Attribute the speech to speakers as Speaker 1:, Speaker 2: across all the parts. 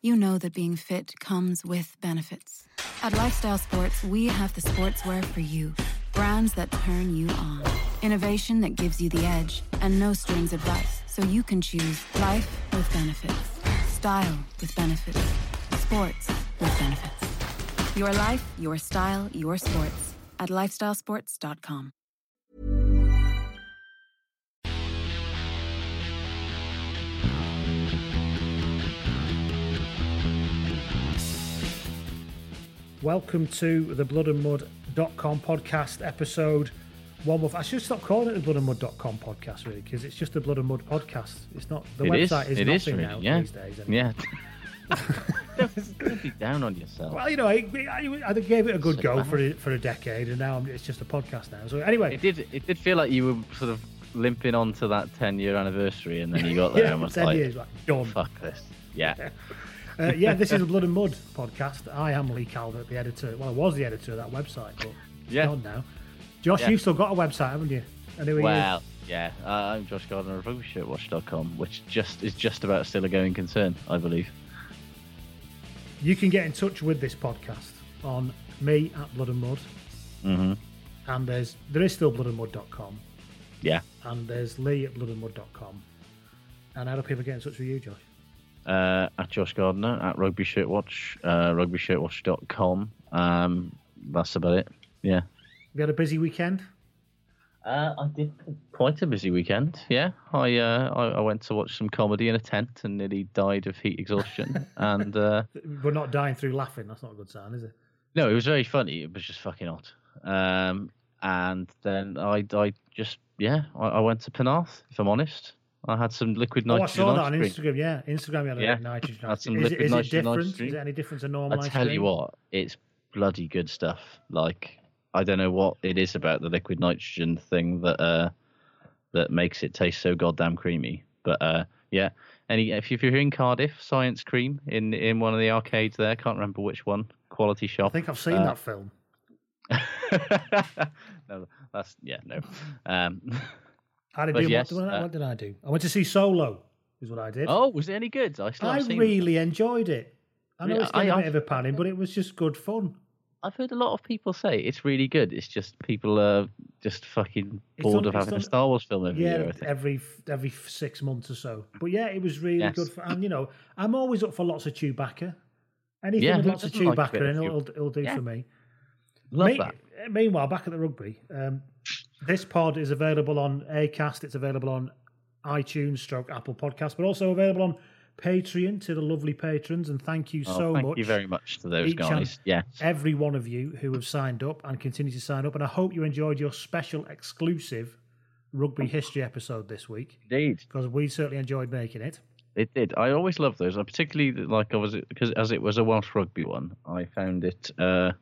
Speaker 1: You know that being fit comes with benefits. At Lifestyle Sports, we have the sportswear for you. Brands that turn you on. Innovation that gives you the edge. And no strings advice, so you can choose life with benefits. Style with benefits. Sports with benefits. Your life, your style, your sports. At lifestylesports.com.
Speaker 2: Welcome to the bloodandmud.com podcast episode one month. I should stop calling it the bloodandmud.com podcast really because it's just the Blood and Mud podcast. It's not the
Speaker 3: It is.
Speaker 2: website is
Speaker 3: It is
Speaker 2: nothing
Speaker 3: really,
Speaker 2: now
Speaker 3: yeah.
Speaker 2: these days. anyway.
Speaker 3: Yeah. don't, be down on yourself.
Speaker 2: Well, you know, I, I, I gave it a good
Speaker 3: Sit
Speaker 2: go
Speaker 3: back.
Speaker 2: for a, for a decade, and now it's just a podcast now. So anyway,
Speaker 3: It did. It did feel like you were sort of limping on to that ten-year anniversary, and then you got there
Speaker 2: yeah,
Speaker 3: and was
Speaker 2: ten
Speaker 3: like,
Speaker 2: years, like done.
Speaker 3: "Fuck this." Yeah.
Speaker 2: Uh, yeah, this is the Blood and Mud podcast. I am Lee Calvert, the editor. Well, I was the editor of that website, but
Speaker 3: Yeah.
Speaker 2: gone now. Josh,
Speaker 3: Yeah.
Speaker 2: you've still got a website, haven't you? Who are you?
Speaker 3: Well, yeah. Uh, I'm Josh Gardner of RugbyShirtWatch.com, which just is just about still a going concern, I believe.
Speaker 2: You can get in touch with this podcast on me at Blood and Mud,
Speaker 3: hmm
Speaker 2: and there's there is still bloodandmud.com,
Speaker 3: Yeah.
Speaker 2: and there's Lee at bloodandmud.com. And how do people get in touch with you, Josh?
Speaker 3: Uh, at Josh Gardner at Rugby Shirt Watch, uh, RugbyShirtWatch.com. Um, that's about it. Yeah.
Speaker 2: You had a busy weekend.
Speaker 3: Uh, I did quite a busy weekend. Yeah, I, uh, I I went to watch some comedy in a tent and nearly died of heat exhaustion. and uh,
Speaker 2: We're not dying through laughing. That's not a good sign, is it?
Speaker 3: no, it was very funny. It was just fucking hot. Um, and then I I just yeah I, I went to Penarth. If I'm honest, I had some liquid nitrogen.
Speaker 2: Oh, I saw that on. Instagram. Yeah, Instagram. You had
Speaker 3: Yeah,
Speaker 2: a nitrogen.
Speaker 3: had some
Speaker 2: Is, it,
Speaker 3: liquid
Speaker 2: is it
Speaker 3: nitrogen ice
Speaker 2: different? Is it any different to normal
Speaker 3: I tell you what, it's bloody good stuff. Like I don't know what it is about the liquid nitrogen thing that uh that makes it taste so goddamn creamy. But uh yeah, any if you're in Cardiff, Science Cream in in one of the arcades there, can't remember which one, quality shop.
Speaker 2: I think I've seen
Speaker 3: Uh,
Speaker 2: that film.
Speaker 3: no, that's yeah, no. Um,
Speaker 2: How did
Speaker 3: yes,
Speaker 2: what, what,
Speaker 3: uh,
Speaker 2: what did I do? I went to see Solo. Is what I did.
Speaker 3: oh, was it any good? I still
Speaker 2: I
Speaker 3: haven't it.
Speaker 2: really enjoyed it. I know it's getting
Speaker 3: I-
Speaker 2: a bit of a panning, but it was just good fun.
Speaker 3: I've heard a lot of people say it's really good. It's just people are just fucking bored of having a Star Wars film every
Speaker 2: yeah,
Speaker 3: year. I
Speaker 2: every every six months or so. But yeah, it was really
Speaker 3: Yes.
Speaker 2: good. For, and you know, I'm always up for lots of Chewbacca. Anything
Speaker 3: Yeah,
Speaker 2: with lots of
Speaker 3: like
Speaker 2: Chewbacca
Speaker 3: bit
Speaker 2: in, it'll, it'll do
Speaker 3: Yeah.
Speaker 2: for me.
Speaker 3: Love
Speaker 2: Me-
Speaker 3: that.
Speaker 2: Meanwhile, back at the rugby, um, this pod is available on Acast. It's available on iTunes, stroke Apple Podcast, but also available on Patreon to the lovely patrons. And thank you
Speaker 3: Oh,
Speaker 2: so
Speaker 3: thank
Speaker 2: much.
Speaker 3: Thank you very much to those guys. Yeah.
Speaker 2: Every one of you who have signed up and continue to sign up. And I hope you enjoyed your special exclusive rugby history episode this week
Speaker 3: Indeed.
Speaker 2: because we certainly enjoyed making it.
Speaker 3: It did. I always love those. I particularly like I was because as it was a Welsh rugby one, I found it uh,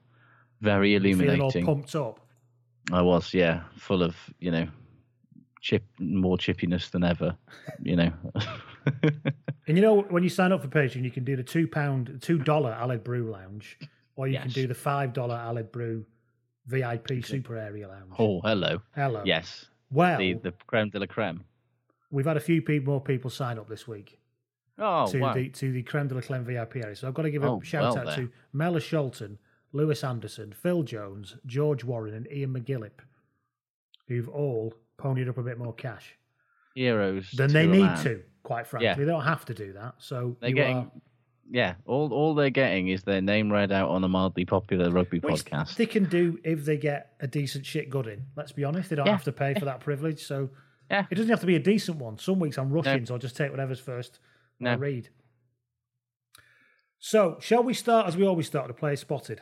Speaker 3: very
Speaker 2: Feeling all
Speaker 3: illuminating.
Speaker 2: pumped up.
Speaker 3: I was, yeah, full of you know, chip more chippiness than ever. You know,
Speaker 2: And you know, when you sign up for Patreon, you can do the two pound, two dollar Aled Brew Lounge, or you can do the five dollar Aled Brew VIP Super Area Lounge.
Speaker 3: oh hello,
Speaker 2: Hello.
Speaker 3: yes,
Speaker 2: Well,
Speaker 3: the the creme de la creme.
Speaker 2: we've had a few people, more people sign up this week
Speaker 3: Oh
Speaker 2: to
Speaker 3: wow,
Speaker 2: the to the creme de la creme VIP area. So I've got to give a
Speaker 3: Oh,
Speaker 2: shout
Speaker 3: well
Speaker 2: out
Speaker 3: there.
Speaker 2: to Mela Sholton, Lewis Anderson, Phil Jones, George Warren, and Ian McGillip, who've all ponied up a bit more cash
Speaker 3: heroes. Then
Speaker 2: they need
Speaker 3: man.
Speaker 2: to. Quite frankly,
Speaker 3: Yeah.
Speaker 2: they don't have to do that. So
Speaker 3: They're getting,
Speaker 2: are-
Speaker 3: yeah. All all they're getting is their name read out on a mildly popular rugby
Speaker 2: Which
Speaker 3: podcast.
Speaker 2: They can do if they get a decent shit good in. Let's be honest, they don't
Speaker 3: Yeah.
Speaker 2: have to pay for that privilege. So
Speaker 3: Yeah.
Speaker 2: it doesn't have to be a decent one. Some weeks I'm rushing, so I'll just take whatever's first. I
Speaker 3: No.
Speaker 2: read. So shall we start as we always start to play spotted?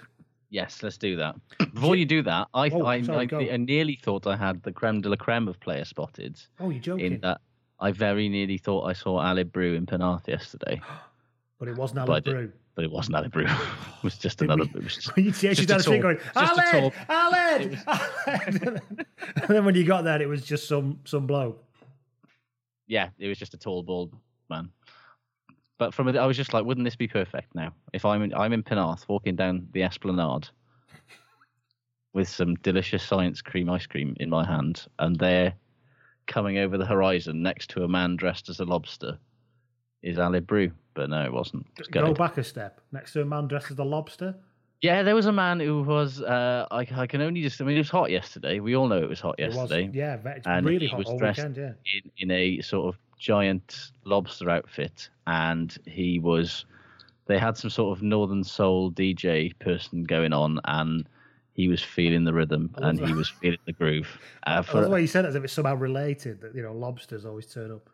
Speaker 3: Yes, let's do that. Before you do that, I
Speaker 2: Oh,
Speaker 3: I,
Speaker 2: sorry,
Speaker 3: I. I nearly thought I had the creme de la creme of player spotted.
Speaker 2: Oh, you're joking.
Speaker 3: In that, I very nearly thought I saw Aled Brew in Penarth yesterday,
Speaker 2: but it wasn't
Speaker 3: but I
Speaker 2: Alan
Speaker 3: did-
Speaker 2: Brew.
Speaker 3: but it wasn't Aled Brew. it was just
Speaker 2: Did
Speaker 3: another.
Speaker 2: we-
Speaker 3: It was just,
Speaker 2: you actually
Speaker 3: just a
Speaker 2: the street
Speaker 3: tall-
Speaker 2: going,
Speaker 3: just a
Speaker 2: Aled,
Speaker 3: tall-
Speaker 2: Aled, Aled. and then when you got there, it was just some some bloke.
Speaker 3: yeah, it was just a tall, bald man. But from it, I was just like, wouldn't this be perfect now? If I'm in, I'm in Penarth, walking down the Esplanade with some delicious science cream ice cream in my hand, and there, coming over the horizon next to a man dressed as a lobster, is Aled Brew. But no, it wasn't. It was
Speaker 2: Go back a step next to a man dressed as a lobster.
Speaker 3: Yeah, there was a man who was. Uh, I, I can only just. I mean, it was hot yesterday. We all know it was hot
Speaker 2: It was,
Speaker 3: yesterday.
Speaker 2: yeah, it's
Speaker 3: and
Speaker 2: really
Speaker 3: he
Speaker 2: hot
Speaker 3: was
Speaker 2: all
Speaker 3: dressed
Speaker 2: weekend. Yeah.
Speaker 3: in, in a sort of giant lobster outfit, and he was. They had some sort of northern soul DJ person going on, and he was feeling the rhythm and he was feeling the groove. Uh, for,
Speaker 2: the way you said it as if it's somehow related that you know lobsters always turn up.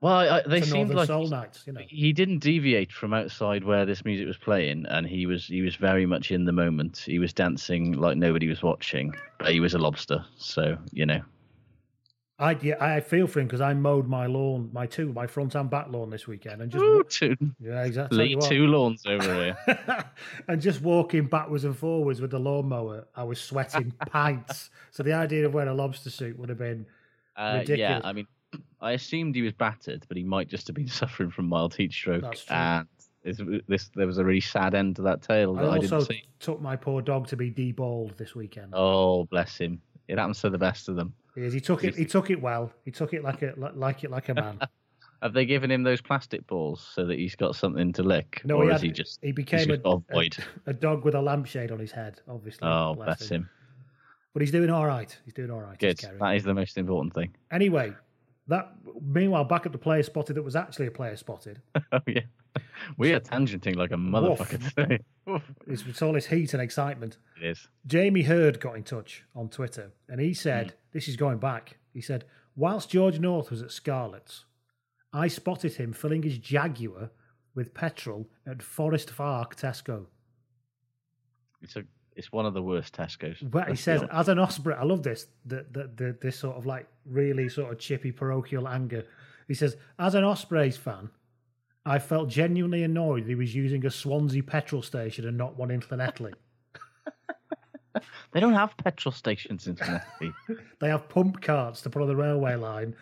Speaker 3: well, I, I- they seemed
Speaker 2: Northern
Speaker 3: like
Speaker 2: Soul nights, you know.
Speaker 3: he didn't deviate from outside where this music was playing, and he was he was very much in the moment. He was dancing like nobody was watching, but he was a lobster, so you know.
Speaker 2: I yeah, I feel for him because I mowed my lawn, my two, my front and back lawn this weekend, and just
Speaker 3: Ooh, two,
Speaker 2: yeah, exactly. Tell
Speaker 3: Lee,
Speaker 2: you what.
Speaker 3: two lawns over here.
Speaker 2: and just walking backwards and forwards with the lawnmower, I was sweating pints. So the idea of wearing a lobster suit would have been
Speaker 3: Uh,
Speaker 2: ridiculous.
Speaker 3: yeah, I mean, I assumed he was battered, but he might just have been suffering from mild heat stroke. And this, this, there was a really sad end to that tale that I,
Speaker 2: also
Speaker 3: didn't see.
Speaker 2: took my poor dog to be deballed this weekend.
Speaker 3: Oh, bless him! It happens to the best of them.
Speaker 2: He, is. he took it. He took it well. He took it like a like- it like a man.
Speaker 3: Have they given him those plastic balls so that he's got something to lick,
Speaker 2: No,
Speaker 3: or
Speaker 2: he
Speaker 3: is he just
Speaker 2: he became
Speaker 3: just a
Speaker 2: a, a dog with a lampshade on his head. Obviously.
Speaker 3: oh, bless him.
Speaker 2: But he's doing all right. He's doing all right.
Speaker 3: Good. That is the most important thing.
Speaker 2: Anyway, that meanwhile back at the player spotted that was actually a player spotted.
Speaker 3: oh yeah, we are tangenting like a motherfucker today.
Speaker 2: It's, it's all this heat and excitement.
Speaker 3: It is.
Speaker 2: Jamie Hurd got in touch on Twitter and he said,
Speaker 3: Hmm.
Speaker 2: This is going back. He said, Whilst George North was at Scarlet's, I spotted him filling his Jaguar with petrol at Fforestfach Tesco.
Speaker 3: It's a. It's one of the worst Tesco's.
Speaker 2: But he
Speaker 3: let's be
Speaker 2: says,
Speaker 3: honest.
Speaker 2: as an Osprey, I love this, the, the, the, this sort of like really sort of chippy parochial anger. He says, as an Ospreys fan, I felt genuinely annoyed that he was using a Swansea petrol station and not one in Llanelli.
Speaker 3: they don't have petrol stations in Tennessee.
Speaker 2: They have pump carts to put on the railway line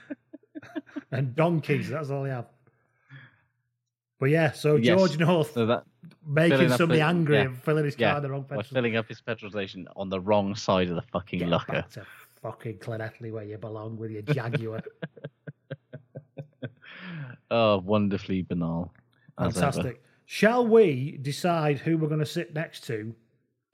Speaker 2: and donkeys. That's all they have. But yeah, so
Speaker 3: Yes.
Speaker 2: George North
Speaker 3: So that
Speaker 2: making somebody
Speaker 3: the-
Speaker 2: angry
Speaker 3: yeah.
Speaker 2: and filling his car
Speaker 3: yeah,
Speaker 2: in the wrong petrol.
Speaker 3: filling up his petrol station on the wrong side of the fucking
Speaker 2: Get
Speaker 3: Loughor.
Speaker 2: back to fucking Llanelli where you belong with your Jaguar.
Speaker 3: Oh, wonderfully banal.
Speaker 2: Fantastic. Shall we decide who we're going to sit next to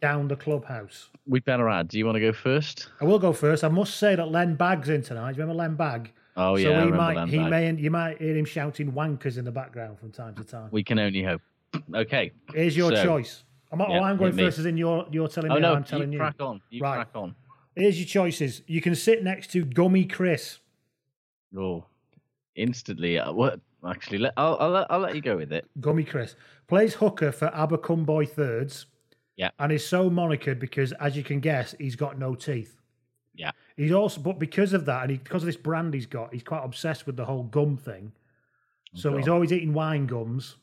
Speaker 2: down the clubhouse?
Speaker 3: We'd better add. Do you want to go first?
Speaker 2: I will go first. I must say that Len Bag's in tonight. Do you remember Len Bag?
Speaker 3: Oh
Speaker 2: so
Speaker 3: yeah, I
Speaker 2: he
Speaker 3: remember
Speaker 2: might,
Speaker 3: Len
Speaker 2: he
Speaker 3: Bag.
Speaker 2: may, you might hear him shouting wankers in the background from time to time.
Speaker 3: We can only hope. Okay.
Speaker 2: Here's your
Speaker 3: so-
Speaker 2: choice. I'm, not,
Speaker 3: Yeah,
Speaker 2: I'm going first, as in you're, you're telling me,
Speaker 3: Oh
Speaker 2: or
Speaker 3: no,
Speaker 2: I'm telling
Speaker 3: you
Speaker 2: you.
Speaker 3: crack on. You
Speaker 2: Right.
Speaker 3: crack on.
Speaker 2: Here's your choices. You can sit next to Gummy Chris.
Speaker 3: Oh, instantly. Uh, what? Actually, let, I'll, I'll, let- I'll let you go with it.
Speaker 2: Gummy Chris plays hooker for Abercwmboi Thirds.
Speaker 3: Yeah.
Speaker 2: And is so monikered because, as you can guess, he's got no teeth.
Speaker 3: Yeah.
Speaker 2: He's also, but because of that, and he, because of this brand he's got, he's quite obsessed with the whole gum thing. So he's always eating wine gums.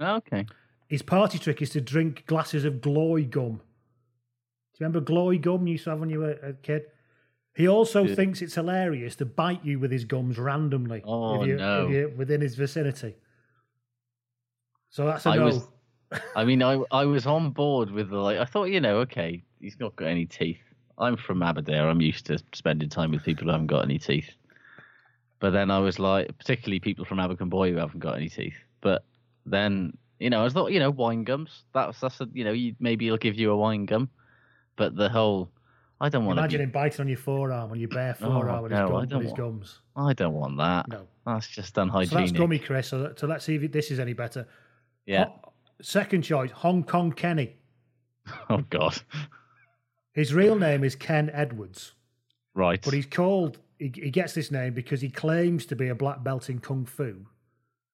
Speaker 3: Okay.
Speaker 2: His party trick is to drink glasses of Gloy gum. Do you remember Gloy gum you used to have when you were a kid? He also thinks it's hilarious to bite you with his gums randomly
Speaker 3: Oh,
Speaker 2: if you,
Speaker 3: no.
Speaker 2: if you're within his vicinity. So that's a
Speaker 3: I
Speaker 2: no.
Speaker 3: was, I mean, I I was on board with the like. I thought, you know, okay, he's not got any teeth. I'm from Aberdare. I'm used to spending time with people who haven't got any teeth. But then I was like, particularly people from Abercwmboi who haven't got any teeth. But then, you know, I was thought, you know, wine gums. That's that's a, you know, you, maybe he'll give you a wine gum. But the whole, I don't want
Speaker 2: Imagine
Speaker 3: to.
Speaker 2: him biting on your forearm, on your bare
Speaker 3: Oh,
Speaker 2: forearm with, his,
Speaker 3: no,
Speaker 2: gum, his
Speaker 3: want-
Speaker 2: gums.
Speaker 3: I don't want that.
Speaker 2: No.
Speaker 3: That's just
Speaker 2: So
Speaker 3: unhygienic.
Speaker 2: that's gummy, Chris. So, so let's see if this is any better.
Speaker 3: Yeah.
Speaker 2: Ho- second choice, Hong Kong Kenny.
Speaker 3: Oh God.
Speaker 2: His real name is Ken Edwards,
Speaker 3: Right.
Speaker 2: but he's called. He, he gets this name because he claims to be a black belt in kung fu.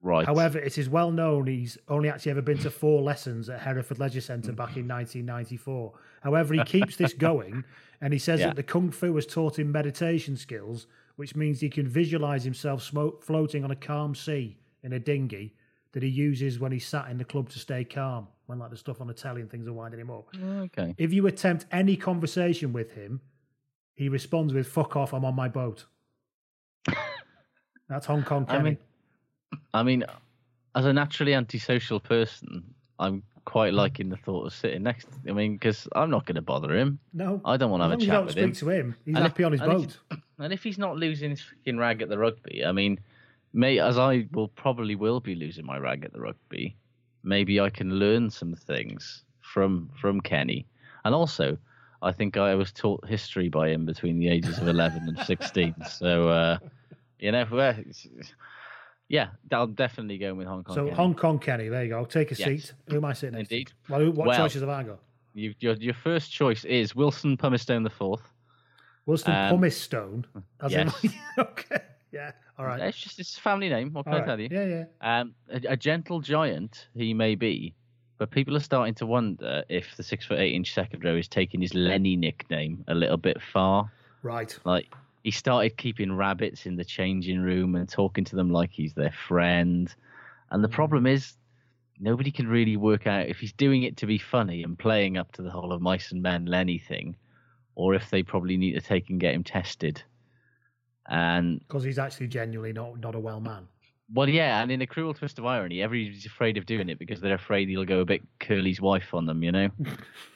Speaker 3: Right.
Speaker 2: However, it is well known he's only actually ever been to four lessons at Hereford Leisure Centre back in 1994. However, he keeps this going and he says
Speaker 3: Yeah.
Speaker 2: that the Kung Fu has taught him meditation skills, which means he can visualize himself smoke, floating on a calm sea in a dinghy that he uses when he's sat in the club to stay calm, when like the stuff on the telly and things are winding him up.
Speaker 3: Oh, okay.
Speaker 2: If you attempt any conversation with him, he responds with "fuck off, I'm on my boat." That's Hong Kong
Speaker 3: I mean, I mean, as a naturally antisocial person, I'm quite liking the thought of sitting next. I mean, because I'm not going to bother him.
Speaker 2: no,
Speaker 3: I don't want to have a chat
Speaker 2: don't
Speaker 3: with
Speaker 2: speak
Speaker 3: him.
Speaker 2: to him. He's
Speaker 3: And if-
Speaker 2: happy on his
Speaker 3: and if-
Speaker 2: boat.
Speaker 3: And if he's not losing his fucking rag at the rugby, I mean, may as I will probably will be losing my rag at the rugby. Maybe I can learn some things from from Kenny, and also. I think I was taught history by him between the ages of 11 and 16. So, uh, you know, yeah, I'll definitely go with Hong Kong.
Speaker 2: So
Speaker 3: Kenny.
Speaker 2: Hong Kong Kenny, there you go. Take a
Speaker 3: Yes.
Speaker 2: seat. Who am I sitting next
Speaker 3: Indeed.
Speaker 2: to? Well, what
Speaker 3: Well-
Speaker 2: choices have I got?
Speaker 3: You, your, your first choice is Wilson Pumicestone the fourth.
Speaker 2: Wilson
Speaker 3: Um,
Speaker 2: Pumice Stone. As in- okay. Yeah. All right.
Speaker 3: It's just it's a family name. What can
Speaker 2: All
Speaker 3: I tell you?
Speaker 2: Yeah, yeah.
Speaker 3: Um, a, a gentle giant he may be, but people are starting to wonder if the six foot eight inch second row is taking his Lenny nickname a little bit far.
Speaker 2: Right.
Speaker 3: Like he started keeping rabbits in the changing room and talking to them like he's their friend. And the hmm. problem is, nobody can really work out if he's doing it to be funny and playing up to the whole of mice and men Lenny thing, or if they probably need to take and get him tested. And
Speaker 2: Because he's actually genuinely not, not a well man.
Speaker 3: well, yeah, and in a cruel twist of irony, everybody's afraid of doing it because they're afraid he'll go a bit Curly's wife on them, you know.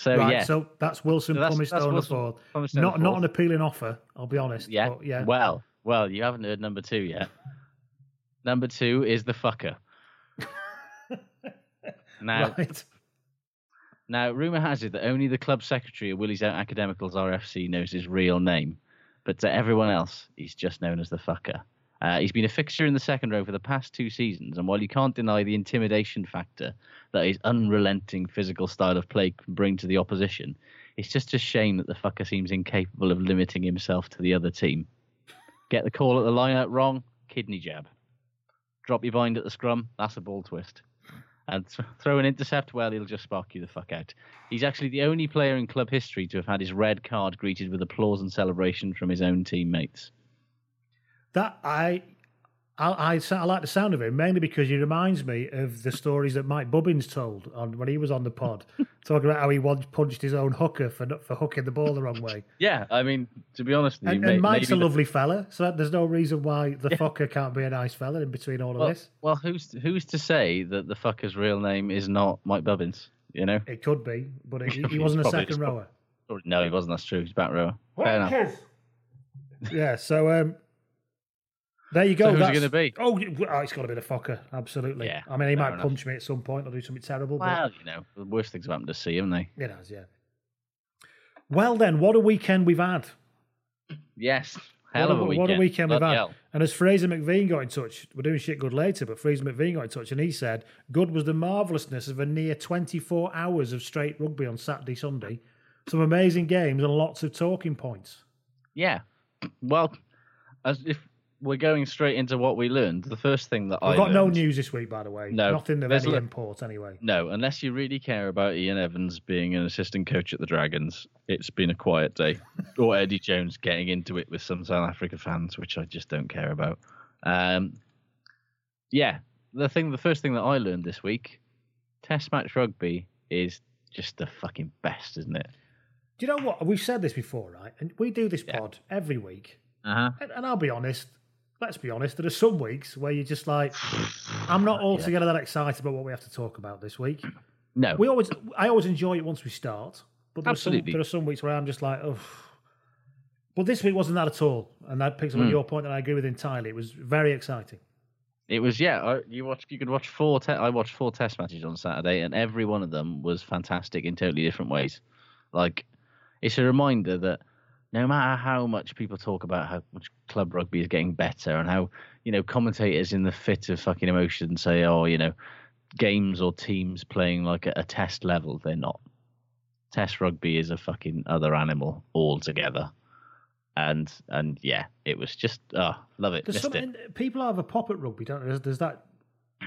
Speaker 3: so
Speaker 2: right.
Speaker 3: yeah,
Speaker 2: So that's Wilson
Speaker 3: So that's- that's
Speaker 2: Stone the
Speaker 3: Wilson. Stone
Speaker 2: Not, not an appealing offer, I'll be honest.
Speaker 3: yeah,
Speaker 2: yeah.
Speaker 3: Well, well, you haven't heard number two yet. number two is the fucker. now,
Speaker 2: Right.
Speaker 3: Now, rumour has it that only the club secretary of Willie's Out Academicals RFC knows his real name, but to everyone else, he's just known as the fucker. Uh, he's been a fixture in the second row for the past two seasons, and while you can't deny the intimidation factor that his unrelenting physical style of play can bring to the opposition, it's just a shame that the fucker seems incapable of limiting himself to the other team. Get the call at the line out wrong, kidney jab. Drop your bind at the scrum, that's a ball twist and th- throw an intercept, well, he'll just spark you the fuck out. He's actually the only player in club history to have had his red card greeted with applause and celebration from his own teammates.
Speaker 2: That I, I, I, I like the sound of him mainly because he reminds me of the stories that Mike Bubbins told on when he was on the pod, talking about how he once punched his own hooker for for hooking the ball the wrong way.
Speaker 3: Yeah, I mean, to be honest with you,
Speaker 2: And,
Speaker 3: may-
Speaker 2: and Mike's a
Speaker 3: maybe the-
Speaker 2: lovely fella, so there's no reason why the fucker can't be a nice fella in between all of this.
Speaker 3: well, who's who's to say that the fucker's real name is not Mike Bubbins? You know,
Speaker 2: It could be, but he, he wasn't a second rower.
Speaker 3: Or- no, he wasn't. That's true. He's back rower. Fair enough.
Speaker 2: Yeah, so um, there you go.
Speaker 3: So who's
Speaker 2: that's-
Speaker 3: gonna be?
Speaker 2: Oh, it's got to be the fucker. Absolutely.
Speaker 3: Yeah,
Speaker 2: I mean, he might
Speaker 3: enough.
Speaker 2: punch me at some point or do something terrible.
Speaker 3: Well, you know, the worst things have happened to see, haven't they?
Speaker 2: it has, yeah. Well, then, what a weekend we've had.
Speaker 3: Yes. Hell
Speaker 2: what
Speaker 3: of a weekend.
Speaker 2: What a weekend we've had.
Speaker 3: hell.
Speaker 2: And as Fraser McVean got in touch, we're doing shit good later, but Fraser McVean got in touch and he said, Good was the marvellousness of a near 24 hours of straight rugby on Saturday, Sunday. Some amazing games and lots of talking points.
Speaker 3: Yeah. Well, as if we're going straight into what we learned, the first thing that I
Speaker 2: I've got no news this week, by the way.
Speaker 3: No,
Speaker 2: Nothing of any
Speaker 3: li-
Speaker 2: import, anyway.
Speaker 3: No, unless you really care about Ian Evans being an assistant coach at the Dragons, it's been a quiet day. or Eddie Jones getting into it with some South Africa fans, which I just don't care about. Um, yeah, the thing, the first thing that I learned this week, Test match rugby is just the fucking best, isn't it?
Speaker 2: Do you know what? We've said this before, right? And we do this pod every week.
Speaker 3: Uh huh.
Speaker 2: And, and I'll be honest, let's be honest, there are some weeks where you're just like, I'm not altogether that excited about what we have to talk about this week.
Speaker 3: No.
Speaker 2: We always, I always enjoy it once we start, but there
Speaker 3: Absolutely.
Speaker 2: Are some, there are some weeks where I'm just like, oh. But this week wasn't that at all, and that picks up on
Speaker 3: hmm.
Speaker 2: your point that I agree with entirely. It was very exciting.
Speaker 3: It was yeah. Uh, you watch. You could watch four. Te- I watched four test matches on Saturday, and every one of them was fantastic in totally different ways. Like, it's a reminder that no matter how much people talk about how much club rugby is getting better, and how you know commentators in the fit of fucking emotion say, oh, you know, games or teams playing like a, a test level, they're not. Test rugby is a fucking other animal altogether. And and yeah, it was just oh, love it.
Speaker 2: There's
Speaker 3: it.
Speaker 2: people have a pop at rugby, don't they? There's, there's that.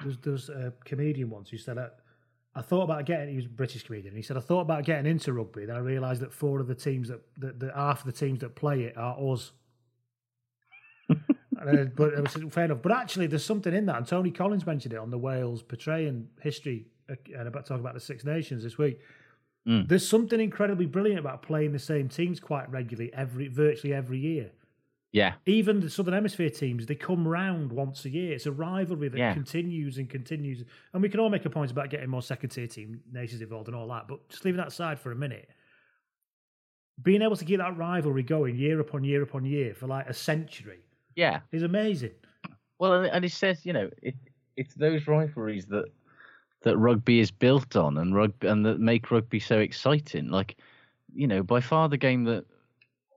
Speaker 2: There's, there's a comedian once who said, that "I thought about getting." He was a British comedian. He said, "I thought about getting into rugby, then I realised that four of the teams that, that, that half of the teams that play it are us." Uh, but it was fair enough. But actually, there's something in that, and Tony Collins mentioned it on the Wales portraying history uh, and about talking about the Six Nations this week.
Speaker 3: Mm.
Speaker 2: There's something incredibly brilliant about playing the same teams quite regularly every virtually every year
Speaker 3: Yeah,
Speaker 2: even the Southern Hemisphere teams, they come round once a year. It's a rivalry that
Speaker 3: Yeah.
Speaker 2: continues and continues. And we can all make a point about getting more second tier team nations involved and all that. But just leaving that aside for a minute, being able to keep that rivalry going year upon year upon year for like a century
Speaker 3: yeah.
Speaker 2: is amazing.
Speaker 3: Well, and- and it says, you know, it it's those rivalries that that rugby is built on, and rugby and that make rugby so exciting. Like, you know, by far the game that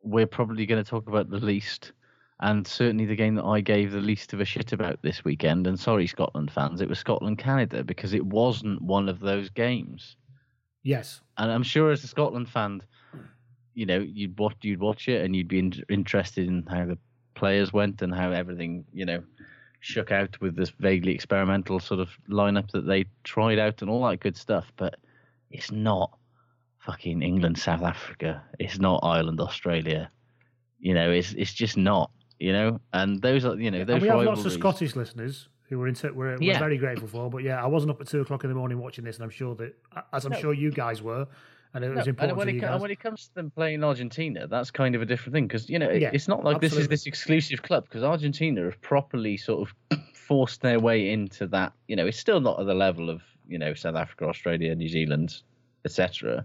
Speaker 3: we're probably going to talk about the least, and certainly the game that I gave the least of a shit about this weekend. And sorry, Scotland fans, it was Scotland Canada because it wasn't one of those games.
Speaker 2: Yes.
Speaker 3: And I'm sure as a Scotland fan, you know, you'd watch you'd watch it and you'd be in, interested in how the players went and how everything, you know, shook out with this vaguely experimental sort of lineup that they tried out and all that good stuff. But it's not fucking England, South Africa. It's not Ireland, Australia. You know, it's it's just not. You know, and those are you know those
Speaker 2: and we have lots of Scottish listeners who were into we're, we're
Speaker 3: Yeah.
Speaker 2: very grateful for. But yeah, I wasn't up at two o'clock in the morning watching this, and I'm sure that as I'm
Speaker 3: No.
Speaker 2: sure you guys were, and it
Speaker 3: No,
Speaker 2: was important
Speaker 3: and when
Speaker 2: for
Speaker 3: it,
Speaker 2: you
Speaker 3: co-
Speaker 2: guys.
Speaker 3: when it comes to them playing Argentina, that's kind of a different thing because you know it-
Speaker 2: Yeah,
Speaker 3: it's not like this is this exclusive club because Argentina have properly sort of forced their way into that. You know, it's still not at the level of you know South Africa, Australia, New Zealand, etc.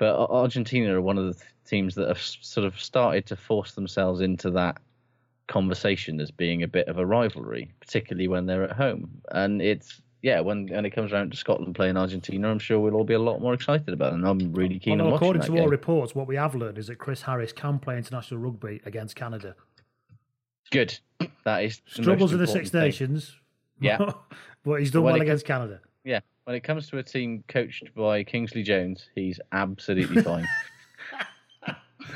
Speaker 3: But Argentina are one of the teams that have sort of started to force themselves into that conversation as being a bit of a rivalry, particularly when they're at home. And it's yeah, when when it comes around to Scotland playing Argentina, I'm sure we'll all be a lot more excited about it. And I'm really keen
Speaker 2: Although
Speaker 3: on watching
Speaker 2: according to
Speaker 3: game.
Speaker 2: all reports, what we have learned is that Chris Harris can play international rugby against Canada.
Speaker 3: Good. That is
Speaker 2: Struggles in the Six
Speaker 3: thing.
Speaker 2: Nations.
Speaker 3: Yeah.
Speaker 2: but he's done
Speaker 3: When
Speaker 2: well against Canada.
Speaker 3: Yeah. When it comes to a team coached by Kingsley Jones, he's absolutely fine.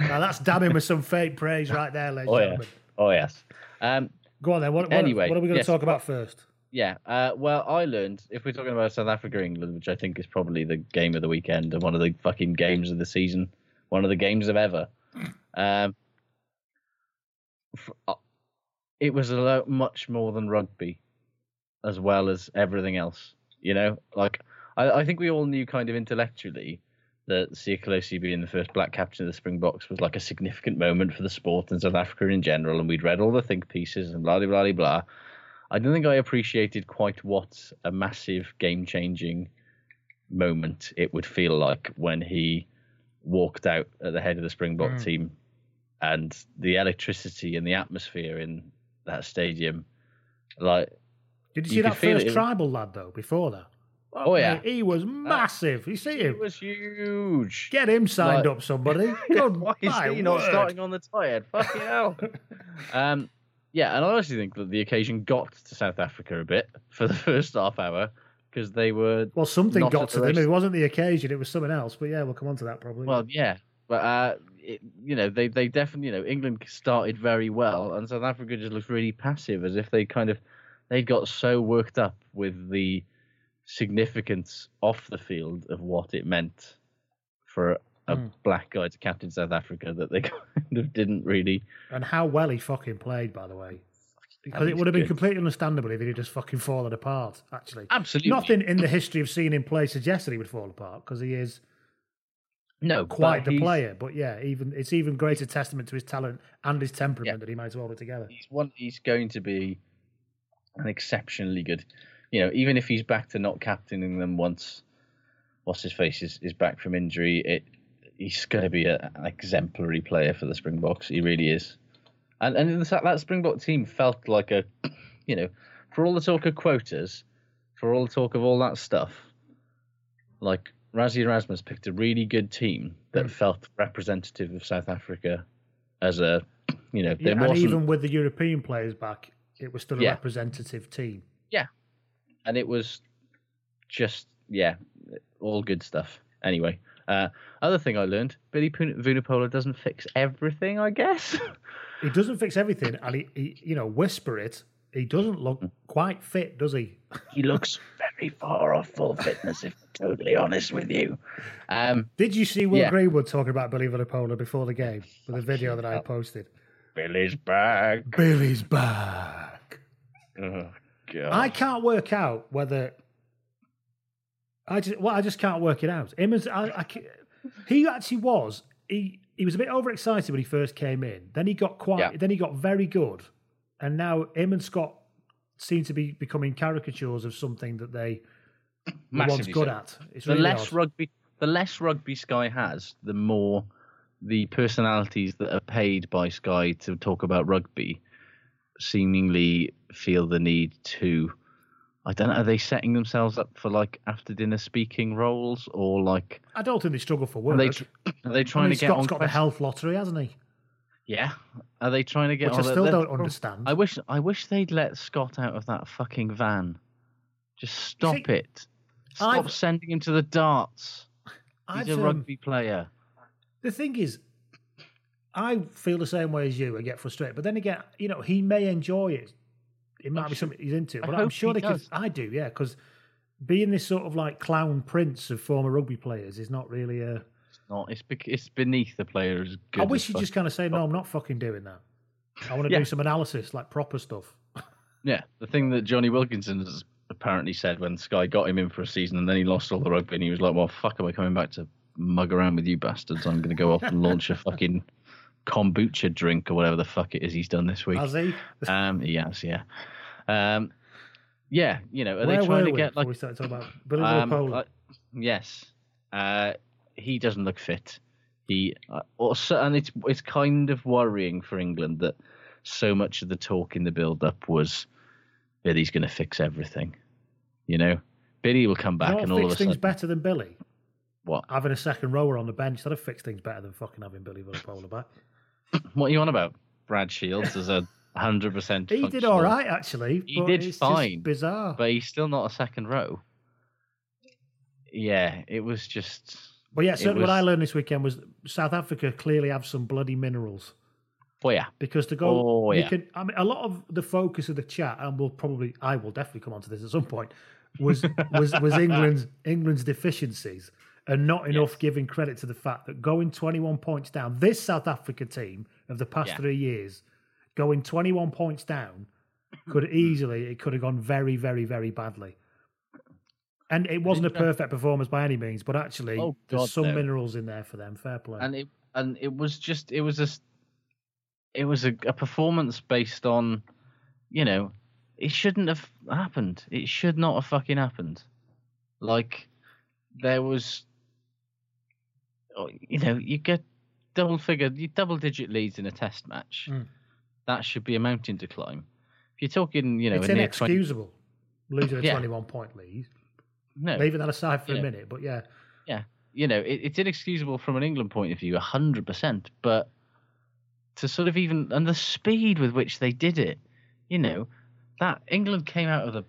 Speaker 2: Now that's damning with some fake praise right there, ladies
Speaker 3: oh
Speaker 2: and
Speaker 3: yeah.
Speaker 2: gentlemen.
Speaker 3: Oh yes. Um,
Speaker 2: Go on then. What, what,
Speaker 3: Anyway,
Speaker 2: what are we going to
Speaker 3: yes,
Speaker 2: talk about first?
Speaker 3: yeah. Uh, well, I learned if we're talking about South Africa England, which I think is probably the game of the weekend and one of the fucking games of the season, one of the games of ever. Um, uh, it was a lot, much more than rugby, as well as everything else. You know, like I, I think we all knew kind of intellectually that Siya Kolisi being the first black captain of the Springboks was like a significant moment for the sport and South Africa in general, and we'd read all the think pieces and blah blah blah blah. I don't think I appreciated quite what a massive game changing moment it would feel like when he walked out at the head of the Springbok
Speaker 2: Mm.
Speaker 3: team and the electricity and the atmosphere in that stadium. Like,
Speaker 2: Did you see that first tribal lad though? Before that,
Speaker 3: oh yeah,
Speaker 2: Mate, he was massive. You see him?
Speaker 3: was huge.
Speaker 2: Get him signed
Speaker 3: Like-
Speaker 2: up, somebody. Good
Speaker 3: Why is he not starting on the tired? Fucking hell. um, yeah, and I honestly think that the occasion got to South Africa a bit for the first half hour because they were
Speaker 2: Well, something got to
Speaker 3: the
Speaker 2: them.
Speaker 3: race.
Speaker 2: It wasn't the occasion; it was something else. But yeah, we'll come on to that probably.
Speaker 3: Well, yeah, but uh, it, you know, they they definitely, you know, England started very well, and South Africa just looked really passive, as if they kind of they got so worked up with the significance off the field of what it meant for a
Speaker 2: Hmm.
Speaker 3: black guy to captain South Africa that they kind of didn't really.
Speaker 2: and how well he fucking played, by the way. Because it would have been
Speaker 3: good.
Speaker 2: completely understandable if he'd just fucking fallen apart. Actually,
Speaker 3: Absolutely.
Speaker 2: nothing in the history of seeing him play suggests that he would fall apart because he is
Speaker 3: No,
Speaker 2: quite the
Speaker 3: he's-
Speaker 2: player, but yeah, even it's even greater testament to his talent and his temperament that he managed to hold it together.
Speaker 3: he's one. He's going to be an exceptionally good. You know, even if he's back to not captaining them once, what's his face is, is back from injury. It he's going to be a, an exemplary player for the Springboks. He really is. And and the, that Springbok team felt like a, you know, for all the talk of quotas, for all the talk of all that stuff, like Rassie Erasmus picked a really good team that mm. felt representative of South Africa as a, you know,
Speaker 2: Yeah, and even with the European players back, it was still a
Speaker 3: Yeah.
Speaker 2: representative team.
Speaker 3: Yeah. And it was just, yeah, all good stuff. Anyway, uh, other thing I learned Billy Pun- Vunipola doesn't fix everything, I guess.
Speaker 2: He doesn't fix everything, and he, he you know, whisper it. He doesn't look
Speaker 3: Mm.
Speaker 2: quite fit, does he?
Speaker 3: he looks very far off full fitness, if I'm totally honest with you. Um,
Speaker 2: Did you see Will
Speaker 3: Yeah.
Speaker 2: Greenwood talking about Billy Vunipola before the game with a video that I posted?
Speaker 3: Billy's back.
Speaker 2: Billy's back.
Speaker 3: Oh, God.
Speaker 2: I can't work out whether I just well, I just can't work it out. As I, I he actually was he he was a bit overexcited when he first came in. Then he got quite.
Speaker 3: Yeah.
Speaker 2: Then he got very good, and now him and Scott seem to be becoming caricatures of something that they were once good
Speaker 3: so.
Speaker 2: at. It's
Speaker 3: the
Speaker 2: really
Speaker 3: less
Speaker 2: odd.
Speaker 3: rugby the less rugby Sky has, the more the personalities that are paid by Sky to talk about rugby seemingly feel the need to I don't know, are they setting themselves up for like after dinner speaking roles or like
Speaker 2: I don't think they struggle for
Speaker 3: are
Speaker 2: work.
Speaker 3: they, are they
Speaker 2: I
Speaker 3: trying
Speaker 2: mean,
Speaker 3: to get
Speaker 2: Scott's
Speaker 3: on
Speaker 2: got the health lottery, hasn't he?
Speaker 3: Yeah. Are they trying to get
Speaker 2: Which I still don't understand.
Speaker 3: I wish I wish they'd let Scott out of that fucking van. Just stop
Speaker 2: see,
Speaker 3: it. Stop
Speaker 2: I've-
Speaker 3: sending him to the darts. He's
Speaker 2: I've,
Speaker 3: a
Speaker 2: um,
Speaker 3: rugby player.
Speaker 2: The thing is, I feel the same way as you. I get frustrated, but then again, you know, he may enjoy it. It might be something he's into,
Speaker 3: I
Speaker 2: but I'm
Speaker 3: hope
Speaker 2: sure
Speaker 3: he
Speaker 2: they
Speaker 3: does.
Speaker 2: I do, yeah, because being this sort of like clown prince of former rugby players is not really a.
Speaker 3: not. It's bec- it's beneath the players.
Speaker 2: I wish you just kind of say, no, I'm not fucking doing that. I want to
Speaker 3: Yeah.
Speaker 2: do some analysis, like proper stuff.
Speaker 3: Yeah, the thing that Jonny Wilkinson has apparently said when Sky got him in for a season and then he lost all the rugby and he was like, "Well, fuck, am I coming back to mug around with you bastards? I'm going to go off and launch a fucking kombucha drink or whatever the fuck it is he's done this week."
Speaker 2: Has he?
Speaker 3: Um, he has, yeah. Um, yeah, you know, are
Speaker 2: Where
Speaker 3: they trying to
Speaker 2: we
Speaker 3: get like
Speaker 2: we started talking about Billy
Speaker 3: um, uh, yes, uh, he doesn't look fit. He uh, also, and it's it's kind of worrying for England that so much of the talk in the build-up was Billy's going to fix everything. You know, Billy will come back and all of a
Speaker 2: things
Speaker 3: sudden,
Speaker 2: better than Billy?
Speaker 3: what?
Speaker 2: Having a second rower on the bench that'd have fixed things better than fucking having Billy Vunipola back.
Speaker 3: What are you on about? Brad Shields is a hundred percent.
Speaker 2: He did all right actually.
Speaker 3: He did fine,
Speaker 2: bizarre.
Speaker 3: but he's still not a second row. Yeah, it was just.
Speaker 2: But yeah,
Speaker 3: So
Speaker 2: certainly what I learned this weekend was South Africa clearly have some bloody minerals
Speaker 3: Oh yeah,
Speaker 2: because to go,
Speaker 3: Oh,
Speaker 2: you
Speaker 3: yeah.
Speaker 2: can. I mean, a lot of the focus of the chat, and we'll probably, I will definitely come onto this at some point, was was was England's England's deficiencies and not enough giving credit to the fact that going twenty one points down, this South Africa team of the past
Speaker 3: Yeah.
Speaker 2: three years, going twenty one points down, could easily it could have gone very very very badly. And it wasn't a uh, perfect performance by any means, but actually,
Speaker 3: Oh,
Speaker 2: there's some minerals in there for them. Fair play.
Speaker 3: and it and it was just it was a it was a, a performance based on you know it shouldn't have happened it should not have fucking happened like there was you know you get double figure you double digit leads in a test match
Speaker 2: Mm.
Speaker 3: that should be a mountain to climb if you're talking you know
Speaker 2: it's
Speaker 3: near 20
Speaker 2: inexcusable losing a
Speaker 3: Yeah.
Speaker 2: 21 point lead.
Speaker 3: no
Speaker 2: Leaving that aside for
Speaker 3: You
Speaker 2: a
Speaker 3: know,
Speaker 2: minute, but yeah,
Speaker 3: yeah, you know, it, it's inexcusable from an England point of view, hundred percent. But to sort of even and the speed with which they did it, you know, that England came out of the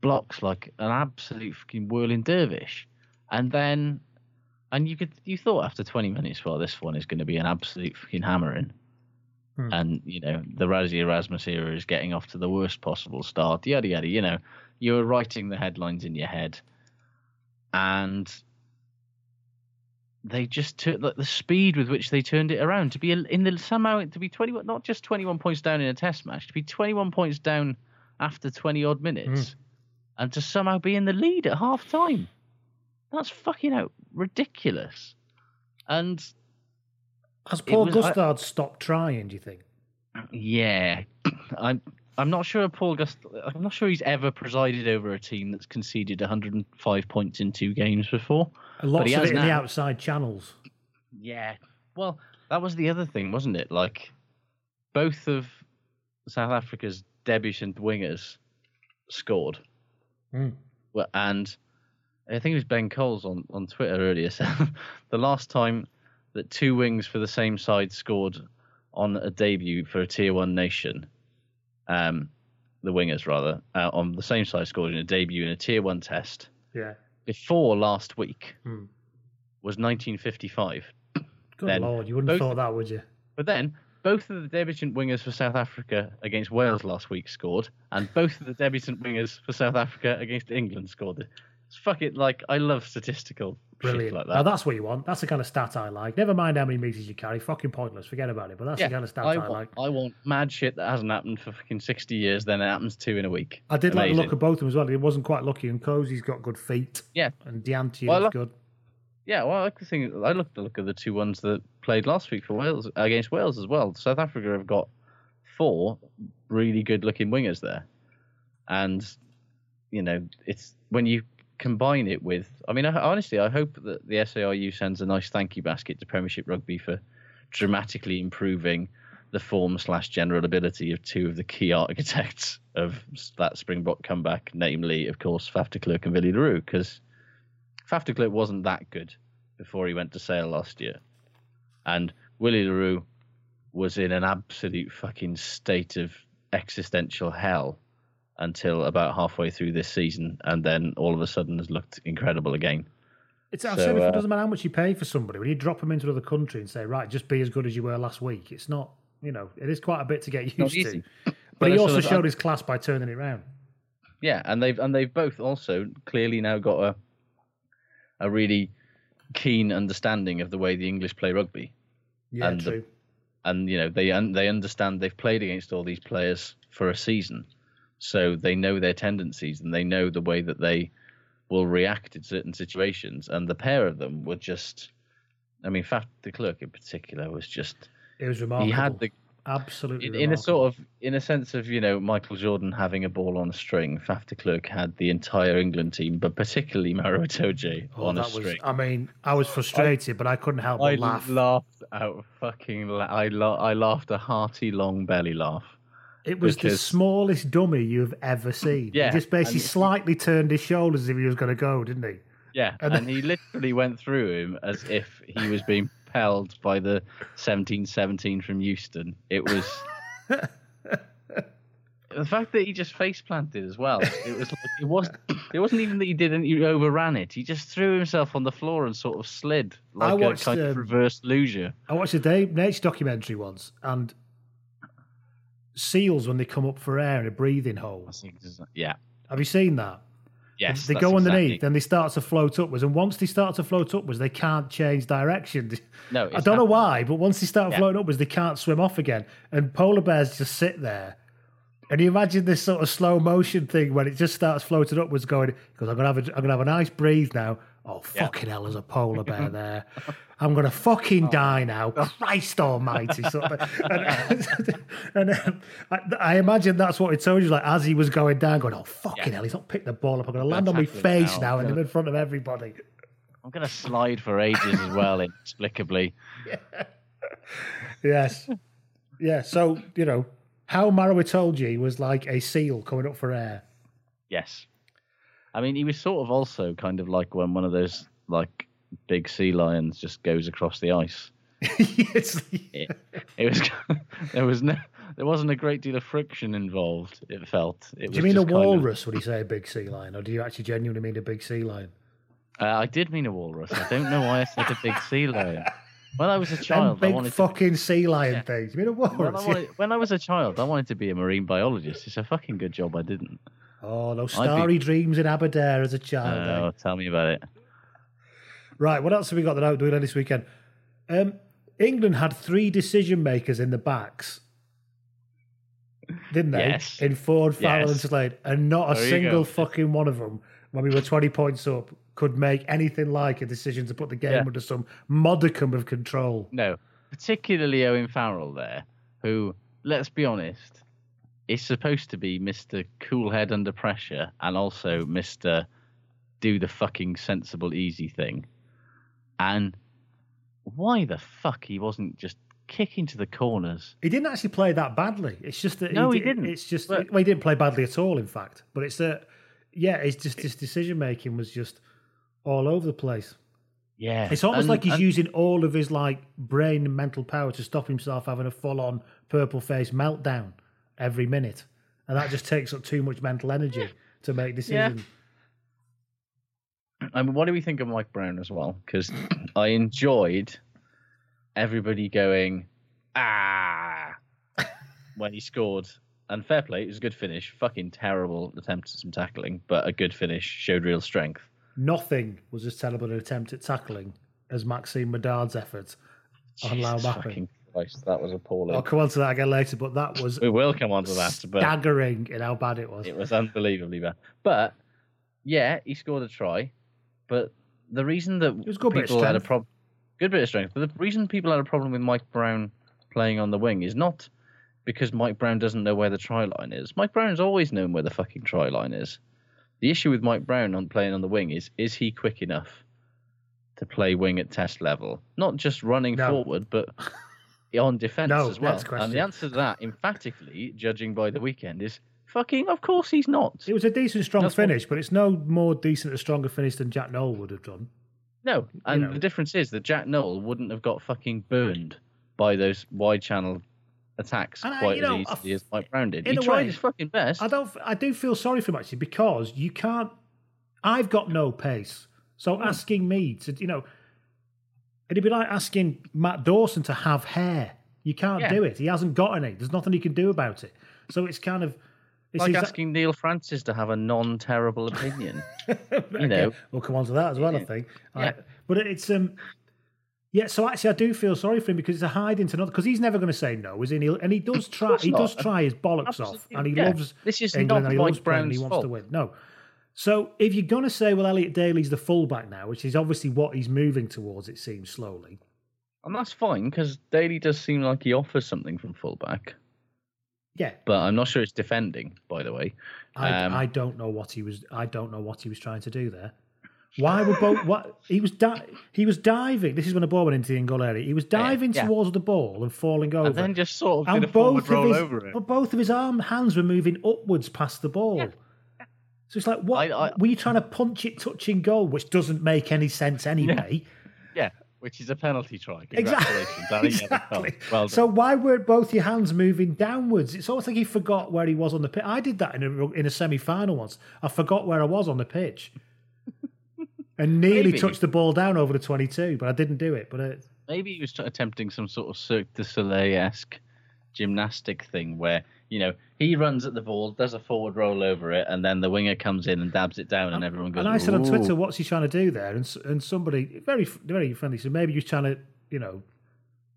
Speaker 3: blocks like an absolute fucking whirling dervish, and then, and you could you thought after twenty minutes, well, this one is going to be an absolute fucking hammering.
Speaker 2: Hmm.
Speaker 3: And you know the Rassie Erasmus era is getting off to the worst possible start. Yada yada. You know, you were writing the headlines in your head, and they just took like, the speed with which they turned it around to be in the somehow to be 21 not just 21 points down in a test match to be 21 points down after 20 odd minutes and to somehow be in the lead at half time that's fucking out ridiculous And
Speaker 2: Has Paul
Speaker 3: was- I-
Speaker 2: Gustard stopped trying? Do you think?
Speaker 3: yeah, I'm I'm not sure Paul Gust. I'm not sure he's ever presided over a team that's conceded 105 points in two games before.
Speaker 2: And lots
Speaker 3: he
Speaker 2: of it in the outside channels.
Speaker 3: Yeah. Well, that was the other thing, wasn't it? Like, both of South Africa's debutant wingers scored.
Speaker 2: Mm.
Speaker 3: Well, and I think it was Ben Coles on, on Twitter earlier said the last time that two wings for the same side scored on a debut for a tier one nation, um, the wingers rather, uh, on the same side scored in a debut in a tier one test
Speaker 2: Yeah.
Speaker 3: before last week
Speaker 2: Hmm.
Speaker 3: was 1955.
Speaker 2: Good
Speaker 3: Then
Speaker 2: lord, you wouldn't have thought that, would you?
Speaker 3: But then both of the debutant wingers for South Africa against Wales last week scored, and both of the debutant wingers for South Africa against England scored. It's fuck it, like I love statistical
Speaker 2: Brilliant.
Speaker 3: shit like
Speaker 2: Now
Speaker 3: that.
Speaker 2: that's what you want. That's the kind of stat I like. Never mind how many meters you carry. Fucking pointless. Forget about it. But that's the kind of stat I,
Speaker 3: I, want,
Speaker 2: like.
Speaker 3: I want mad shit that hasn't happened for fucking sixty years, then it happens two in a week.
Speaker 2: I did like the look of both of them as well. He wasn't quite lucky, and Nkosi's got good feet,
Speaker 3: Yeah,
Speaker 2: and Dyantyi's
Speaker 3: Well, like-
Speaker 2: good.
Speaker 3: yeah. Well, I like the thing. I looked the look of the two ones that played last week for Wales against Wales as well. South Africa have got four really good looking wingers there, and you know it's when you combine it with. I mean, I, honestly, I hope that the SARU sends a nice thank you basket to Premiership Rugby for dramatically improving the form slash general ability of two of the key architects of that Springbok comeback, namely, of course, Faf de Klerk and Willie le Roux, because Faf de Klerk wasn't that good before he went to Sale last year. And Willie le Roux was in an absolute fucking state of existential hell until about halfway through this season, and then all of a sudden has looked incredible again.
Speaker 2: It's I
Speaker 3: So,
Speaker 2: said before,
Speaker 3: uh,
Speaker 2: it doesn't matter how much you pay for somebody. When you drop them into another country and say, right, just be as good as you were last week, it's not. You know, it is quite a bit to get used to. But,
Speaker 3: But
Speaker 2: he also showed his class by turning it round.
Speaker 3: Yeah, and they've and they've both also clearly now got a a really keen understanding of the way the English play rugby.
Speaker 2: Yeah,
Speaker 3: And the-
Speaker 2: true.
Speaker 3: and you know they they understand they've played against all these players for a season, so they know their tendencies and they know the way that they will react in certain situations. And the pair of them were just, I mean, Faf de Klerk in particular was just
Speaker 2: It was remarkable.
Speaker 3: he had the
Speaker 2: absolutely
Speaker 3: in, in a sort of in a sense of you know Michael Jordan having a ball on a string. Faf de Klerk had the entire England team, but particularly Maro Itoje
Speaker 2: Oh,
Speaker 3: on a
Speaker 2: was,
Speaker 3: string.
Speaker 2: I mean, I was frustrated, but I couldn't help
Speaker 3: I
Speaker 2: but laugh.
Speaker 3: laughed out fucking. La- I la- I laughed a hearty long belly laugh.
Speaker 2: It was the smallest dummy you've ever seen.
Speaker 3: Yeah,
Speaker 2: he just basically slightly turned his shoulders as if he was going to go, didn't he?
Speaker 3: Yeah,
Speaker 2: And
Speaker 3: and, he literally went through him as if he was being pelled by the 1717 from Euston. It was the fact that he just face planted as well. It was like, it was it wasn't even that he didn't he overran it. He just threw himself on the floor and sort of slid like
Speaker 2: watched,
Speaker 3: a kind of
Speaker 2: um,
Speaker 3: reverse luge.
Speaker 2: I watched a Dave Nature documentary once, and seals when they come up for air in a breathing hole.
Speaker 3: Yeah.
Speaker 2: Have you seen that?
Speaker 3: Yes.
Speaker 2: they go underneath,
Speaker 3: exactly-
Speaker 2: and they start to float upwards. And once they start to float upwards, they can't change direction.
Speaker 3: No,
Speaker 2: I don't know why, but once they start
Speaker 3: Yeah.
Speaker 2: floating upwards, they can't swim off again. And polar bears just sit there. And you imagine this sort of slow motion thing when it just starts floating upwards, going, because I'm gonna have a, I'm gonna have a nice breathe now. Oh fucking hell, there's a polar bear there. I'm gonna fucking
Speaker 3: Oh.
Speaker 2: die now. Christ Almighty! Sort of, and and um, I, I imagine that's what he told you. Like as he was going down, going, oh fucking hell, he's not picked the ball up. I'm gonna land on my face
Speaker 3: now.
Speaker 2: now, and I'm in front of everybody.
Speaker 3: I'm gonna slide for ages as well, inexplicably.
Speaker 2: Yes. Yeah. So, you know, how Maro Itoje was like a seal coming up for air.
Speaker 3: Yes. I mean, he was sort of also kind of like when one of those like big sea lions just goes across the ice.
Speaker 2: yes.
Speaker 3: It, it was there was no there wasn't a great deal of friction involved. It felt. It
Speaker 2: Do you mean a
Speaker 3: kind of-
Speaker 2: walrus when you say a big sea lion, or do you actually genuinely mean a big sea lion?
Speaker 3: uh, I did mean a walrus. I don't know why I said a big sea lion. When I was a
Speaker 2: Them
Speaker 3: child, I
Speaker 2: big
Speaker 3: wanted to
Speaker 2: fucking sea lion things. You mean a
Speaker 3: when
Speaker 2: walrus?
Speaker 3: I, wanted, when I was a child, I wanted to be a marine biologist. It's a fucking good job I didn't.
Speaker 2: Oh, those
Speaker 3: I'd be-
Speaker 2: starry dreams in Aberdare as a child. eh?
Speaker 3: Oh, tell me about it.
Speaker 2: Right, what else have we got that out doing this weekend? Um, England had three decision makers in the backs, didn't they?
Speaker 3: Yes.
Speaker 2: In Ford, Farrell, and Slade, and not a
Speaker 3: There
Speaker 2: single fucking one of them when we were 20 points up, could make anything like a decision to put the game
Speaker 3: Yeah.
Speaker 2: under some modicum of control.
Speaker 3: No, particularly Owen Farrell there, who, let's be honest, is supposed to be Mr. Cool Head under pressure and also Mr. Do the fucking sensible easy thing. And why the fuck he wasn't just kicking to the corners?
Speaker 2: He didn't actually play that badly. It's just that
Speaker 3: No, he
Speaker 2: di-
Speaker 3: didn't.
Speaker 2: It's just well, he didn't play badly at all. In fact, but it's that yeah, it's just his decision making was just all over the place.
Speaker 3: Yeah,
Speaker 2: It's almost
Speaker 3: and-
Speaker 2: like he's
Speaker 3: and-
Speaker 2: using all of his like brain and mental power to stop himself having a full on purple face meltdown every minute, and that just takes up too much mental energy to make decisions.
Speaker 3: I mean, what do we think of Mike Brown as well? Because I enjoyed everybody going ah when he scored. And fair play, it was a good finish. Fucking terrible attempt at some tackling, but a good finish showed real strength.
Speaker 2: Nothing was as terrible an attempt at tackling as Maxime Medard's effort on Lau
Speaker 3: Jesus
Speaker 2: Mapping.
Speaker 3: Christ, that was appalling.
Speaker 2: I'll come on to that again later, but that was
Speaker 3: We will come on to that, but
Speaker 2: staggering in how bad it was.
Speaker 3: it was unbelievably bad. But yeah, he scored a try. But the reason that people had a problem, good bit of strength. But the reason people had a problem with Mike Brown playing on the wing is not because Mike Brown doesn't know where the try line is. Mike Brown's always known where the fucking try line is. The issue with Mike Brown on playing on the wing is is he quick enough to play wing at test level? Not just running
Speaker 2: No.
Speaker 3: forward, but on defence
Speaker 2: No,
Speaker 3: as well. And the answer to that, emphatically, judging by the weekend, is fucking of course he's not.
Speaker 2: It was a decent, strong
Speaker 3: That's what-
Speaker 2: finish, but it's no more decent or stronger finish than Jack Nowell would have done.
Speaker 3: No, and
Speaker 2: know.
Speaker 3: the difference is that Jack Nowell wouldn't have got fucking burned by those wide channel attacks
Speaker 2: And I-
Speaker 3: quite
Speaker 2: know,
Speaker 3: as
Speaker 2: I-
Speaker 3: easily as Mike Brown did.
Speaker 2: in
Speaker 3: He tried
Speaker 2: way,
Speaker 3: his fucking best.
Speaker 2: I don't. I do feel sorry for him actually because you can't. I've got no pace, so
Speaker 3: Hmm.
Speaker 2: asking me to, you know, it'd be like asking Matt Dawson to have hair. You can't
Speaker 3: Yeah.
Speaker 2: do it. He hasn't got any. There's nothing he can do about it. So it's kind of. It's
Speaker 3: like asking Neil Francis to have a non-terrible opinion.
Speaker 2: Okay,
Speaker 3: know.
Speaker 2: we'll come on to that as well. I think.
Speaker 3: Yeah.
Speaker 2: Right. But it's um. Yeah, so actually, I do feel sorry for him because it's a hide into nothing. Because he's never going to say no, is he? And, he does try. He does try his bollocks off, and he
Speaker 3: yeah.
Speaker 2: loves
Speaker 3: This is
Speaker 2: England.
Speaker 3: not
Speaker 2: and he
Speaker 3: Mike
Speaker 2: loves and he
Speaker 3: Brown's
Speaker 2: wants to win. No. So if you're going to say, well, Elliot Daly's the fullback now, which is obviously what he's moving towards, it seems slowly.
Speaker 3: and that's fine because Daly does seem like he offers something from fullback,
Speaker 2: Yeah,
Speaker 3: but I'm not sure it's defending. By the way,
Speaker 2: I,
Speaker 3: Um,
Speaker 2: I don't know what he was. I don't know what he was trying to do there. Why were both? What he was di- he was diving. This is when the ball went into the in goal area. He was diving
Speaker 3: yeah.
Speaker 2: towards the ball and falling over,
Speaker 3: and then just sort of
Speaker 2: and
Speaker 3: did a forward
Speaker 2: both of
Speaker 3: roll
Speaker 2: his,
Speaker 3: over it.
Speaker 2: but both of his arm hands were moving upwards past the ball. So it's like, what
Speaker 3: I- I-
Speaker 2: were you trying to punch it, touching goal, which doesn't make any sense anyway.
Speaker 3: Yeah, which is a penalty try.
Speaker 2: Exactly.
Speaker 3: Congratulations. Yeah,
Speaker 2: exactly.
Speaker 3: Well
Speaker 2: so why weren't both your hands moving downwards? It's almost like he forgot where he was on the pitch. I did that in a in a semi final once. I forgot where I was on the pitch, and nearly
Speaker 3: Maybe.
Speaker 2: touched the ball down over the twenty two, but I didn't do it. But it,
Speaker 3: maybe he was attempting some sort of Cirque du Soleil esque gymnastic thing where you know he runs at the ball, does a forward roll over it, and then the winger comes in and dabs it down, and everyone goes.
Speaker 2: and I said on Twitter, "What's he trying to do there?" And and somebody very very friendly said maybe he was trying to you know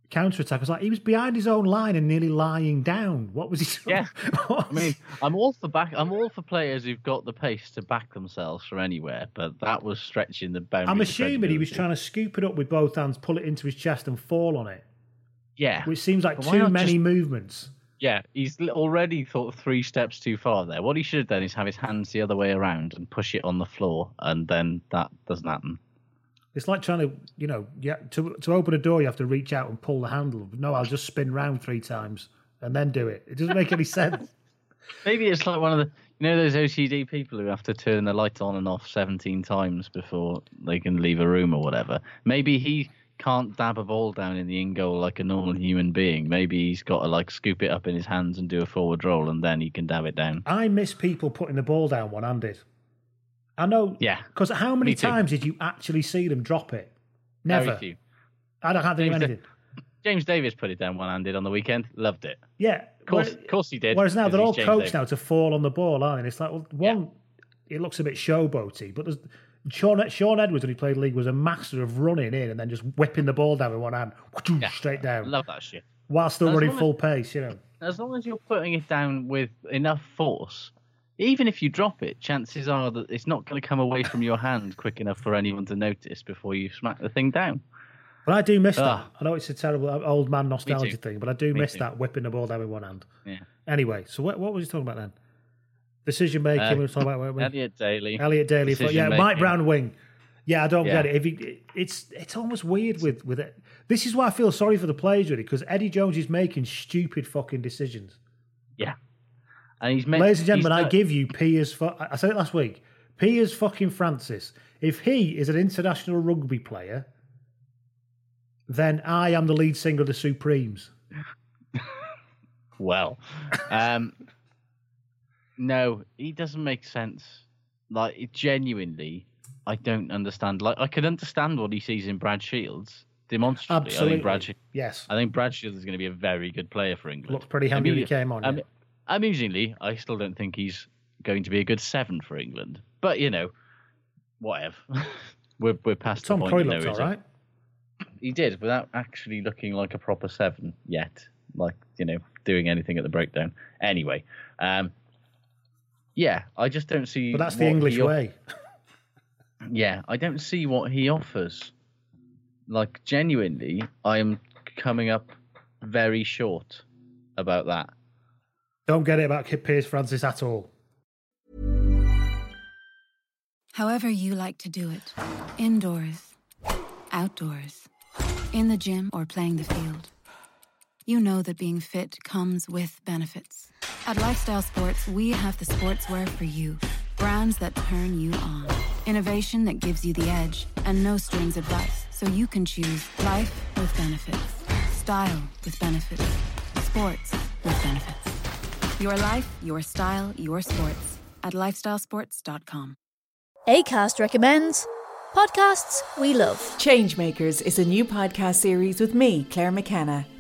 Speaker 2: counter attack. I was like, he was behind his own line and nearly lying down. What was he? Trying?
Speaker 3: Yeah. I mean, I'm all for back. I'm all for players who've got the pace to back themselves from anywhere, but that was stretching the boundaries.
Speaker 2: I'm assuming he was trying to scoop it up with both hands, pull it into his chest, and fall on it.
Speaker 3: Yeah,
Speaker 2: Which seems like too many
Speaker 3: just-
Speaker 2: movements.
Speaker 3: yeah. He's already thought three steps too far there. What he should have done is have his hands the other way around and push it on the floor, and then that doesn't happen.
Speaker 2: It's like trying to, you know, yeah, to to open a door, you have to reach out and pull the handle. No, I'll just spin round three times and then do it. It doesn't make any sense.
Speaker 3: Maybe it's like one of the you know those OCD people who have to turn the light on and off seventeen times before they can leave a room or whatever. Maybe he can't dab a ball down in the in goal like a normal human being. Maybe he's got to like scoop it up in his hands and do a forward roll and then he can dab it down.
Speaker 2: I miss people putting the ball down one handed. I know.
Speaker 3: Yeah.
Speaker 2: Because how many times did you actually see them drop it?
Speaker 3: Very
Speaker 2: Never.
Speaker 3: few.
Speaker 2: I don't have to do
Speaker 3: James,
Speaker 2: anything.
Speaker 3: James Davis put it down one handed on the weekend. Loved it.
Speaker 2: Yeah.
Speaker 3: Of course, course he did.
Speaker 2: Whereas now they're all
Speaker 3: James
Speaker 2: coached
Speaker 3: Davis.
Speaker 2: now to fall on the ball, aren't they? And it's like, well, one, it looks a bit showboaty, but there's Sean, Sean Edwards when he played league was a master of running in and then just whipping the ball down with one hand, straight down,
Speaker 3: Love that shit.
Speaker 2: while still
Speaker 3: As
Speaker 2: running
Speaker 3: long as-
Speaker 2: full pace. You know,
Speaker 3: As long as you're putting it down with enough force, even if you drop it, chances are that it's not going to come away from your hand quick enough for anyone to notice before you smack the thing down.
Speaker 2: But I do miss that.
Speaker 3: Ah.
Speaker 2: I know it's a terrible uh, old man nostalgia thing, but I do
Speaker 3: Me
Speaker 2: miss
Speaker 3: too.
Speaker 2: that whipping the ball down with one hand.
Speaker 3: Yeah.
Speaker 2: Anyway, so what, what was he talking about then? Decision making.
Speaker 3: Uh,
Speaker 2: we were talking about weren't we?
Speaker 3: Elliot Daly.
Speaker 2: Elliot Daly.
Speaker 3: Decision
Speaker 2: Yeah, Mike. Brown wing. Yeah, I don't
Speaker 3: Yeah.
Speaker 2: get it. If he, it's it's almost weird with with it. This is why I feel sorry for the players really because Eddie Jones is making stupid fucking decisions.
Speaker 3: Yeah. And he's meant,
Speaker 2: Ladies and gentlemen, I give you Piers. Fu- I said it last week. P Piers fucking Francis. If he is an international rugby player, then I am the lead singer of the Supremes.
Speaker 3: well. Um, no, he doesn't make sense. Like, it genuinely, I don't understand. Like, I can understand what he sees in Brad Shields. Demonstrably, I
Speaker 2: Absolutely.
Speaker 3: think Brad.
Speaker 2: Yes.
Speaker 3: I think Brad Shields is going to be a very good player for England.
Speaker 2: Looked pretty handy when he came on, yeah.
Speaker 3: Amusingly, I still don't think he's going to be a good seven for England. But you know, whatever. we're we're past
Speaker 2: Tom
Speaker 3: the point.
Speaker 2: Croy looks all
Speaker 3: it? He did without actually looking like a proper seven yet, like you know, doing anything at the breakdown. Anyway, um, yeah, I just don't see.
Speaker 2: But that's the English
Speaker 3: he
Speaker 2: way.
Speaker 3: Yeah, I don't see what he offers. Like genuinely, I am coming up very short about that.
Speaker 2: Don't get it about Kip Piers Francis at all.
Speaker 1: However, you like to do it indoors, outdoors, in the gym, or playing the field. You know that being fit comes with benefits. At Lifestyle Sports, we have the sportswear for you brands that turn you on, innovation that gives you the edge, and no strings advice so you can choose life with benefits, style with benefits, sports with benefits. Your life, your style, your sports at lifestylesports.com.
Speaker 4: ACAST recommends podcasts we love.
Speaker 5: Changemakers is a new podcast series with me, Claire McKenna,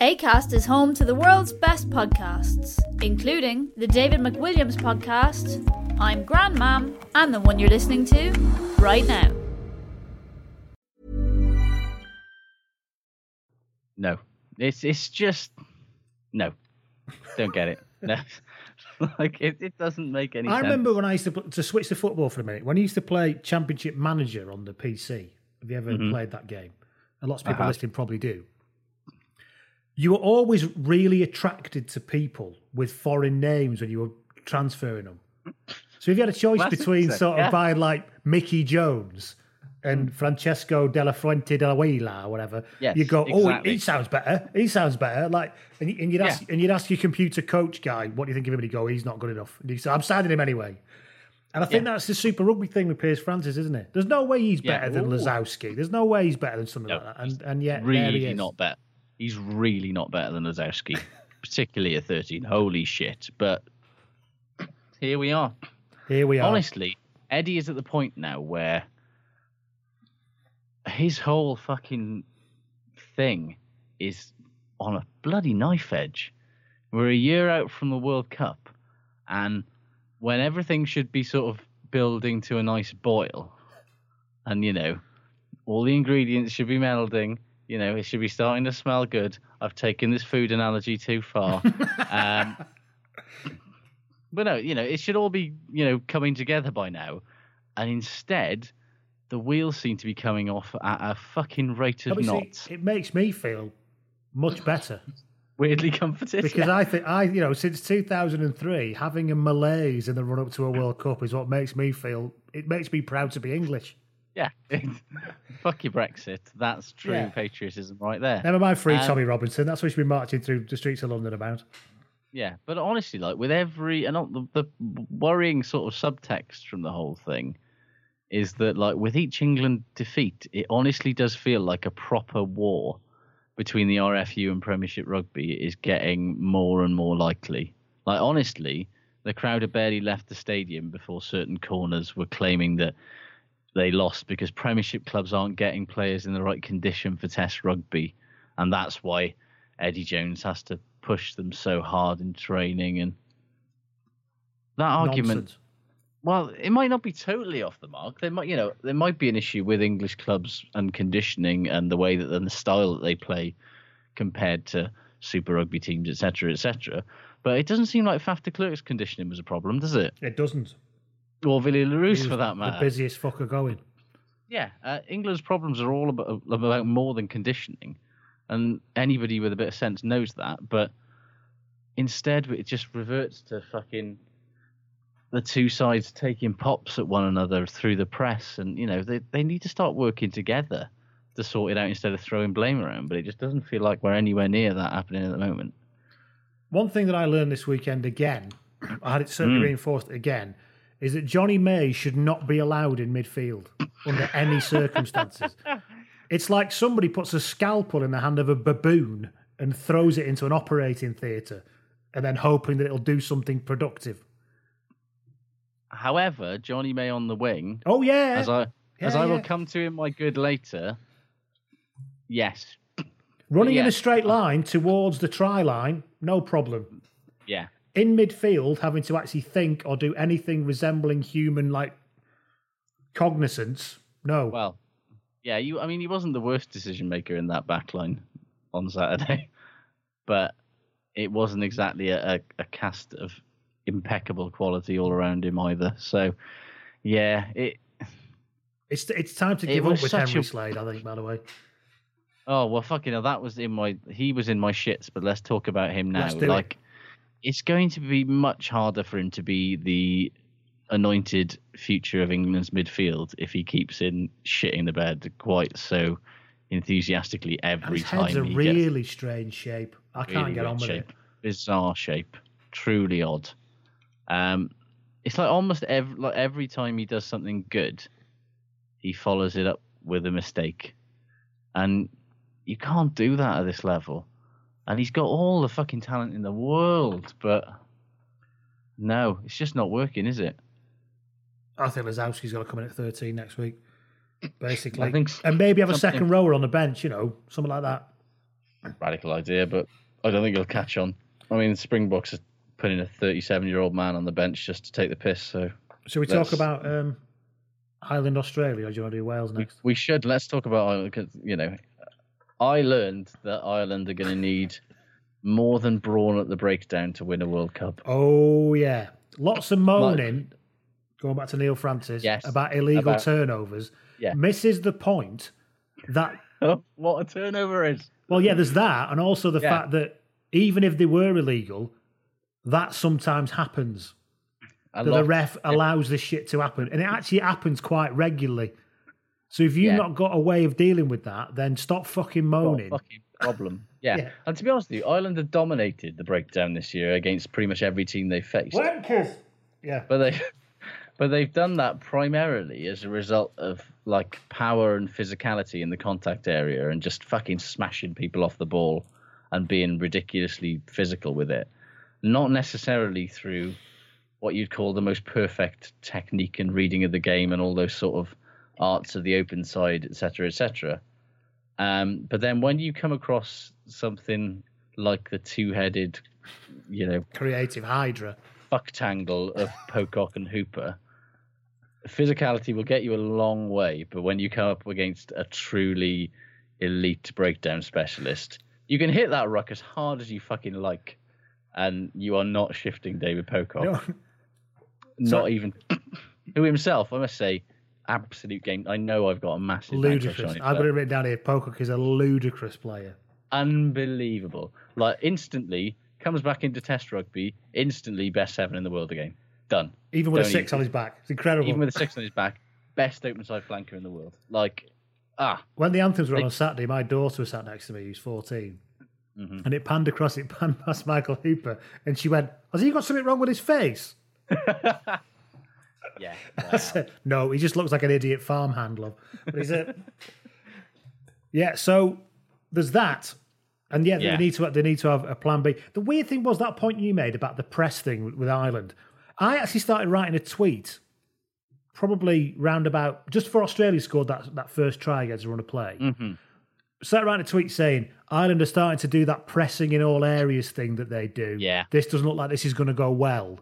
Speaker 4: ACAST is home to the world's best podcasts, including the David McWilliams podcast, I'm Grandmam, and the one you're listening to right now.
Speaker 3: No, it's it's just no. Don't get it. No, like it, it doesn't make any
Speaker 2: I
Speaker 3: sense.
Speaker 2: remember when I used to to switch to football for a minute. When I used to play Championship Manager on the PC. Have you ever
Speaker 3: Mhm.
Speaker 2: played that game? And lots of people
Speaker 3: I have.
Speaker 2: listening probably do. You were always really attracted to people with foreign names when you were transferring them. So if you had a choice between sort of
Speaker 3: yeah.
Speaker 2: buying like Mickey Jones and Francesco Della Fuente della Huila or whatever,
Speaker 3: Yes,
Speaker 2: you go, oh,
Speaker 3: exactly.
Speaker 2: he sounds better. He sounds better. Like, and, and you'd ask and you'd ask your computer coach guy, what do you think of him? And he'd go, he's not good enough. And he'd say, I'm signing him anyway. And I think
Speaker 3: Yeah.
Speaker 2: that's the Super Rugby thing with Piers Francis, isn't it? There's no way he's
Speaker 3: Yeah.
Speaker 2: better than. Lozowski. There's no way he's better than something
Speaker 3: No,
Speaker 2: like that. And and yet there
Speaker 3: really
Speaker 2: he
Speaker 3: not better. He's really not better than Lozowski, particularly at 13. Holy shit. But here we are.
Speaker 2: Here we are.
Speaker 3: Honestly, Eddie is at the point now where his whole fucking thing is on a bloody knife edge. We're a year out from the World Cup, and when everything should be sort of building to a nice boil, and you know, all the ingredients should be melding. You know, it should be starting to smell good. I've taken this food analogy too far. um, but no, you know, it should all be, you know, coming together by now. And instead, the wheels seem to be coming off at a fucking rate of
Speaker 2: Obviously,
Speaker 3: knots.
Speaker 2: it makes me feel much better
Speaker 3: Weirdly comforted.
Speaker 2: because
Speaker 3: yeah.
Speaker 2: I think I, you know, since 2003, having a malaise in the run up to a World Cup is what makes me feel. It makes me proud to be English.
Speaker 3: Yeah. Fuck your Brexit. That's true
Speaker 2: Yeah.
Speaker 3: patriotism right there.
Speaker 2: Never mind, free
Speaker 3: Um,
Speaker 2: Tommy Robinson. That's what he's been marching through the streets of London about.
Speaker 3: Yeah, but honestly, like with every and the, the worrying sort of subtext from the whole thing is that like with each England defeat, it honestly does feel like a proper war between the RFU and Premiership Rugby is getting more and more likely. Like honestly, the crowd had barely left the stadium before certain corners were claiming that they lost because Premiership clubs aren't getting players in the right condition for Test rugby, and that's why Eddie Jones has to push them so hard in training. And that argument,
Speaker 2: Nonsense.
Speaker 3: well, it might not be totally off the mark. There might, you know, there might be an issue with English clubs and conditioning and the way that and the style that they play compared to Super Rugby teams, etc., etc. But it doesn't seem like Faf de Klerk's conditioning was a problem, does it?
Speaker 2: It doesn't.
Speaker 3: Or
Speaker 2: He
Speaker 3: le
Speaker 2: Roux,
Speaker 3: for that matter.
Speaker 2: The busiest fucker going.
Speaker 3: Yeah, uh, England's problems are all about, about more than conditioning, and anybody with a bit of sense knows that. But instead, it just reverts to fucking the two sides taking pops at one another through the press, and you know they they need to start working together to sort it out instead of throwing blame around. But it just doesn't feel like we're anywhere near that happening at the moment.
Speaker 2: One thing that I learned this weekend again, I had it certainly
Speaker 3: Mm.
Speaker 2: reinforced again, is that Jonny May should not be allowed in midfield under any circumstances. It's like somebody puts a scalpel in the hand of a baboon and throws it into an operating theatre and then hoping that it'll do something productive.
Speaker 3: However, Jonny May on the wing.
Speaker 2: Oh, yeah.
Speaker 3: As I as
Speaker 2: Yeah,
Speaker 3: will come to in my good later. Yes.
Speaker 2: Running in a straight line towards the try line, no problem.
Speaker 3: Yeah.
Speaker 2: In midfield, having to actually think or do anything resembling human like cognizance, no.
Speaker 3: Well, yeah, you. I mean, he wasn't the worst decision maker in that back line on Saturday, but it wasn't exactly a, a, cast of impeccable quality all around him either. So, yeah, it.
Speaker 2: It's it's time to give up with Henry
Speaker 3: a-
Speaker 2: Slade, I think, by the way.
Speaker 3: Oh well, fucking hell, that was in my. He was in my shits, but let's talk about him now.
Speaker 2: Let's do it.
Speaker 3: like, it's going to be much harder for him to be the anointed future of England's midfield if he keeps in shitting the bed quite so enthusiastically every
Speaker 2: his
Speaker 3: time
Speaker 2: head's a
Speaker 3: he gets
Speaker 2: really strange shape. I can't get on with
Speaker 3: shape.
Speaker 2: it.
Speaker 3: Bizarre shape, truly odd. Um, it's like almost every like every time he does something good, he follows it up with a mistake, and you can't do that at this level. And he's got all the fucking talent in the world, but no, it's just not working, is it?
Speaker 2: I think Lozowski's got to come in at 13 next week, basically.
Speaker 3: I think
Speaker 2: and maybe have a second rower on the bench, you know, something like that.
Speaker 3: Radical idea, but I don't think it'll catch on. I mean, Springboks are putting a 37 year old man on the bench just to take the piss. So,
Speaker 2: Shall we
Speaker 3: let's-
Speaker 2: talk about um, Ireland Australia or do you want to do Wales next?
Speaker 3: We should. Let's talk about Ireland because you know, I learned that Ireland are going to need more than brawn at the breakdown to win a World Cup.
Speaker 2: Oh, yeah. Lots of moaning, going back to Neil Francis,
Speaker 3: Yes,
Speaker 2: about illegal
Speaker 3: about-
Speaker 2: turnovers.
Speaker 3: Yeah.
Speaker 2: Misses the point that oh,
Speaker 3: what a turnover is.
Speaker 2: Well, yeah, there's that, and also the
Speaker 3: Yeah.
Speaker 2: fact that even if they were illegal, that sometimes happens. That the ref allows this shit to happen, and it actually happens quite regularly. So if you've
Speaker 3: Yeah.
Speaker 2: not got a way of dealing with that, then stop fucking moaning.
Speaker 3: fucking problem. Yeah.
Speaker 2: Yeah.
Speaker 3: And to be honest with you, Ireland have dominated the breakdown this year against pretty much every team they faced.
Speaker 2: Wankers. Yeah.
Speaker 3: But they but they've done that primarily as a result of like power and physicality in the contact area and just fucking smashing people off the ball and being ridiculously physical with it. Not necessarily through what you'd call the most perfect technique and reading of the game and all those sort of arts of the open side, etc., etc. Um, but then when you come across something like the two-headed, you know,
Speaker 2: Creative Hydra.
Speaker 3: fuck tangle of Pocock and Hooper, physicality will get you a long way. But when you come up against a truly elite breakdown specialist, you can hit that ruck as hard as you fucking like, and you are not shifting David Pocock.
Speaker 2: No.
Speaker 3: Not even who himself, I must say, absolute game. I know I've got a massive
Speaker 2: Ludicrous.
Speaker 3: him,
Speaker 2: I've got it written down here. Pocock is a ludicrous player.
Speaker 3: unbelievable. Like instantly comes back into Test rugby, instantly best seven in the world again. Done.
Speaker 2: Even with a
Speaker 3: Don't
Speaker 2: six on his back. It's incredible.
Speaker 3: Even with a six on his back, best open side flanker in the world. Like, ah,
Speaker 2: When the anthems were on
Speaker 3: They-
Speaker 2: on Saturday, my daughter was sat next to me, who's 14.
Speaker 3: Mhm.
Speaker 2: And it panned across, it panned past Michael Hooper. And she went, Has he got something wrong with his face?
Speaker 3: yeah.
Speaker 2: I said, no, he just looks like an idiot farmhand, love. But he's a. yeah, so there's that. And yeah,
Speaker 3: Yeah.
Speaker 2: they need to they need to have a plan B. The weird thing was that point you made about the press thing with, Ireland. I actually started writing a tweet probably round about just before Australia scored that that first try against a run of play.
Speaker 3: Mm-hmm.
Speaker 2: Started writing a tweet saying Ireland are starting to do that pressing in all areas thing that they do.
Speaker 3: Yeah.
Speaker 2: This doesn't look like this is going to go well.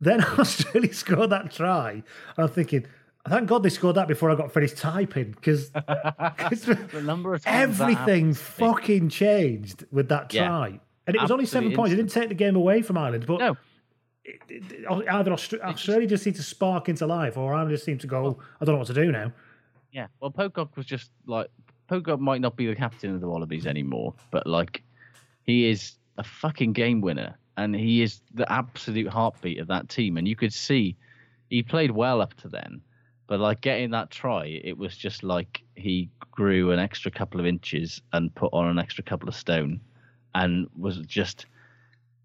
Speaker 2: Then Australia scored that try. And I'm thinking, thank God they scored that before I got finished typing because
Speaker 3: the number of
Speaker 2: everything fucking changed with that
Speaker 3: Yeah.
Speaker 2: try. And it was only seven points. It didn't take the game away from Ireland, but
Speaker 3: No.
Speaker 2: it- it- either Austra- Australia just seemed to spark into life, or Ireland just seemed to go, I don't know what to do now.
Speaker 3: Yeah, well, Pocock was just like Pocock might not be the captain of the Wallabies anymore, but like he is a fucking game winner, and he is the absolute heartbeat of that team. And you could see he played well up to then, but like getting that try, it was just like he grew an extra couple of inches and put on an extra couple of stone, and was just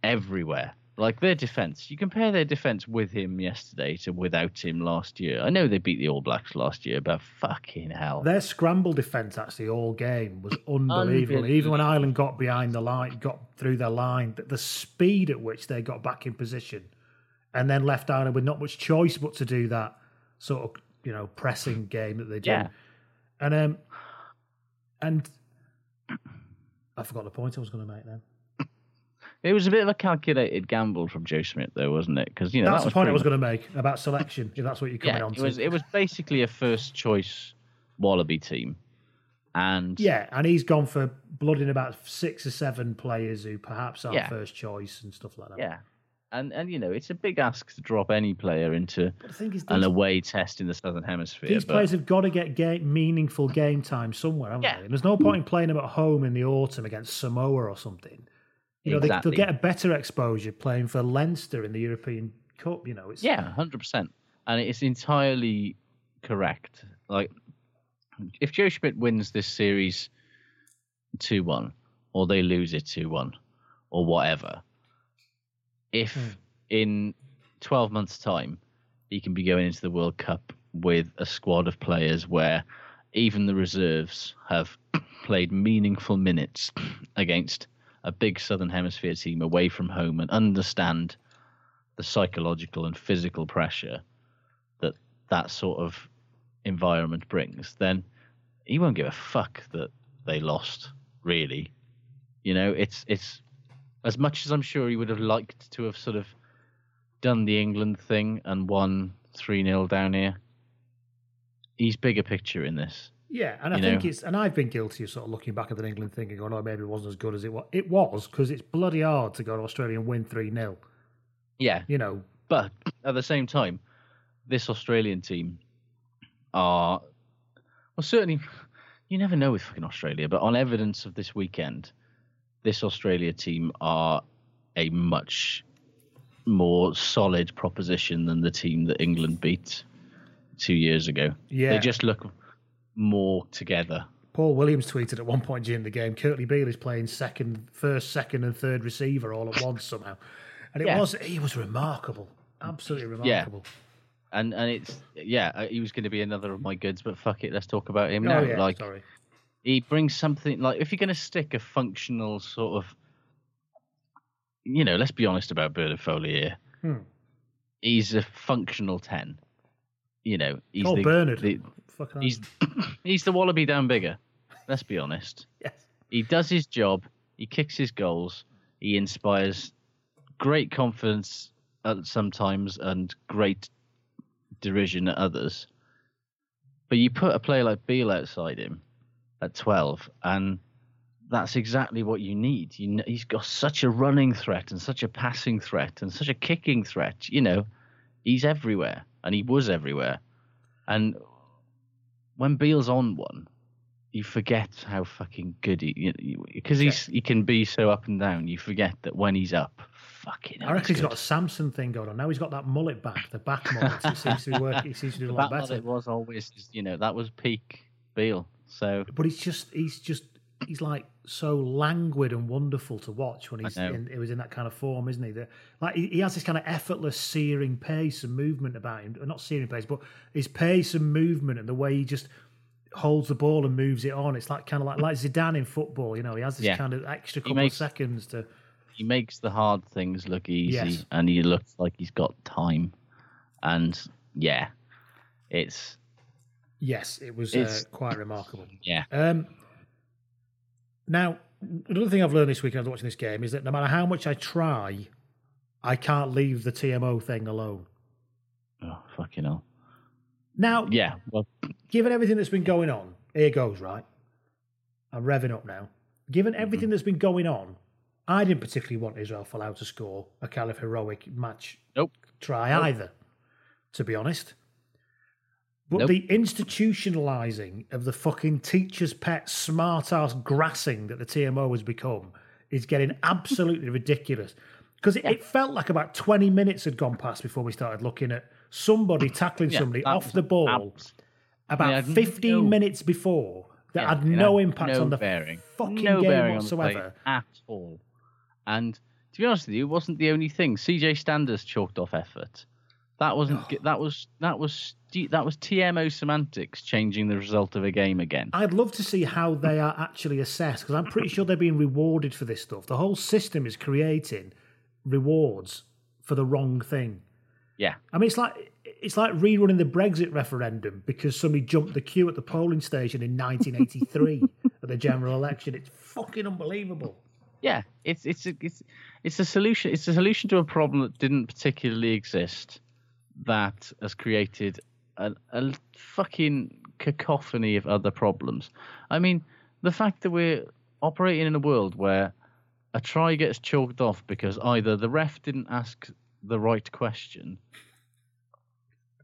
Speaker 3: everywhere. Like their defense, you compare their defense with him yesterday to without him last year. I know they beat the All Blacks last year, but fucking hell.
Speaker 2: Their scramble defence actually all game was unbelievable. Even when Ireland got behind the line, got through their line, the, the speed at which they got back in position, and then left Ireland with not much choice but to do that sort of you know pressing game that they do.
Speaker 3: Yeah.
Speaker 2: And um, and I forgot the point I was going to make then.
Speaker 3: It was a bit of a calculated gamble from Joe Schmidt, though, wasn't it? Because you know
Speaker 2: that's
Speaker 3: that
Speaker 2: the point I was going to make about selection. If that's what you're coming
Speaker 3: yeah,
Speaker 2: on
Speaker 3: it
Speaker 2: to.
Speaker 3: was it was basically a first choice Wallaby team, and
Speaker 2: Yeah, and he's gone for blooding about six or seven players who perhaps are
Speaker 3: Yeah.
Speaker 2: first choice and stuff like that.
Speaker 3: yeah, and and you know it's a big ask to drop any player into
Speaker 2: the thing is,
Speaker 3: an away test in the Southern Hemisphere.
Speaker 2: These
Speaker 3: but-
Speaker 2: players have got to get game, meaningful game time somewhere, haven't
Speaker 3: Yeah.
Speaker 2: they? And there's no point in playing them at home in the autumn against Samoa or something. You know, they,
Speaker 3: Exactly.
Speaker 2: they'll get a better exposure playing for Leinster in the European Cup. You know, it's
Speaker 3: Yeah, hundred percent, and it's entirely correct. Like, if Joe Schmidt wins this series two one, or they lose it two one, or whatever, if
Speaker 2: Hmm.
Speaker 3: in twelve months' time he can be going into the World Cup with a squad of players where even the reserves have played meaningful minutes against a big Southern Hemisphere team away from home and understand the psychological and physical pressure that that sort of environment brings, then he won't give a fuck that they lost. Really, you know, it's it's as much as I'm sure he would have liked to have sort of done the England thing and won three 0 down here. He's bigger picture in this.
Speaker 2: Yeah, and I
Speaker 3: you
Speaker 2: think
Speaker 3: know.
Speaker 2: it's and I've been guilty of sort of looking back at the England thing and going, "Oh, maybe it wasn't as good as it was." It was because it's bloody hard to go to Australia and win three 0
Speaker 3: Yeah,
Speaker 2: You know,
Speaker 3: But at the same time, this Australian team are well certainly you never know with fucking Australia, but on evidence of this weekend, this Australia team are a much more solid proposition than the team that England beat two years ago.
Speaker 2: Yeah.
Speaker 3: They just look more together.
Speaker 2: Paul Williams tweeted at one point during the game, Kurtley Beale is playing second, first, second, and third receiver all at once somehow, and it
Speaker 3: Yeah.
Speaker 2: was he was remarkable, absolutely remarkable. Yeah.
Speaker 3: And and it's yeah, uh, he was going to be another of my goods, but fuck it, let's talk about him
Speaker 2: Oh,
Speaker 3: now.
Speaker 2: yeah,
Speaker 3: like
Speaker 2: sorry.
Speaker 3: he brings something like if you're going to stick a functional sort of you know let's be honest about Bernard Foley here
Speaker 2: Hmm.
Speaker 3: he's a functional 10 you know he's
Speaker 2: Oh,
Speaker 3: the,
Speaker 2: Bernard.
Speaker 3: the- he's he's the wallaby down bigger let's be honest.
Speaker 2: Yes.
Speaker 3: he does his job he kicks his goals he inspires great confidence at sometimes and great derision at others. But you put a player like Beale outside him at 12 and that's exactly what you need. You know, he's got such a running threat and such a passing threat and such a kicking threat you know he's everywhere and he was everywhere and when Beale's on one you forget how fucking good he because he's he can be so up and down you forget that when he's up fucking
Speaker 2: I reckon
Speaker 3: he's
Speaker 2: got a Samson thing going on. Now he's got that mullet back, the back mullet. It seems to be working. He seems to do a lot
Speaker 3: that
Speaker 2: better.
Speaker 3: it was always you know that was peak Beale so
Speaker 2: But he's just he's just he's like so languid and wonderful to watch when he's in, he was in that kind of form, isn't he? That like he, he has this kind of effortless, searing pace and movement about him. Not searing pace, but his pace and movement and the way he just holds the ball and moves it on. It's like kind of like like Zidane in football. You know, he has this
Speaker 3: Yeah.
Speaker 2: kind of extra couple
Speaker 3: makes-
Speaker 2: of seconds to.
Speaker 3: he makes the hard things look easy,
Speaker 2: Yes.
Speaker 3: and he looks like he's got time. And yeah, it's
Speaker 2: Yes, it was uh, quite remarkable.
Speaker 3: yeah.
Speaker 2: Um, now, another thing I've learned this week after watching this game is that no matter how much I try, I can't leave the TMO thing alone.
Speaker 3: Oh fucking hell.
Speaker 2: Now,
Speaker 3: Yeah. Well,
Speaker 2: given everything that's been going on, here goes, right? I'm revving up now. Given
Speaker 3: Mm-hmm.
Speaker 2: everything that's been going on, I didn't particularly want Israel Folau to score a Caliph heroic match
Speaker 3: Nope.
Speaker 2: try
Speaker 3: Nope.
Speaker 2: either, to be honest. But
Speaker 3: Nope.
Speaker 2: the institutionalizing of the fucking teacher's pet smart ass grassing that the TMO has become is getting absolutely ridiculous. Because it, it felt like about 20 minutes had gone past before we started looking at somebody tackling
Speaker 3: Yeah,
Speaker 2: somebody off the ball
Speaker 3: abs-
Speaker 2: about
Speaker 3: I had
Speaker 2: 15
Speaker 3: no-
Speaker 2: minutes before that
Speaker 3: Yeah,
Speaker 2: had no
Speaker 3: had
Speaker 2: impact
Speaker 3: no
Speaker 2: on the
Speaker 3: bearing.
Speaker 2: fucking
Speaker 3: no
Speaker 2: game
Speaker 3: bearing
Speaker 2: whatsoever.
Speaker 3: at all. And to be honest with you, it wasn't the only thing. CJ Stander's chalked off effort. That wasn't. g- that was. That was. That was TMO semantics changing the result of a game again.
Speaker 2: I'd love to see how they are actually assessed because I'm pretty sure they're being rewarded for this stuff. The whole system is creating rewards for the wrong thing.
Speaker 3: Yeah.
Speaker 2: I mean, it's like it's like rerunning the Brexit referendum because somebody jumped the queue at the polling station in 1983 at the general election. It's fucking unbelievable.
Speaker 3: Yeah. It's it's a, it's it's a solution. It's a solution to a problem that didn't particularly exist. That has created a, a fucking cacophony of other problems. I mean, the fact that we're operating in a world where a try gets chalked off because either the ref didn't ask the right question,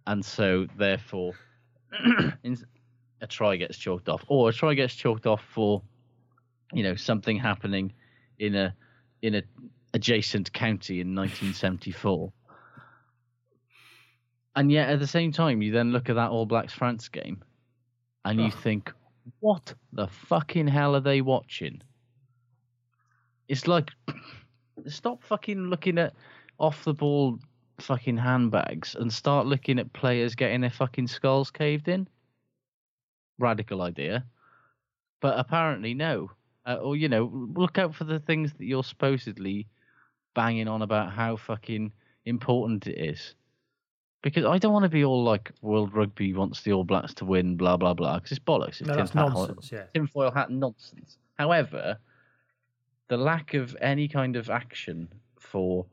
Speaker 3: and so therefore a try gets chalked off, or a try gets chalked off for you know something happening in a in a adjacent county in 1974. And yet, at the same time, you then look at that All Blacks France game, and you think, "What the fucking hell are they watching?" It's like, stop fucking looking at off the ball fucking handbags and start looking at players getting their fucking skulls caved in. Radical idea, but apparently no. Uh, or you know, look out for the things that you're supposedly banging on about how fucking important it is. Because I don't want to be all like World Rugby wants the All Blacks to win, blah blah blah. Because it's bollocks. It's
Speaker 2: No, that's nonsense, yeah.
Speaker 3: tinfoil hat nonsense. However, the lack of any kind of action for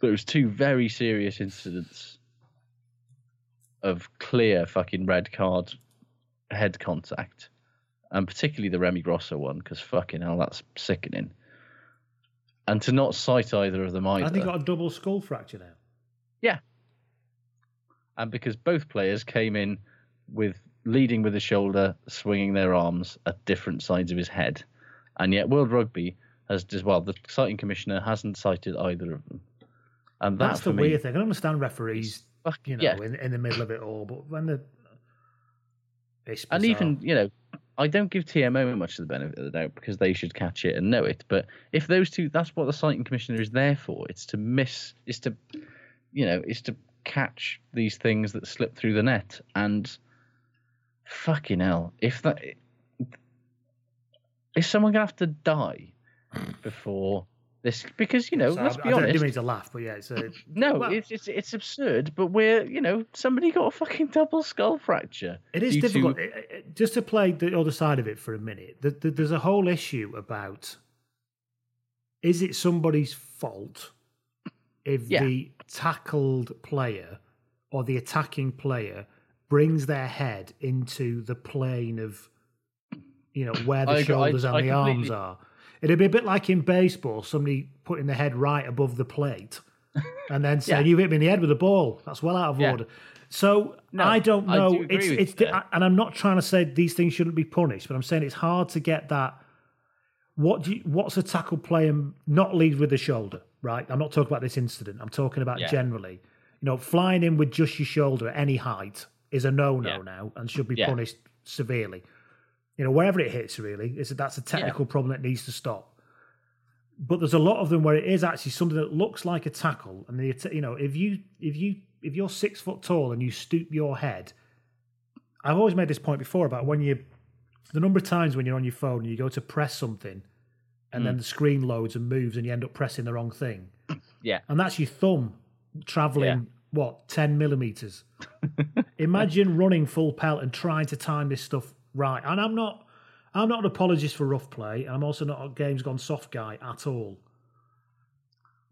Speaker 3: those two very serious incidents of clear fucking red card head contact, and particularly the Remy Grosso one, because fucking hell, that's sickening. And to not cite either of them either.
Speaker 2: I think he got a double skull fracture now.
Speaker 3: Yeah. And because both players came in with leading with the shoulder, swinging their arms at different sides of his head. And yet World Rugby has just, well, the citing commissioner hasn't cited either of them. And that
Speaker 2: That's the
Speaker 3: me,
Speaker 2: weird thing. I understand referees, you know,
Speaker 3: yeah.
Speaker 2: in, in the middle of it all, but when the
Speaker 3: and even you know i don't give tmo much of the benefit of the doubt because they should catch it and know it but if those two that's what the citing commissioner is there for it's to miss It's to you know it's to catch these things that slip through the net and fucking hell if that is someone gonna have to die before this because you know
Speaker 2: So
Speaker 3: let's
Speaker 2: I,
Speaker 3: be
Speaker 2: I don't-
Speaker 3: honest
Speaker 2: didn't mean to laugh, but yeah, it's a,
Speaker 3: no,
Speaker 2: well,
Speaker 3: it's, it's it's absurd, but we're you know somebody got a fucking double skull fracture.
Speaker 2: It is
Speaker 3: to-
Speaker 2: difficult. It- it- Just to play the other side of it for a minute, th- th- there's a whole issue about is it somebody's fault if
Speaker 3: Yeah.
Speaker 2: the tackled player or the attacking player brings their head into the plane of, you know, where the
Speaker 3: I agree. I-
Speaker 2: shoulders and
Speaker 3: I
Speaker 2: the arms are? It'd be a bit like in baseball, somebody putting the head right above the plate and then saying,
Speaker 3: Yeah.
Speaker 2: "You hit me in the head with a ball." That's well out of
Speaker 3: Yeah.
Speaker 2: order. So
Speaker 3: No,
Speaker 2: I don't know.
Speaker 3: do
Speaker 2: it's it's and I'm not trying to say these things shouldn't be punished, but I'm saying it's hard to get that. What do you, what's a tackle player not lead with the shoulder? Right. I'm not talking about this incident. I'm talking about
Speaker 3: Yeah.
Speaker 2: generally. You know, flying in with just your shoulder at any height is a no-no
Speaker 3: Yeah.
Speaker 2: now and should be
Speaker 3: Yeah.
Speaker 2: punished severely. You know, wherever it hits, really, is that that's a technical problem that needs to stop. But there's a lot of them where it is actually something that looks like a tackle, and the you know, if you if you if you're six foot tall and you stoop your head, I've always made this point before about when you the number of times when you're on your phone and you go to press something and then
Speaker 3: Mm.
Speaker 2: the screen loads and moves, and you end up pressing the wrong thing.
Speaker 3: Yeah.
Speaker 2: And that's your thumb traveling what ten millimeters. Imagine running full pelt and trying to time this stuff right. And I'm not, I'm not an apologist for rough play, and I'm also not a games gone soft guy at all.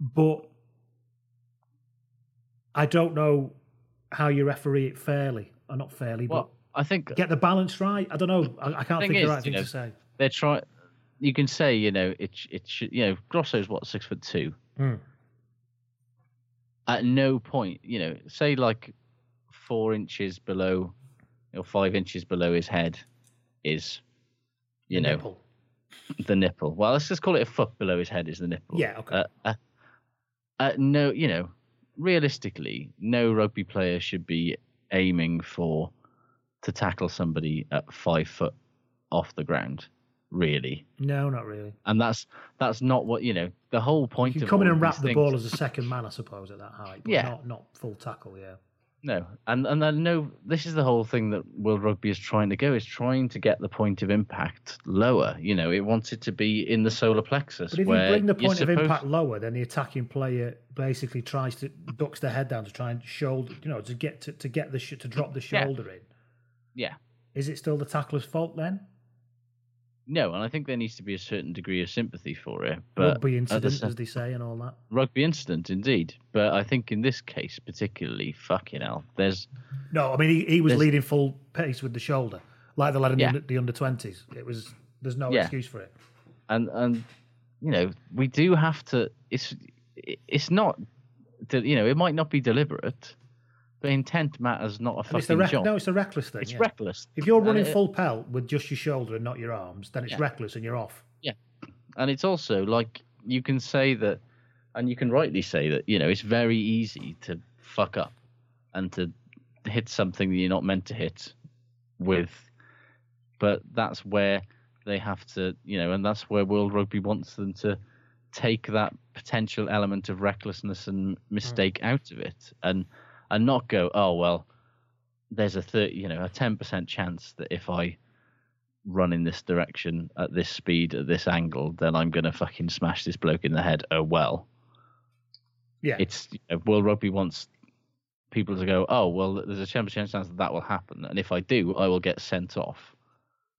Speaker 2: But I don't know how you referee it fairly, or not fairly,
Speaker 3: Well, I think
Speaker 2: get the balance right. I don't know. I, I can't think of the
Speaker 3: is,
Speaker 2: right
Speaker 3: you
Speaker 2: thing
Speaker 3: know,
Speaker 2: to say.
Speaker 3: They're trying. You can say, you know, it sh- it should, you know, Grosso's what six foot two.
Speaker 2: Hmm.
Speaker 3: At no point, you know, say like four inches below or five inches below his head is, you
Speaker 2: The
Speaker 3: know,
Speaker 2: nipple.
Speaker 3: the nipple. Well, let's just call it a foot below his head is the nipple.
Speaker 2: Yeah, okay.
Speaker 3: Uh, uh, uh, no, you know, realistically, no rugby player should be aiming for to tackle somebody at five foot off the ground. Really,
Speaker 2: No, not really.
Speaker 3: and that's that's not what you know. The whole point
Speaker 2: You
Speaker 3: of
Speaker 2: come in and wrap the
Speaker 3: things-
Speaker 2: ball as a second man, I suppose, at that height. But
Speaker 3: Yeah.
Speaker 2: Not, not full tackle, yeah.
Speaker 3: No, and and then no. This is the whole thing that World Rugby is trying to go is trying to get the point of impact lower. You know, it wants it to be in the solar plexus.
Speaker 2: But if you bring the point of
Speaker 3: supposed-
Speaker 2: impact lower, then the attacking player basically tries to ducks their head down to try and shoulder, you know, to get to, to get the sh- to drop the
Speaker 3: Yeah.
Speaker 2: shoulder in.
Speaker 3: yeah,
Speaker 2: Is it still the tackler's fault then?
Speaker 3: No, and I think there needs to be a certain degree of sympathy for it. But
Speaker 2: Rugby
Speaker 3: at the
Speaker 2: incident, as they say, and all that.
Speaker 3: rugby incident, indeed. But I think in this case, particularly, fucking hell, there's
Speaker 2: No, I mean he, he was leading full pace with the shoulder, like the lad in
Speaker 3: Yeah.
Speaker 2: the, the under twenties. It was there's no
Speaker 3: Yeah.
Speaker 2: excuse for it.
Speaker 3: and and you know we do have to. It's it's not, you know, it might not be deliberate, but intent matters not a
Speaker 2: And
Speaker 3: fucking
Speaker 2: it's the rec-
Speaker 3: job.
Speaker 2: no, it's a reckless thing.
Speaker 3: It's
Speaker 2: yeah.
Speaker 3: reckless.
Speaker 2: If you're running
Speaker 3: it-
Speaker 2: full pelt with just your shoulder and not your arms, then it's
Speaker 3: Yeah.
Speaker 2: reckless and you're off.
Speaker 3: Yeah, and it's also like you can say that, and you can rightly say that you know it's very easy to fuck up and to hit something that you're not meant to hit with, but that's where they have to, you know, and that's where World Rugby wants them to take that potential element of recklessness and mistake hmm. out of it, and and not go, oh well, there's a thirty, you know, a ten percent chance that if I run in this direction at this speed at this angle, then I'm gonna fucking smash this bloke in the head. Oh well.
Speaker 2: Yeah.
Speaker 3: It's you know, World Rugby wants people to go, oh well, there's a ten percent chance that that will happen, and if I do, I will get sent off.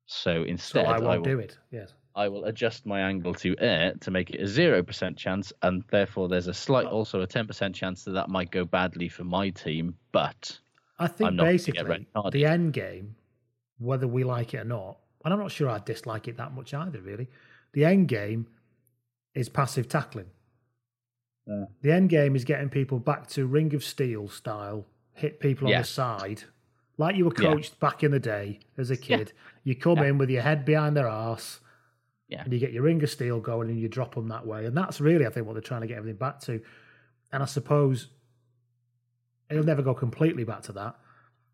Speaker 3: So
Speaker 2: So
Speaker 3: instead,
Speaker 2: I won't
Speaker 3: will,
Speaker 2: do it. Yes.
Speaker 3: I will adjust my angle to air to make it a zero percent chance, and therefore there's a slight, oh. also a ten percent chance that that might go badly for my team, but
Speaker 2: I think basically the end game, whether we like it or not, and I'm not sure I dislike it that much either. Really, the end game is passive tackling.
Speaker 3: Yeah.
Speaker 2: The end game is getting people back to ring of steel style, hit people on the side, like you were
Speaker 3: Yeah.
Speaker 2: coached back in the day as a kid. You come in with your head behind their arse,
Speaker 3: Yeah.
Speaker 2: and you get your ring of steel going, and you drop them that way. And that's really, I think, what they're trying to get everything back to. And I suppose it'll never go completely back to that.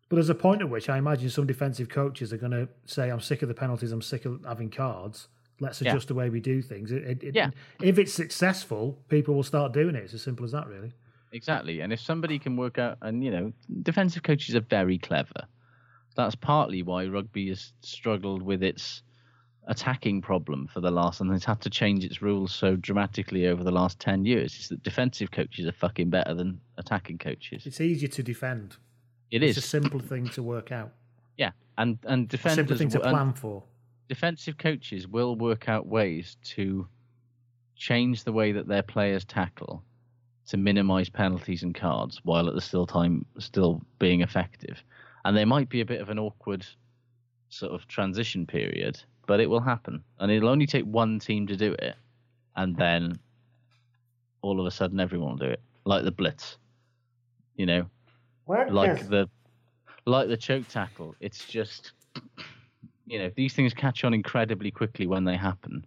Speaker 2: But there's a point at which I imagine some defensive coaches are going to say, "I'm sick of the penalties. I'm sick of having cards. Let's
Speaker 3: Yeah.
Speaker 2: adjust the way we do things." It, it, it-
Speaker 3: Yeah.
Speaker 2: If it's successful, people will start doing it. It's as simple as that, really.
Speaker 3: Exactly. And if somebody can work out, and you know, defensive coaches are very clever. That's partly why rugby has struggled with its attacking problem for the last, and it's had to change its rules so dramatically over the last 10 years. Is that defensive coaches are fucking better than attacking coaches.
Speaker 2: It's easier to defend.
Speaker 3: It
Speaker 2: it's
Speaker 3: is.
Speaker 2: a simple thing to work out.
Speaker 3: Yeah. And, and
Speaker 2: A simple thing to plan for.
Speaker 3: defensive coaches will work out ways to change the way that their players tackle to minimize penalties and cards while at the still time still being effective. And there might be a bit of an awkward sort of transition period, but it will happen. And it'll only take one team to do it, and then all of a sudden everyone will do it. Like the blitz. You know? like the like the choke tackle. It's just you know, these things catch on incredibly quickly when they happen.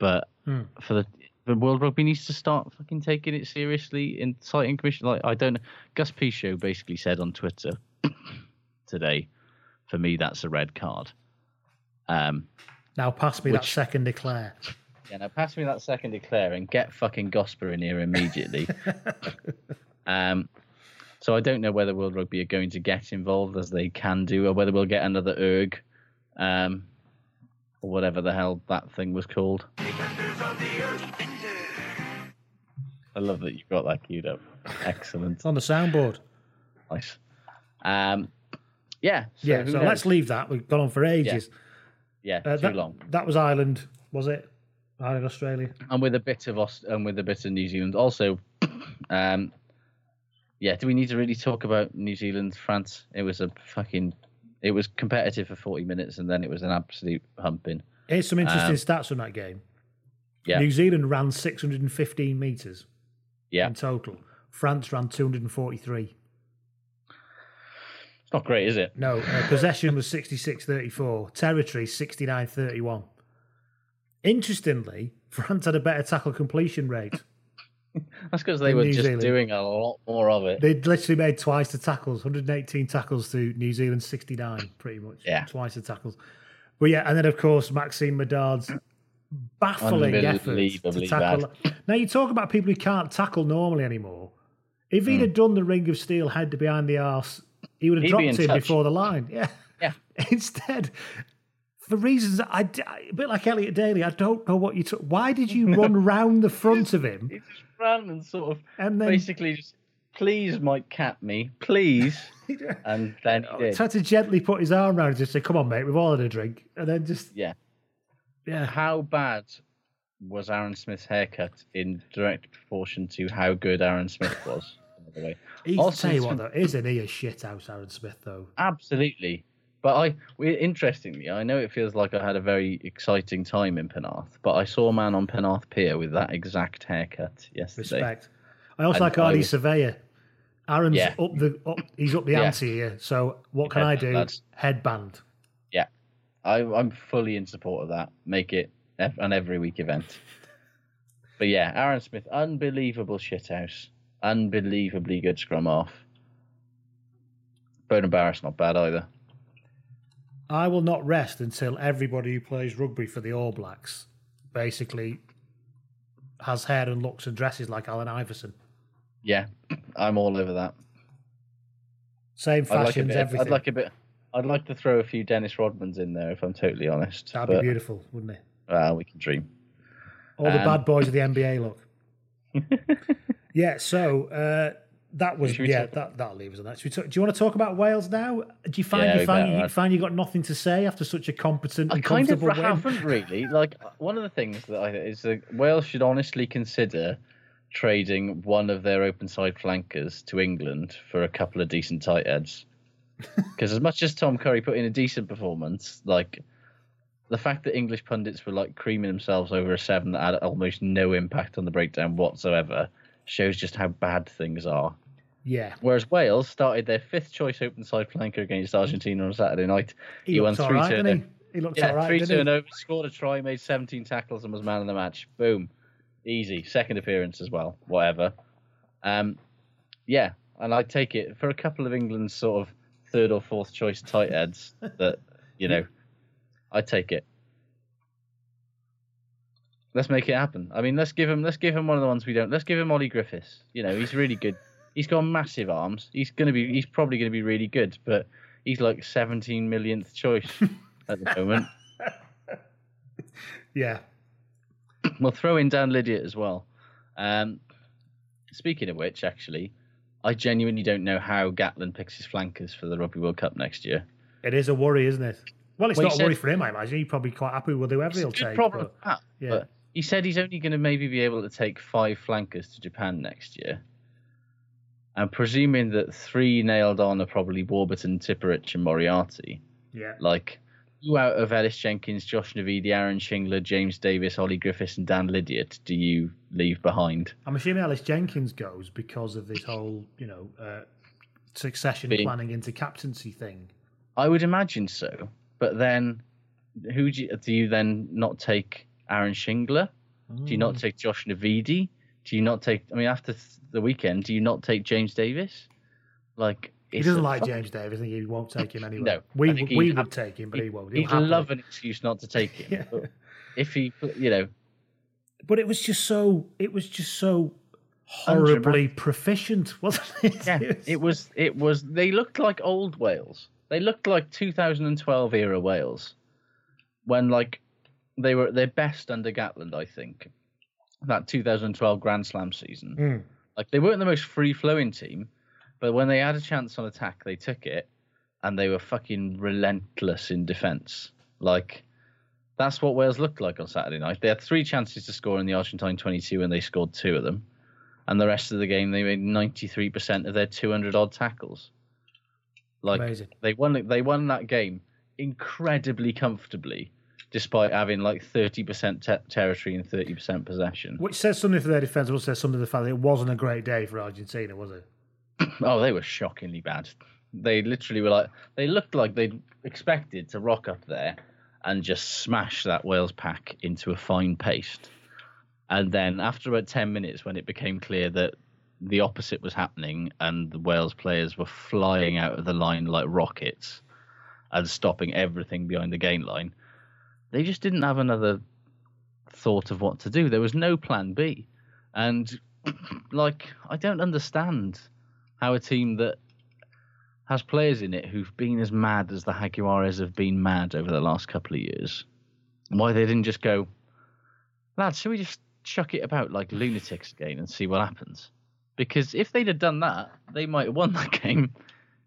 Speaker 3: But
Speaker 2: Hmm.
Speaker 3: for the the World Rugby needs to start fucking taking it seriously in citing commission. Like I don't. Gus Pichot basically said on Twitter today, for me that's a red card. Um,
Speaker 2: Now pass me that second declare.
Speaker 3: yeah, now pass me that second declare and get fucking Gosper in here immediately. um, so I don't know whether World Rugby are going to get involved as they can do, or whether we'll get another erg. Um, or whatever the hell that thing was called. I love that you've got that queued up. Excellent.
Speaker 2: On the soundboard.
Speaker 3: Nice. Um, yeah. So
Speaker 2: yeah, so
Speaker 3: knows?
Speaker 2: let's leave that. We've gone on for ages.
Speaker 3: Yeah,
Speaker 2: Uh,
Speaker 3: too
Speaker 2: that,
Speaker 3: long.
Speaker 2: That was Ireland, was it? Ireland, Australia.
Speaker 3: And with a bit of Aust- and with a bit of New Zealand. Also, um, yeah. Do we need to really talk about New Zealand, France? It was a fucking. It was competitive for forty minutes, and then it was an absolute humping.
Speaker 2: Here's some interesting
Speaker 3: Um,
Speaker 2: stats from that game.
Speaker 3: Yeah.
Speaker 2: New Zealand ran 615 metres
Speaker 3: Yeah,
Speaker 2: in total. France ran 243.
Speaker 3: It's not great, is it?
Speaker 2: No, uh, possession was 66 34, territory 69 31. Interestingly, France had a better tackle completion rate.
Speaker 3: That's because they were
Speaker 2: New
Speaker 3: just
Speaker 2: Zealand.
Speaker 3: doing a lot more of it.
Speaker 2: They'd literally made twice the tackles, 118 tackles to New Zealand 69, pretty much.
Speaker 3: Yeah.
Speaker 2: Twice the tackles. But yeah, and then of course, Maxime Medard's baffling effort to tackle. Now, you talk about people who can't tackle normally anymore. If he'd have done the ring of steel head to behind the arse, he would have.
Speaker 3: He'd
Speaker 2: dropped
Speaker 3: in
Speaker 2: him
Speaker 3: touch.
Speaker 2: before the line. Yeah.
Speaker 3: Yeah.
Speaker 2: Instead, for reasons that I, a bit like Elliot Daly, I don't know what you took. Why did you run round the front of him?
Speaker 3: He just ran and sort of
Speaker 2: And then-
Speaker 3: basically just, please, Mike, cap me, please. and then he did.
Speaker 2: Tried to gently put his arm around and just say, "Come on, mate, we've all had a drink," and then just
Speaker 3: Yeah.
Speaker 2: yeah.
Speaker 3: How bad was Aaron Smith's haircut in direct proportion to how good Aaron Smith was? The way,
Speaker 2: He's
Speaker 3: Also,
Speaker 2: tell you what though, isn't he a shit house, Aaron Smith though?
Speaker 3: absolutely. But I, we, interestingly, I know it feels like I had a very exciting time in Penarth, but I saw a man on Penarth Pier with that exact haircut yesterday.
Speaker 2: Respect. I also
Speaker 3: And
Speaker 2: like
Speaker 3: was-
Speaker 2: Surveyor. Aaron's
Speaker 3: Yeah.
Speaker 2: up the up, he's up the
Speaker 3: Yeah.
Speaker 2: ante here. So what can
Speaker 3: Yeah,
Speaker 2: I do?
Speaker 3: that's-
Speaker 2: Headband.
Speaker 3: Yeah, I, I'm fully in support of that. Make it an every week event. But yeah, Aaron Smith, unbelievable shithouse, unbelievably good scrum off. Beauden Barrett's not bad either.
Speaker 2: I will not rest until everybody who plays rugby for the All Blacks basically has hair and looks and dresses like Allen Iverson.
Speaker 3: Yeah, I'm all over that.
Speaker 2: Same
Speaker 3: I'd like
Speaker 2: fashions, everything.
Speaker 3: I'd like a bit. I'd like to throw a few Dennis Rodmans in there if I'm totally honest.
Speaker 2: That'd
Speaker 3: but,
Speaker 2: be beautiful, wouldn't it?
Speaker 3: Well, we can dream.
Speaker 2: All the
Speaker 3: Um,
Speaker 2: bad boys of the NBA look. yeah, so uh, that was
Speaker 3: Should we
Speaker 2: yeah
Speaker 3: talk-
Speaker 2: that that'll leave us on that. Should we talk, do you want to talk about Wales now? Do you find
Speaker 3: Yeah,
Speaker 2: you
Speaker 3: we
Speaker 2: find
Speaker 3: better,
Speaker 2: you
Speaker 3: right.
Speaker 2: find you got nothing to say after such a competent,
Speaker 3: I
Speaker 2: and
Speaker 3: kind of
Speaker 2: comfortable win?
Speaker 3: haven't really. Like one of the things that I think is that Wales should honestly consider trading one of their open side flankers to England for a couple of decent tight heads. Because as much as Tom Curry put in a decent performance, like the fact that English pundits were like creaming themselves over a seven that had almost no impact on the breakdown whatsoever shows just how bad things are.
Speaker 2: Yeah,
Speaker 3: Whereas Wales started their fifth choice open side flanker against Argentina on Saturday night.
Speaker 2: he,
Speaker 3: won three
Speaker 2: right, he?
Speaker 3: turnovers.
Speaker 2: He looked
Speaker 3: Yeah,
Speaker 2: all right,
Speaker 3: three
Speaker 2: he?
Speaker 3: turnovers, scored a try, made 17 tackles, and was man of the match. Boom, easy. Second appearance as well. Whatever. Um, yeah, and I take it for a couple of England's sort of third or fourth choice tight heads that you know, I take it. Let's make it happen. I mean, let's give him. Let's give him one of the ones we don't. Let's give him Ollie Griffiths. You know, he's really good. He's got massive arms. He's gonna be. He's probably gonna be really good, but he's like 17 millionth choice at the moment.
Speaker 2: Yeah,
Speaker 3: We'll throw in Dan Lydiate as well. Um, speaking of which, actually, I genuinely don't know how Gatland picks his flankers for the Rugby World Cup next year.
Speaker 2: it is a worry, isn't it? Well, it's
Speaker 3: Well,
Speaker 2: not a worry for him, I imagine. He's probably quite happy with whoever he'll
Speaker 3: It's a good
Speaker 2: take.
Speaker 3: problem
Speaker 2: but-
Speaker 3: that,
Speaker 2: yeah.
Speaker 3: but he said he's only going to maybe be able to take five flankers to Japan next year. And presuming that three nailed on are probably Warburton, Tipuric, and Moriarty,
Speaker 2: yeah,
Speaker 3: like who out of Ellis Jenkins, Josh Navidi, Aaron Shingler, James Davies, Ollie Griffiths, and Dan Lydiate do you leave behind?
Speaker 2: I'm assuming Ellis Jenkins goes because of this whole, you know, uh, succession
Speaker 3: Being-
Speaker 2: planning into captaincy thing.
Speaker 3: I would imagine so. But then, who do you, do you then not take Aaron Shingler? Do you not
Speaker 2: Mm.
Speaker 3: take Josh Navidi? Do you not take? I mean, after the weekend, do you not take James Davies? Like
Speaker 2: He doesn't like
Speaker 3: fuck-
Speaker 2: James Davies. Think he won't take him anyway.
Speaker 3: No,
Speaker 2: we we
Speaker 3: he'd have-
Speaker 2: take him, but he, won't. He'll
Speaker 3: He'd love an excuse not to take him.
Speaker 2: Yeah.
Speaker 3: But if he, you know,
Speaker 2: But it was just so. It was just so horribly proficient, wasn't it?
Speaker 3: yeah, it was. It was. They looked like old Wales. They looked like 2012 era Wales, when like they were at their best under Gatland, I think. That 2012 Grand Slam season.
Speaker 2: Mm.
Speaker 3: Like they weren't the most free flowing team, but when they had a chance on attack, they took it, and they were fucking relentless in defence. Like that's what Wales looked like on Saturday night. They had three chances to score in the Argentine 22, and they scored two of them. And the rest of the game, they made 93% of their 200 odd tackles. Like
Speaker 2: Amazing.
Speaker 3: they won, they won that game incredibly comfortably, despite having like 30% te- territory and 30% possession.
Speaker 2: Which says something for their defence, but also says something to the fact that it wasn't a great day for Argentina, was it?
Speaker 3: Oh, they were shockingly bad. They literally were like they looked like they'd expected to rock up there and just smash that Wales pack into a fine paste. And then after about ten minutes, when it became clear that the opposite was happening and the Wales players were flying out of the line like rockets and stopping everything behind the gain line, they just didn't have another thought of what to do. There was no plan B. And like I don't understand how a team that has players in it who've been as mad as the Jaguares have been mad over the last couple of years, why they didn't just go, lads, should we just chuck it about like lunatics again and see what happens? Because if they'd have done that, they might have won that game.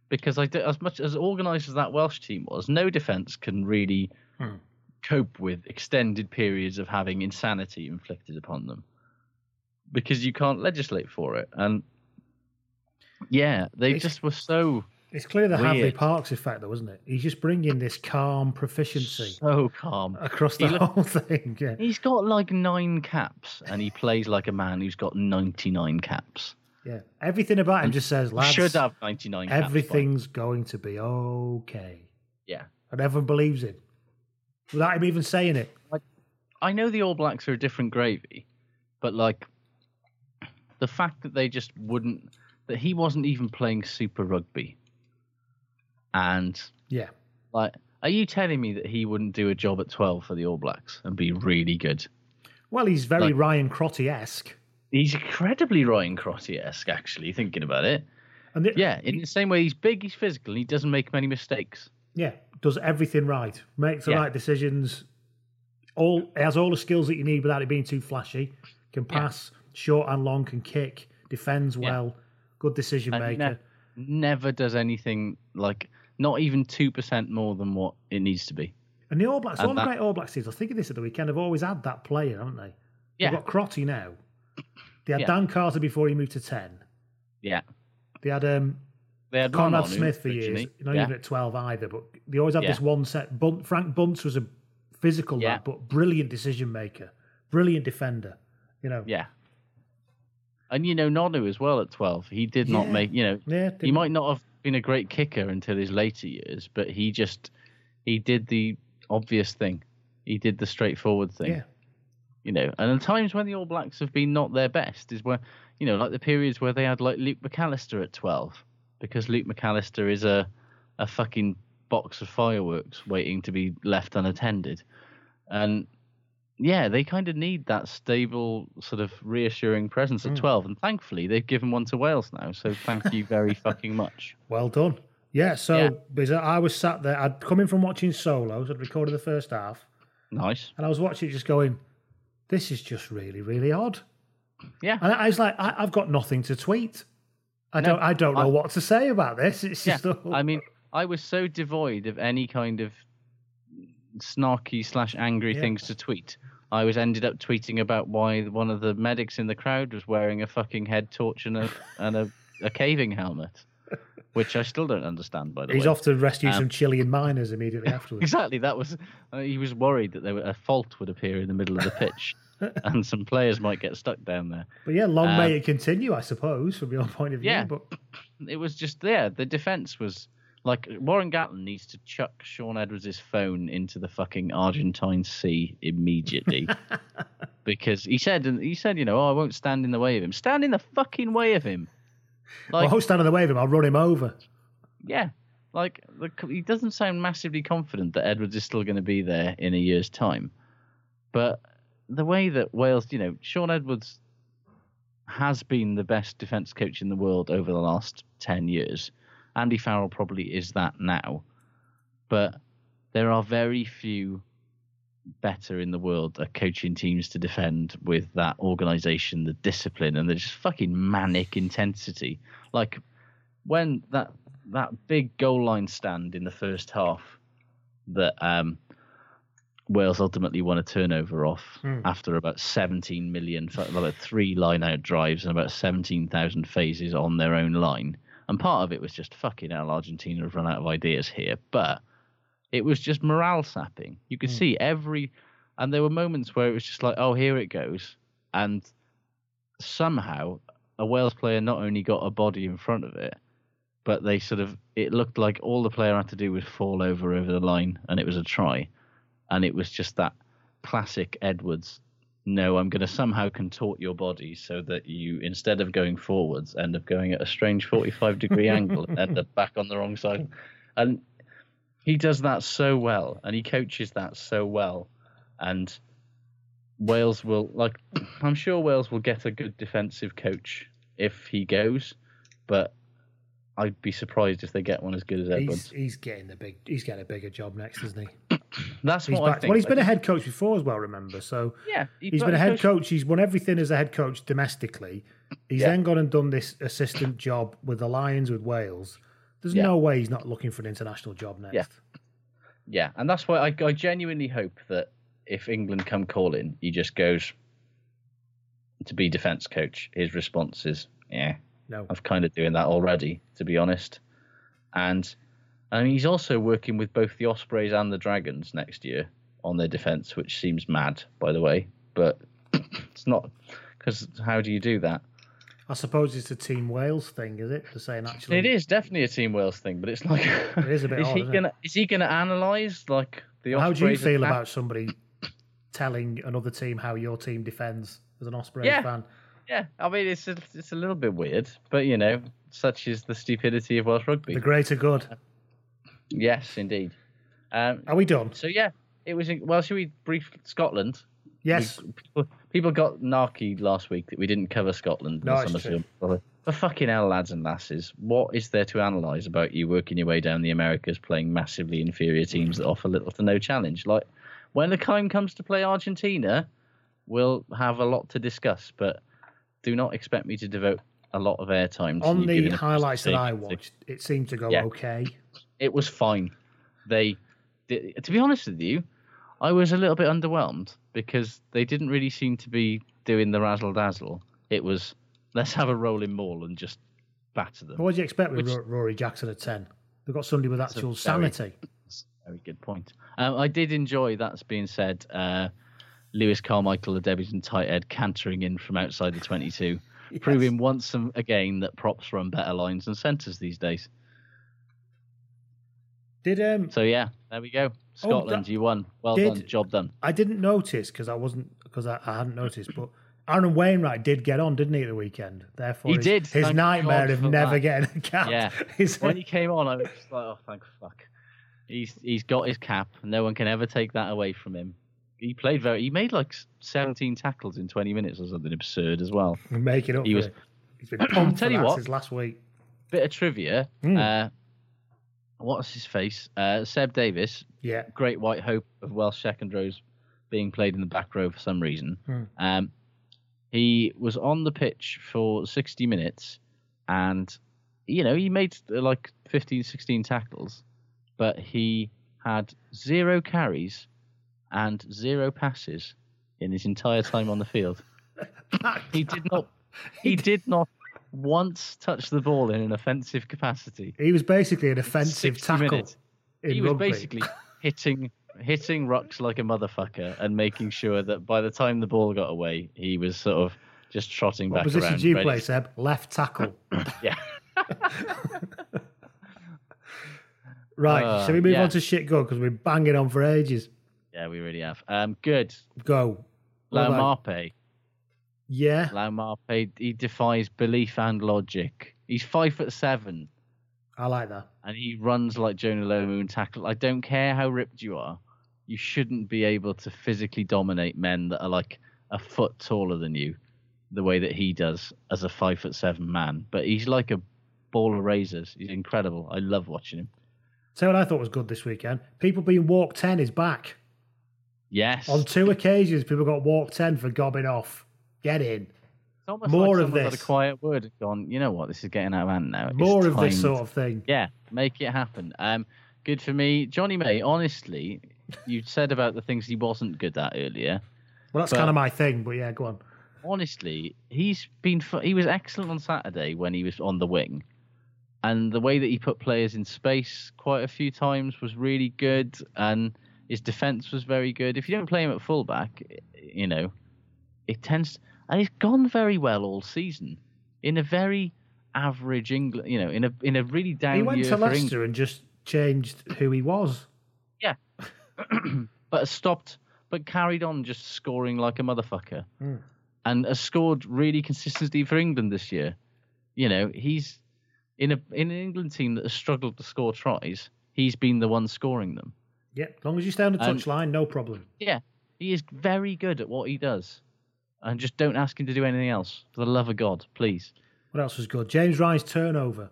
Speaker 3: Because I as much as organised as that Welsh team was, no defence can really
Speaker 2: Hmm.
Speaker 3: Cope with extended periods of having insanity inflicted upon them because you can't legislate for it. And yeah, they
Speaker 2: It's-
Speaker 3: just were so
Speaker 2: It's clear the Hadleigh
Speaker 3: Weird.
Speaker 2: Parkes effect, though, isn't it? He's just bringing this calm proficiency
Speaker 3: so calm
Speaker 2: across the
Speaker 3: He look-
Speaker 2: whole thing. Yeah.
Speaker 3: He's got like nine caps, and he plays like a man who's got ninety nine caps.
Speaker 2: Yeah. Everything about him
Speaker 3: And
Speaker 2: just says, lads,
Speaker 3: should have 99 caps
Speaker 2: everything's going to be okay.
Speaker 3: Yeah,
Speaker 2: And everyone believes him without him even saying it.
Speaker 3: I know the All Blacks are a different gravy, but like the fact that they just wouldn't, that he wasn't even playing Super Rugby, and
Speaker 2: Yeah.
Speaker 3: like, are you telling me that he wouldn't do a job at twelve for the All Blacks and be really good?
Speaker 2: Well, he's very
Speaker 3: Like-
Speaker 2: Ryan Crotty esque.
Speaker 3: He's incredibly Ryan Crotty esque, actually, thinking about it.
Speaker 2: And the-
Speaker 3: yeah, in the same way, he's big, he's physical, and he doesn't make many mistakes.
Speaker 2: Yeah. Does everything right. Makes the
Speaker 3: Yeah.
Speaker 2: right decisions. All has all the skills that you need without it being too flashy. Can pass short and long, can kick, defends well, good decision maker.
Speaker 3: ne- never does anything like not even two percent more than what it needs to be.
Speaker 2: And the All Blacks,
Speaker 3: And
Speaker 2: all the great All Blacks teams, I was thinking this at the weekend, have always had that player, haven't they?
Speaker 3: Yeah.
Speaker 2: They've got Crotty now. They had
Speaker 3: Yeah.
Speaker 2: Dan Carter before he moved to 10.
Speaker 3: Yeah,
Speaker 2: They had um,
Speaker 3: they had
Speaker 2: Conrad Smith for years. Not
Speaker 3: Yeah.
Speaker 2: even at 12 either, but they always had
Speaker 3: Yeah.
Speaker 2: this one set. Bunt, Frank Bunce was a physical
Speaker 3: Yeah.
Speaker 2: lad, but brilliant decision maker, brilliant defender. You know,
Speaker 3: Yeah. And you know Nonu as well at twelve. He did not make you know
Speaker 2: Yeah,
Speaker 3: he might not have been a great kicker until his later years, but he just he did the obvious thing. He did the straightforward thing.
Speaker 2: Yeah.
Speaker 3: You know, and the times when the All Blacks have been not their best is where you know, like the periods where they had like Luke McAlister at twelve, because Luke McAlister is a a fucking box of fireworks waiting to be left unattended. And yeah, they kind of need that stable, sort of reassuring presence at
Speaker 2: Mm.
Speaker 3: 12. And thankfully, they've given one to Wales now. So thank you very fucking much.
Speaker 2: Well done. Yeah, so
Speaker 3: Yeah.
Speaker 2: I was sat there, I'd come in from watching solos, I'd recorded the first half,
Speaker 3: Nice.
Speaker 2: and I was watching it just going, this is just really, really odd.
Speaker 3: Yeah.
Speaker 2: And I was like, I, I've got nothing to tweet. I
Speaker 3: No,
Speaker 2: don't, I don't know
Speaker 3: I-
Speaker 2: what to say about this. It's
Speaker 3: Yeah.
Speaker 2: just,
Speaker 3: I mean, I was so devoid of any kind of snarky slash angry
Speaker 2: Yeah.
Speaker 3: things to tweet. I was ended up tweeting about why one of the medics in the crowd was wearing a fucking head torch and a and a, a caving helmet, which I still don't understand. By the
Speaker 2: he's
Speaker 3: way, he's
Speaker 2: off to rescue
Speaker 3: Um,
Speaker 2: some Chilean miners immediately afterwards.
Speaker 3: Exactly. That was. Uh, he was worried that there were, a fault would appear in the middle of the pitch, and some players might get stuck down there.
Speaker 2: But yeah, long
Speaker 3: Um,
Speaker 2: may it continue, I suppose, from your point of view.
Speaker 3: Yeah.
Speaker 2: But
Speaker 3: It was just there. The defense was like Warren Gatland needs to chuck Shaun Edwards' phone into the fucking Argentine Sea immediately, because he said he said you know oh I won't stand in the way of him. Stand in the fucking way of him.
Speaker 2: Well, I'll stand in the way of him. I'll run him over.
Speaker 3: Yeah, like the, he doesn't sound massively confident that Edwards is still going to be there in a year's time. But the way that Wales, you know, Shaun Edwards has been the best defence coach in the world over the last ten years. Andy Farrell probably is that now, but there are very few better in the world at coaching teams to defend with that organisation, the discipline, and the just fucking manic intensity. Like when that that big goal line stand in the first half that um, Wales ultimately won a turnover off
Speaker 2: Hmm.
Speaker 3: after about 17 million, about three line out drives and about 17,000 phases on their own line. And part of it was just fucking hell, Argentina have run out of ideas here. But it was just morale sapping. You could hmm. see every, and there were moments where it was just like, oh, here it goes. And somehow a Wales player not only got a body in front of it, but they sort of, it looked like all the player had to do was fall over over the line and it was a try. And it was just that classic Edwards. No, I'm going to somehow contort your body so that you, instead of going forwards, end up going at a strange 45 degree angle and end up back on the wrong side. And he does that so well and he coaches that so well and Wales will like I'm sure Wales will get a good defensive coach if he goes but I'd be surprised if they get one as good as
Speaker 2: He's,
Speaker 3: Edwards.
Speaker 2: he's getting the big. He's getting a bigger job next, isn't he?
Speaker 3: That's
Speaker 2: he's
Speaker 3: what I think.
Speaker 2: Well, he's been a head coach before as well. Remember, so
Speaker 3: Yeah,
Speaker 2: he's been a head
Speaker 3: coached-
Speaker 2: coach. He's won everything as a head coach domestically. He's
Speaker 3: Yeah.
Speaker 2: then gone and done this assistant job with the Lions with Wales. There's
Speaker 3: Yeah.
Speaker 2: no way he's not looking for an international job next.
Speaker 3: Yeah. Yeah, and that's why I, I genuinely hope that if England come calling, he just goes to be defence coach. His response is, "Yeah,
Speaker 2: No.
Speaker 3: I'm kind of doing that already, to be honest." And I mean, he's also working with both the Ospreys and the Dragons next year on their defence, which seems mad, by the way. But it's not because how do you do that?
Speaker 2: I suppose it's a Team Wales thing, is it? To saying actually,
Speaker 3: It is definitely a Team Wales thing, but it's like,
Speaker 2: It is a bit
Speaker 3: is
Speaker 2: odd,
Speaker 3: he gonna is he gonna analyse like the
Speaker 2: How do you feel
Speaker 3: attack?
Speaker 2: about somebody telling another team how your team defends as an Osprey
Speaker 3: Yeah.
Speaker 2: fan?
Speaker 3: Yeah, I mean it's a, it's a little bit weird, but you know, such is the stupidity of Welsh rugby.
Speaker 2: The greater good.
Speaker 3: Yes, indeed. Um,
Speaker 2: Are we done?
Speaker 3: so yeah, it was. Well, should we brief Scotland?
Speaker 2: Yes.
Speaker 3: We- people, people got narky last week that we didn't cover Scotland.
Speaker 2: No, it's
Speaker 3: Summerfield. But fucking hell, lads and lasses, what is there to analyse about you working your way down the Americas, playing massively inferior teams that offer little to no challenge? Like when the time comes to play Argentina, we'll have a lot to discuss, but do not expect me to devote a lot of airtime to
Speaker 2: On the highlights that I watched, it seemed to go
Speaker 3: Yeah.
Speaker 2: okay.
Speaker 3: It was fine. They, di- to be honest with you, I was a little bit underwhelmed because they didn't really seem to be doing the razzle dazzle. It was let's have a rolling ball and just batter them.
Speaker 2: What do you expect with
Speaker 3: Which-
Speaker 2: Ro- Ruaridh Jackson at 10? They've got somebody with actual sanity.
Speaker 3: That's a very good point. Um, I did enjoy that's being said. Uh, Lewis Carmichael, the Debbie's and tight head, cantering in from outside the 22, proving once and again that props run better lines than centres these days.
Speaker 2: Did um
Speaker 3: So yeah, there we go.
Speaker 2: Oh,
Speaker 3: Scotland,
Speaker 2: that-
Speaker 3: you won. Well
Speaker 2: did-
Speaker 3: done. Job done.
Speaker 2: I didn't notice because I wasn't because I, I hadn't noticed, but Aaron Wainwright did get on, didn't he, at the weekend? Therefore,
Speaker 3: He
Speaker 2: his,
Speaker 3: did,
Speaker 2: His
Speaker 3: thank
Speaker 2: nightmare
Speaker 3: God
Speaker 2: of never
Speaker 3: that.
Speaker 2: getting a cap.
Speaker 3: Yeah.
Speaker 2: is-
Speaker 3: when he came on, I was just like, oh, thank fuck. He's he's got his cap. No one can ever take that away from him. He played very. He made like 17 tackles in 20 minutes or something absurd as well.
Speaker 2: Make it up.
Speaker 3: He was.
Speaker 2: it. He's been pumped
Speaker 3: Tell
Speaker 2: for
Speaker 3: you what.
Speaker 2: since last week.
Speaker 3: Bit of trivia.
Speaker 2: Hmm.
Speaker 3: Uh, what's his face? Uh, Seb Davies.
Speaker 2: Yeah.
Speaker 3: Great white hope of Welsh second rows being played in the back row for some reason.
Speaker 2: Hmm.
Speaker 3: Um, he was on the pitch for 60 minutes and, you know, he made uh, like 15, 16 tackles, but he had zero carries and zero passes in his entire time on the field. he did not. He did not once touch the ball in an offensive capacity.
Speaker 2: He was basically an offensive tackle.
Speaker 3: minutes.
Speaker 2: in
Speaker 3: He was
Speaker 2: rugby.
Speaker 3: basically hitting hitting rucks like a motherfucker and making sure that by the time the ball got away, he was sort of just trotting
Speaker 2: What
Speaker 3: back
Speaker 2: position
Speaker 3: around.
Speaker 2: do you
Speaker 3: ready-
Speaker 2: play, Seb? Left tackle.
Speaker 3: Yeah.
Speaker 2: Right.
Speaker 3: Uh,
Speaker 2: shall we move
Speaker 3: yeah.
Speaker 2: on to shit go because we're banging on for ages?
Speaker 3: Yeah, we really have. Um, good.
Speaker 2: Go. About-
Speaker 3: Laumarpe.
Speaker 2: Yeah.
Speaker 3: Laumarpe, he defies belief and logic. He's five foot seven.
Speaker 2: I like that.
Speaker 3: and he runs like Jonah Lomu and tackle. I don't care how ripped you are, you shouldn't be able to physically dominate men that are like a foot taller than you, the way that he does as a five foot seven man. But he's like a ball of razors. He's incredible. I love watching him.
Speaker 2: So what I thought was good this weekend. People being walk ten is back.
Speaker 3: Yes.
Speaker 2: On two occasions, people got walked 10 for gobbing off. Get in. More
Speaker 3: like
Speaker 2: of this.
Speaker 3: a quiet word gone, you know what, this is getting out of hand now.
Speaker 2: More of this sort of thing.
Speaker 3: Yeah, make it happen. Um, good for me. Jonny May, honestly, you said about the things he wasn't good at earlier.
Speaker 2: Well, that's kind of my thing, but yeah, go on.
Speaker 3: honestly, he's been he was excellent on Saturday when he was on the wing, and the way that he put players in space quite a few times was really good, and his defense was very good. If you don't play him at fullback, you know, it tends and he's gone very well all season in a very average England, you know, in a in a really down
Speaker 2: he went
Speaker 3: year
Speaker 2: to. Leicester and just changed who he was.
Speaker 3: Yeah. but stopped, but carried on just scoring like a motherfucker.
Speaker 2: Hmm.
Speaker 3: And has scored really consistently for England this year. You know, he's in a in an England team that has struggled to score tries. He's been the one scoring them.
Speaker 2: Yeah, as long as you stay on the
Speaker 3: Um,
Speaker 2: touchline, no problem.
Speaker 3: Yeah, he is very good at what he does. And just don't ask him to do anything else. For the love of God, please.
Speaker 2: What else was good? James Ryan's turnover.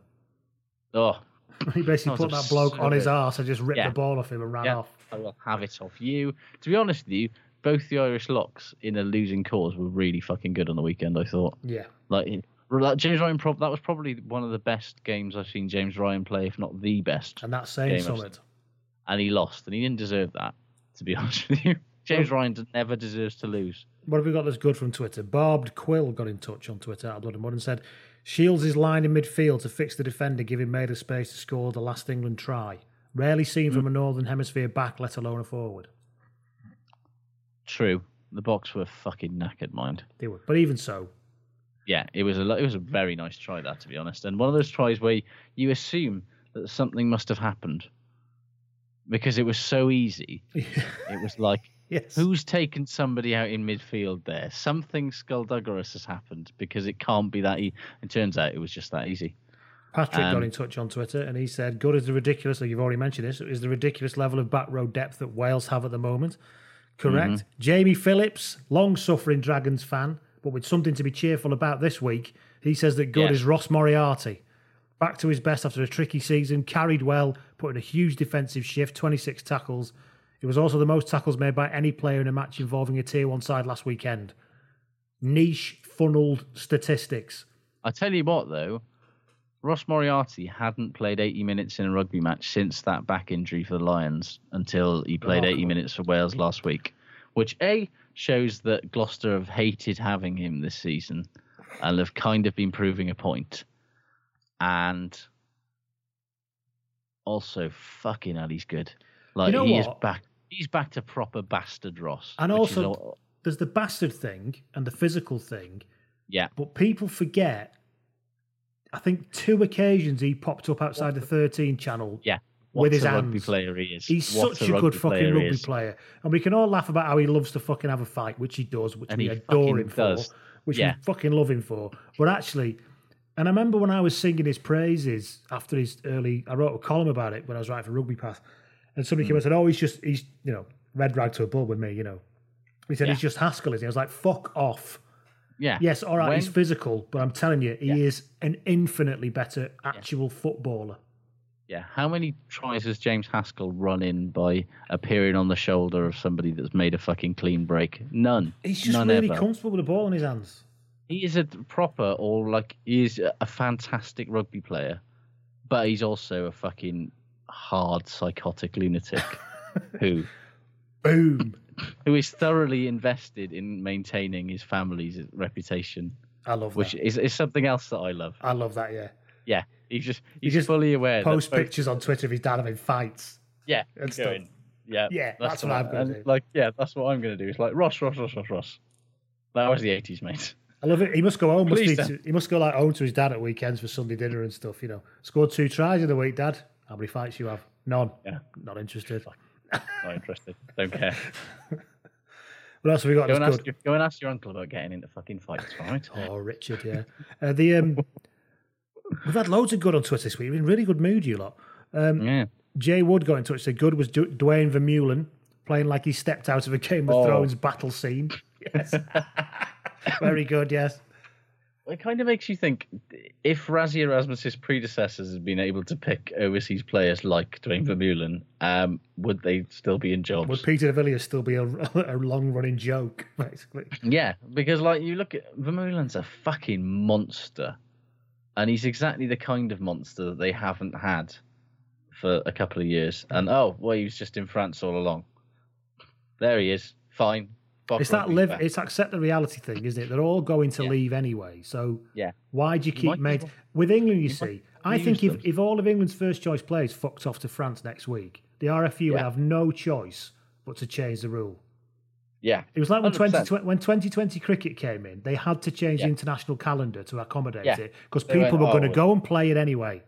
Speaker 3: Oh,
Speaker 2: He basically
Speaker 3: That
Speaker 2: put that bloke on his arse and just ripped
Speaker 3: Yeah.
Speaker 2: the ball off him and ran
Speaker 3: yeah,
Speaker 2: off.
Speaker 3: I will have it off you. To be honest with you, both the Irish locks in a losing cause were really fucking good on the weekend. I thought.
Speaker 2: Yeah.
Speaker 3: Like James Ryan, that was probably one of the best games I've seen James Ryan play, if not the best.
Speaker 2: And saying
Speaker 3: game I've
Speaker 2: something.
Speaker 3: And he lost, and he didn't deserve that. To be honest with you, James Ryan never deserves to lose.
Speaker 2: What have we got that's good from Twitter? Barbed Quill got in touch on Twitter at Blood and Mud and said, Shields is line in midfield to fix the defender, giving Maida space to score the last England try. Rarely seen from hmm. a Northern Hemisphere back, let alone a forward.
Speaker 3: True, the Boks were fucking knackered, mind.
Speaker 2: They were. But even so,
Speaker 3: Yeah, it was a it was a very nice try that to be honest, and one of those tries where you assume that something must have happened because it was so easy. it was like,
Speaker 2: yes.
Speaker 3: who's taken somebody out in midfield there? Something skullduggerous has happened because it can't be that. E- it turns out it was just that easy.
Speaker 2: Patrick
Speaker 3: Um,
Speaker 2: got in touch on Twitter and he said, Good is the ridiculous, like you've already mentioned this, is the ridiculous level of back row depth that Wales have at the moment. Correct.
Speaker 3: Mhm.
Speaker 2: Jamie Phillips, long suffering Dragons fan, but with something to be cheerful about this week, he says that good is Ross Moriarty. Back to his best after a tricky season, carried well, put in a huge defensive shift, 26 tackles. It was also the most tackles made by any player in a match involving a tier one side last weekend. Niche funneled statistics.
Speaker 3: I tell you what, though, Ross Moriarty hadn't played 80 minutes in a rugby match since that back injury for the Lions until he played
Speaker 2: Oh,
Speaker 3: 80 minutes for Wales last week, which A shows that Gloucester have hated having him this season and have kind of been proving a point. And also, fucking hell, he's good. Like
Speaker 2: know
Speaker 3: he
Speaker 2: what?
Speaker 3: is back. He's back to proper bastard Ross.
Speaker 2: And also,
Speaker 3: all-
Speaker 2: there's the bastard thing and the physical thing,
Speaker 3: yeah,
Speaker 2: but people forget. I think two occasions he popped up outside the 13 channel
Speaker 3: yeah.
Speaker 2: with
Speaker 3: What
Speaker 2: his
Speaker 3: a
Speaker 2: hands.
Speaker 3: rugby player he is.
Speaker 2: He's
Speaker 3: What
Speaker 2: such a, good fucking rugby
Speaker 3: is.
Speaker 2: player. And we can all laugh about how he loves to fucking have a fight, which he does, which
Speaker 3: And
Speaker 2: we adore him for, which
Speaker 3: Yeah.
Speaker 2: we fucking love him for. But actually, and I remember when I was singing his praises after his early, I wrote a column about it when I was writing for RugbyPass, and somebody
Speaker 3: Hmm.
Speaker 2: came and said, "Oh, he's just he's you know red rag to a bull with me," you know. He said
Speaker 3: Yeah.
Speaker 2: he's just Haskell, is he? I was like, "Fuck off."
Speaker 3: Yeah.
Speaker 2: Yes, all right,
Speaker 3: When-
Speaker 2: he's physical, but I'm telling you, he is an infinitely better actual footballer.
Speaker 3: Yeah, how many tries has James Haskell run in by appearing on the shoulder of somebody that's made a fucking clean break? None.
Speaker 2: He's just
Speaker 3: None
Speaker 2: really
Speaker 3: ever.
Speaker 2: comfortable with the ball in his hands.
Speaker 3: He is a proper, or like, he is a fantastic rugby player, but he's also a fucking hard psychotic lunatic who,
Speaker 2: boom,
Speaker 3: who is thoroughly invested in maintaining his family's reputation.
Speaker 2: I love that.
Speaker 3: which is, is something else that I love.
Speaker 2: I love that. Yeah,
Speaker 3: Yeah, he's just
Speaker 2: He
Speaker 3: he's
Speaker 2: just
Speaker 3: fully aware.
Speaker 2: post
Speaker 3: both-
Speaker 2: pictures on Twitter of his dad having fights.
Speaker 3: Yeah,
Speaker 2: and stuff.
Speaker 3: going, yeah,
Speaker 2: Yeah, that's
Speaker 3: the
Speaker 2: what. I'm gonna
Speaker 3: And,
Speaker 2: do.
Speaker 3: Like, yeah, that's what I'm gonna do. It's like Ross, Ross, Ross, Ross, Ross. That was the '80s, mate.
Speaker 2: I love it. He must go home. Must he,
Speaker 3: don't.
Speaker 2: he must go like home to his dad at weekends for Sunday dinner and stuff. You know, scored two tries in the week, Dad. How many fights you have? None.
Speaker 3: Yeah.
Speaker 2: Not interested.
Speaker 3: Not interested. Don't care.
Speaker 2: What else have we got?
Speaker 3: Go and, ask your, go and ask your uncle about getting into fucking fights, right?
Speaker 2: Oh, Richard, yeah. Uh, the um, we've had loads of good on Twitter this week. We're in really good mood, you lot. Um,
Speaker 3: yeah.
Speaker 2: Jay Wood got in touch. Said good was du- Duane Vermeulen playing like he stepped out of a Game of
Speaker 3: Oh.
Speaker 2: Thrones battle scene. Yes, very good. Yes.
Speaker 3: It kind of makes you think if Rassie Erasmus's predecessors had been able to pick overseas players like Duane Vermeulen, um, would they still be in jobs?
Speaker 2: Would Peter Villiers still be a, a long running joke, basically?
Speaker 3: Yeah, because like you look at Vermeulen's a fucking monster, and he's exactly the kind of monster that they haven't had for a couple of years. And oh, well, he was just in France all along. There he is, fine. Bob
Speaker 2: It's that live.
Speaker 3: back.
Speaker 2: It's accept the reality thing, isn't it? They're all going to leave anyway. So
Speaker 3: Yeah.
Speaker 2: why do you
Speaker 3: You
Speaker 2: keep
Speaker 3: might
Speaker 2: made
Speaker 3: well-
Speaker 2: with England? You
Speaker 3: you
Speaker 2: see, I think if,
Speaker 3: them.
Speaker 2: if all of England's first choice players fucked off to France next week, the RFU would have no choice but to change the rule.
Speaker 3: Yeah,
Speaker 2: It was like when 2020, when 2020 cricket came in, they had to change
Speaker 3: Yeah.
Speaker 2: the international calendar to accommodate
Speaker 3: Yeah.
Speaker 2: it because
Speaker 3: They went,
Speaker 2: people were going to
Speaker 3: "Oh,
Speaker 2: go and play it anyway.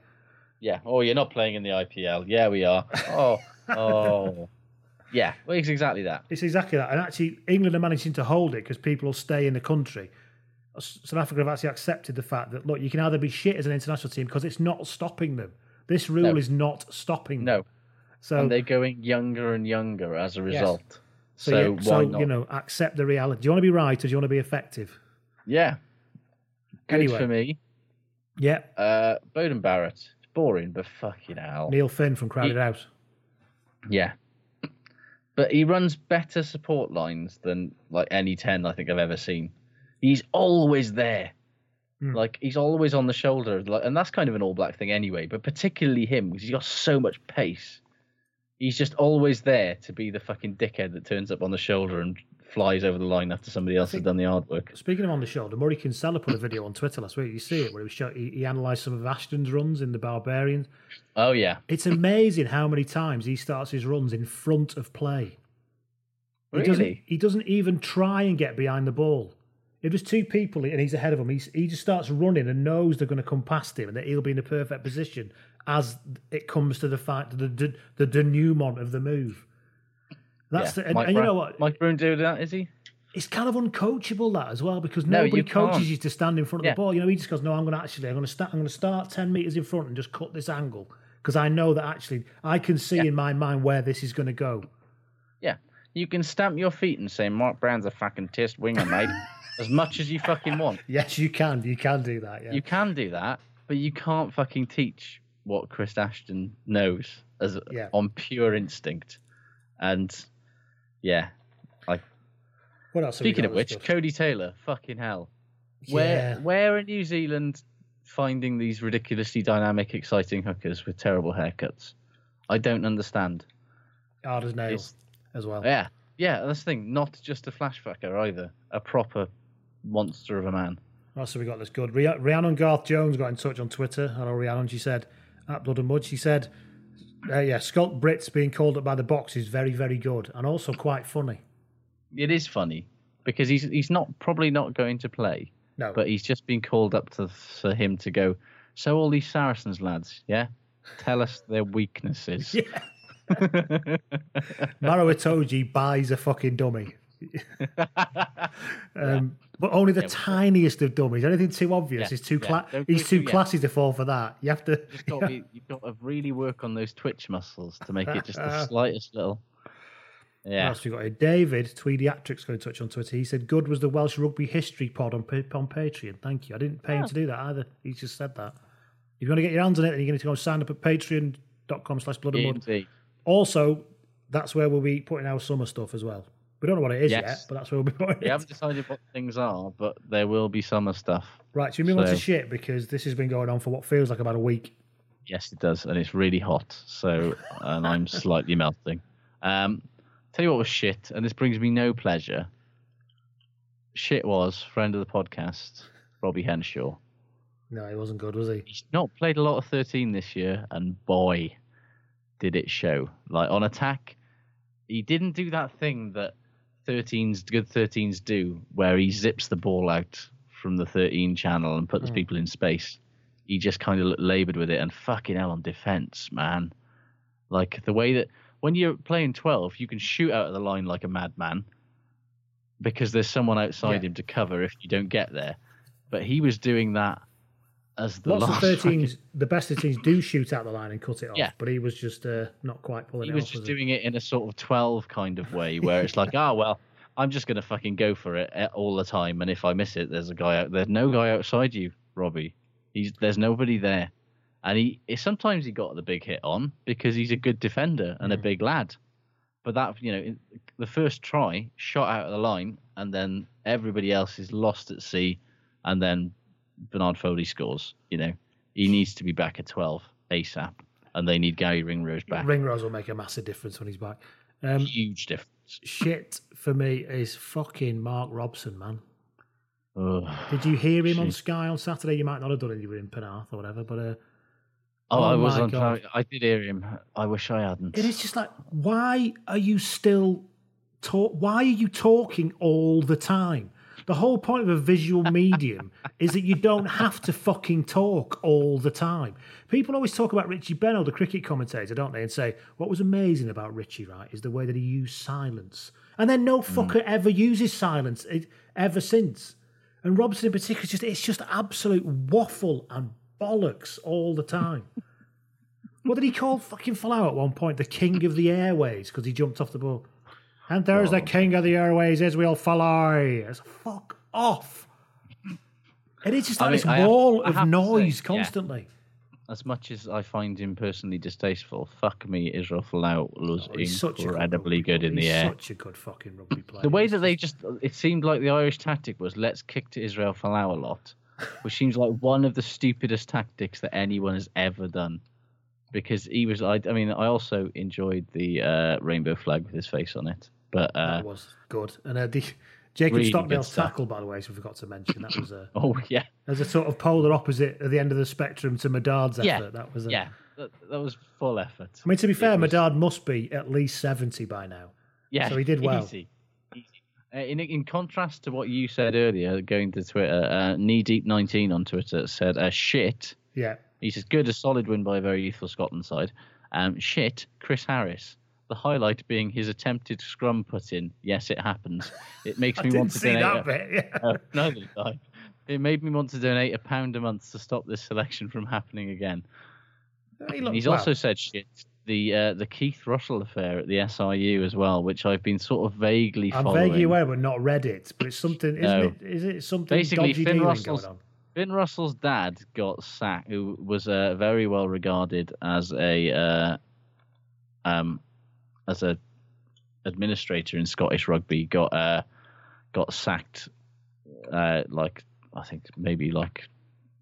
Speaker 3: Yeah. Oh, you're not playing in the IPL. Yeah, we are. Oh, oh. Yeah, well, it's exactly that.
Speaker 2: It's exactly that. And actually, England are managing to hold it because people will stay in the country. South Africa have actually accepted the fact that, look, you can either be shit as an international team because it's not stopping them. This rule
Speaker 3: No.
Speaker 2: is not stopping
Speaker 3: No.
Speaker 2: So,
Speaker 3: and they're going younger and younger as a result.
Speaker 2: so,
Speaker 3: So,
Speaker 2: yeah,
Speaker 3: why
Speaker 2: so
Speaker 3: not?
Speaker 2: you know, accept the reality. Do you want to be right or do you want to be effective?
Speaker 3: yeah. Good
Speaker 2: Anyway.
Speaker 3: for me.
Speaker 2: Yeah.
Speaker 3: Uh, Beauden Barrett. It's boring, but fucking hell.
Speaker 2: Neil Finn from Crowded
Speaker 3: He-
Speaker 2: House.
Speaker 3: Yeah. But he runs better support lines than like any 10 I think I've ever seen. He's always there.
Speaker 2: Hmm.
Speaker 3: Like he's always on the shoulder, like, and that's kind of an all black thing anyway. But particularly him because he's got so much pace. He's just always there to be the fucking dickhead that turns up on the shoulder and flies over the line after somebody else has done the hard work.
Speaker 2: Speaking of on the shoulder, Murray Kinsella put a video on Twitter last week. You see it where he, was show, he, he analysed some of Ashton's runs in the Barbarians.
Speaker 3: Oh yeah,
Speaker 2: It's amazing how many times he starts his runs in front of play. He doesn't,
Speaker 3: Really?
Speaker 2: he doesn't even try and get behind the ball. If there's two people and he's ahead of them, he's, he just starts running and knows they're going to come past him and that he'll be in a perfect position as it comes to the fact the the, the denouement of the move. That's
Speaker 3: yeah.
Speaker 2: the, and,
Speaker 3: Mike
Speaker 2: and you know what?
Speaker 3: Mike Brown do that, is he?
Speaker 2: It's kind of uncoachable that as well because
Speaker 3: No,
Speaker 2: nobody
Speaker 3: you
Speaker 2: coaches
Speaker 3: can't.
Speaker 2: you to stand in front of
Speaker 3: Yeah.
Speaker 2: the ball. You know, he just goes, "No, I'm going to actually, I'm going to start, I'm going to start ten meters in front and just cut this angle because I know that actually I can see in my mind where this is going to go."
Speaker 3: Yeah. You can stamp your feet and say Mark Brown's a fucking test winger, mate, as much as you fucking want.
Speaker 2: Yes, you can. You can do that. Yeah.
Speaker 3: You can do that, but you can't fucking teach what Chris Ashton knows as
Speaker 2: Yeah.
Speaker 3: on pure instinct. And yeah, like
Speaker 2: What else?
Speaker 3: speaking of which,
Speaker 2: stuff?
Speaker 3: Codie Taylor, fucking hell, where
Speaker 2: Yeah.
Speaker 3: where in New Zealand finding these ridiculously dynamic, exciting hookers with terrible haircuts? I don't understand.
Speaker 2: hard as nails as well.
Speaker 3: Yeah, yeah, that's the thing. Not just a flash fucker either, a proper monster of a man.
Speaker 2: What else have we got that's good? Rhi- Rhiannon Garth Jones got in touch on Twitter. Hello, Rhiannon. She said, ah, at Blood and Mud, she said, uh, yeah, Schalk Brits being called up by the Boks is very, very good and also quite funny.
Speaker 3: It is funny because he's he's not probably not going to play.
Speaker 2: No.
Speaker 3: But he's just been called up to for him to go. So all these Saracens lads, yeah, tell us their weaknesses.
Speaker 2: Maro Itoje buys a fucking dummy. um, But only the
Speaker 3: Yeah,
Speaker 2: tiniest of dummies. Anything too obvious
Speaker 3: Yeah,
Speaker 2: is too
Speaker 3: yeah.
Speaker 2: cla-
Speaker 3: Don't
Speaker 2: he's too
Speaker 3: yeah.
Speaker 2: classy to fall for that. You have to.
Speaker 3: You've got, to be, you've got to really work on those twitch muscles to make it just the slightest little.
Speaker 2: What
Speaker 3: Yeah.
Speaker 2: else we got here? David Tweediatrics going to touch on Twitter. He said, "Good was the Welsh rugby history pod on on Patreon." Thank you. I didn't pay him oh. to do that either. He just said that. If you want to get your hands on it, then you're going to go sign up at Patreon.com/slash Blood and Mud. Also, that's where we'll be putting our summer stuff as well. We don't know what it is
Speaker 3: Yes.
Speaker 2: yet, but that's where we'll be putting
Speaker 3: We haven't decided what things are, but there will be summer stuff.
Speaker 2: Right, so we move on to shit because this has been going on for what feels like about a week.
Speaker 3: Yes, it does, and it's really hot. So, and I'm slightly melting. Um, tell you what was shit, and this brings me no pleasure. Shit was friend of the podcast, Robbie Henshaw.
Speaker 2: No, he wasn't good, was he?
Speaker 3: He's not played a lot of 13 this year, and boy, did it show. Like on attack, he didn't do that thing that 13s, good 13s do, where he zips the ball out from the 13 channel and puts
Speaker 2: Mm.
Speaker 3: people in space. He just kind of labored with it, and fucking hell on defense, man. Like the way that when you're playing 12, you can shoot out of the line like a madman because there's someone outside
Speaker 2: Yeah.
Speaker 3: him to cover if you don't get there. But he was doing that as the
Speaker 2: Lots of
Speaker 3: last
Speaker 2: 13s, the best 13s do shoot out the line and cut it off,
Speaker 3: Yeah.
Speaker 2: but he was just uh, not quite pulling
Speaker 3: he
Speaker 2: it
Speaker 3: was
Speaker 2: off.
Speaker 3: just
Speaker 2: was
Speaker 3: doing it in a sort of 12 kind of way where it's like, ah, well, I'm just gonna fucking go for it eh, all the time. And if I miss it, there's a guy out. There's no guy outside you, Robbie. He's there's nobody there, and he sometimes he got the big hit on because he's a good defender and a big lad. But that you know, the first try shot out of the line, and then everybody else is lost at sea, and then Bernard Foley scores. You know, he needs to be back at 12 ASAP, and they need Garry Ringrose back.
Speaker 2: Ringrose will make a massive difference when he's back. Um,
Speaker 3: Huge difference.
Speaker 2: shit for me is fucking Mark Robson, man. Did you hear him on Sky on Saturday? You might not have done it. You were in Penarth or whatever, but uh,
Speaker 3: Oh, I was on.
Speaker 2: God.
Speaker 3: I did hear him. I wish I hadn't.
Speaker 2: It is just like, why are you still talk? Why are you talking all the time? The whole point of a visual medium is that you don't have to fucking talk all the time. People always talk about Richie Benaud, the cricket commentator, don't they? And say what was amazing about Richie, right, is the way that he used silence, and then no fucker ever uses silence eh, ever since. And Robson in particular, just it's just absolute waffle and bollocks all the time. What did he call fucking Folau at one point? The king of the airways because he jumped off the ball. And there's the king of the airways, Israel Folau. It's fuck off. It is just
Speaker 3: I
Speaker 2: like
Speaker 3: mean,
Speaker 2: this
Speaker 3: I
Speaker 2: wall
Speaker 3: I
Speaker 2: of
Speaker 3: have to say,
Speaker 2: noise
Speaker 3: yeah.
Speaker 2: constantly.
Speaker 3: As much as I find him personally distasteful, fuck me, Israel Folau was
Speaker 2: Oh, he's such a good
Speaker 3: incredibly good in the air.
Speaker 2: such a good fucking rugby player.
Speaker 3: The way that they just, it seemed like the Irish tactic was let's kick to Israel Folau a lot, which seems like one of the stupidest tactics that anyone has ever done. Because he was, I, I mean, I also enjoyed the uh, rainbow flag with his face on it. But uh,
Speaker 2: that was good. And uh, the, Jacob
Speaker 3: Really
Speaker 2: Stockdale's tackle, by the way, so we forgot to mention that was a
Speaker 3: oh yeah,
Speaker 2: as a sort of polar opposite at the end of the spectrum to Medard's effort.
Speaker 3: yeah,
Speaker 2: That was a,
Speaker 3: yeah, that, that was full effort.
Speaker 2: I mean, to be fair,
Speaker 3: was-
Speaker 2: Medard must be at least seventy by now.
Speaker 3: Yeah,
Speaker 2: so he did well.
Speaker 3: Easy. easy. Uh, in in contrast to what you said earlier, going to Twitter, uh, knee deep nineteen on Twitter said, uh, "Shit."
Speaker 2: Yeah.
Speaker 3: He says, "Good, a solid win by a very youthful Scotland side." Um, shit, Chris Harris. The highlight being his attempted scrum put in. Yes, it happens. It makes me want to
Speaker 2: see
Speaker 3: donate.
Speaker 2: that bit, yeah.
Speaker 3: Neither did I. It made me want to donate a pound a month to stop this selection from happening again.
Speaker 2: He
Speaker 3: He's
Speaker 2: well.
Speaker 3: also said shit. The uh, the Keith Russell affair at the SRU as well, which I've been sort of vaguely following.
Speaker 2: I'm
Speaker 3: following.
Speaker 2: vaguely aware, but not read it. But it's something, isn't
Speaker 3: No.
Speaker 2: it? Is it something
Speaker 3: Basically,
Speaker 2: dodgy
Speaker 3: Finn Russell's Finn Russell's dad got sacked, who was uh, very well regarded as a uh, um as a administrator in Scottish rugby. Got uh, got sacked, uh, like I think maybe like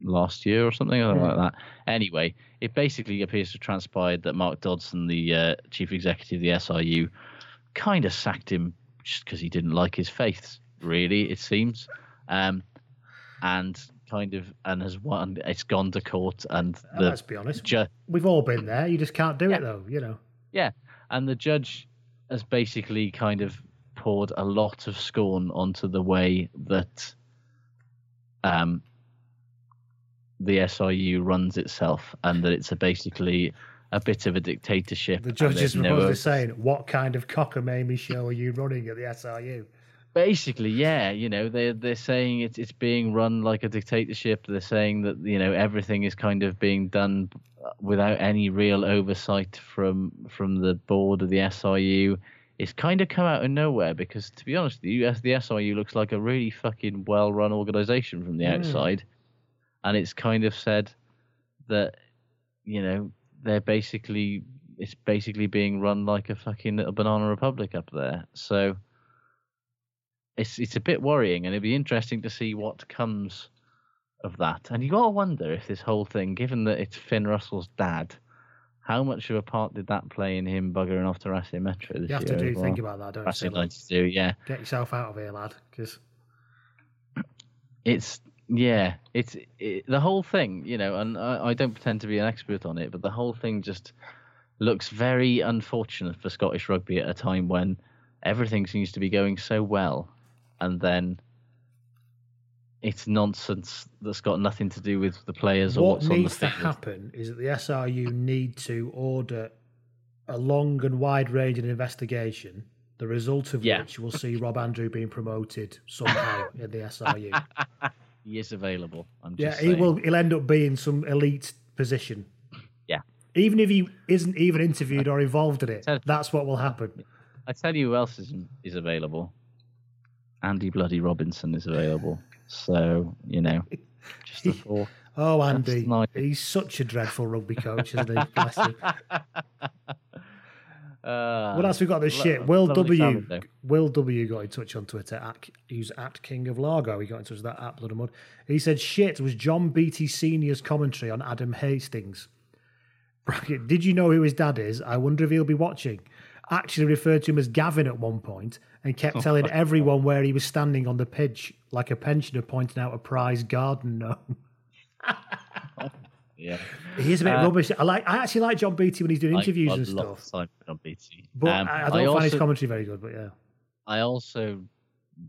Speaker 3: last year or something or like that. Anyway, it basically appears to have transpired that Mark Dodson, the uh, chief executive of the SRU, kind of sacked him just because he didn't like his faiths. Really, it seems, um, and kind of and has won. It's gone to court, and
Speaker 2: Uh,
Speaker 3: the
Speaker 2: Let's be honest.
Speaker 3: ju-
Speaker 2: We've all been there. You just can't do it, though. You know.
Speaker 3: yeah, and the judge has basically kind of poured a lot of scorn onto the way that um, the SRU runs itself, and that it's a basically a bit of a dictatorship.
Speaker 2: The judge is
Speaker 3: no
Speaker 2: saying, "What kind of cockamamie show are you running at the SRU?"
Speaker 3: Basically, yeah, you know, they're they're saying it's it's being run like a dictatorship. They're saying that you know everything is kind of being done without any real oversight from from the board of the SRU. It's kind of come out of nowhere because, to be honest, the US the SRU looks like a really fucking well run organization from the
Speaker 6: Mm.
Speaker 3: outside, and it's kind of said that you know they're basically it's basically being run like a fucking little banana republic up there. So it's it's a bit worrying, and it'd be interesting to see what comes of that. And you gotta wonder if this whole thing, given that it's Finn Russell's dad, how much of a part did that play in him buggering off to Racing Metro this year?
Speaker 2: You have to
Speaker 3: year
Speaker 2: do
Speaker 3: as well?
Speaker 2: think about that, don't you? Say, like,
Speaker 3: 92, yeah.
Speaker 2: Get yourself out of here, lad. Because
Speaker 3: It's yeah, it's it, the whole thing, you know, and I, I don't pretend to be an expert on it, but the whole thing just looks very unfortunate for Scottish rugby at a time when everything seems to be going so well, and then it's nonsense that's got nothing to do with the players or
Speaker 2: what
Speaker 3: what's on the
Speaker 2: needs to happen is that the SRU need to order a long and wide-ranging investigation. The result of
Speaker 3: Yeah.
Speaker 2: which will see Rob Andrew being promoted somehow in the SRU.
Speaker 3: He is available. I'm
Speaker 2: Yeah, he
Speaker 3: saying.
Speaker 2: will. He'll end up being some elite position.
Speaker 3: Yeah.
Speaker 2: Even if he isn't even interviewed or involved in it, that's what will happen.
Speaker 3: I tell you who else is is available. Andy Bloody Robinson is available. So you know, just a thought.
Speaker 2: Oh, Andy,
Speaker 3: nice.
Speaker 2: he's such a dreadful rugby coach, isn't he? Bless him.
Speaker 3: Uh,
Speaker 2: What else we got this
Speaker 3: lo-
Speaker 2: shit? Will W.
Speaker 3: family.
Speaker 2: Will W. got in touch on Twitter. At, he's at King of Largo. He got in touch with that at Blood and Mud. He said, "Shit was John Beattie Senior's commentary on Adam Hastings." Bracket. Did you know who his dad is? I wonder if he'll be watching. Actually referred to him as Gavin at one point and kept
Speaker 3: Oh
Speaker 2: telling everyone where he was standing on the pitch, like a pensioner pointing out a prize garden gnome.
Speaker 3: Yeah,
Speaker 2: He is a bit
Speaker 3: Uh,
Speaker 2: rubbish. I like. I actually like John Beattie when he's doing
Speaker 3: I-
Speaker 2: interviews
Speaker 3: I
Speaker 2: and stuff.
Speaker 3: John Beattie.
Speaker 2: But
Speaker 3: Um,
Speaker 2: I, I don't find his commentary very good. But yeah.
Speaker 3: I also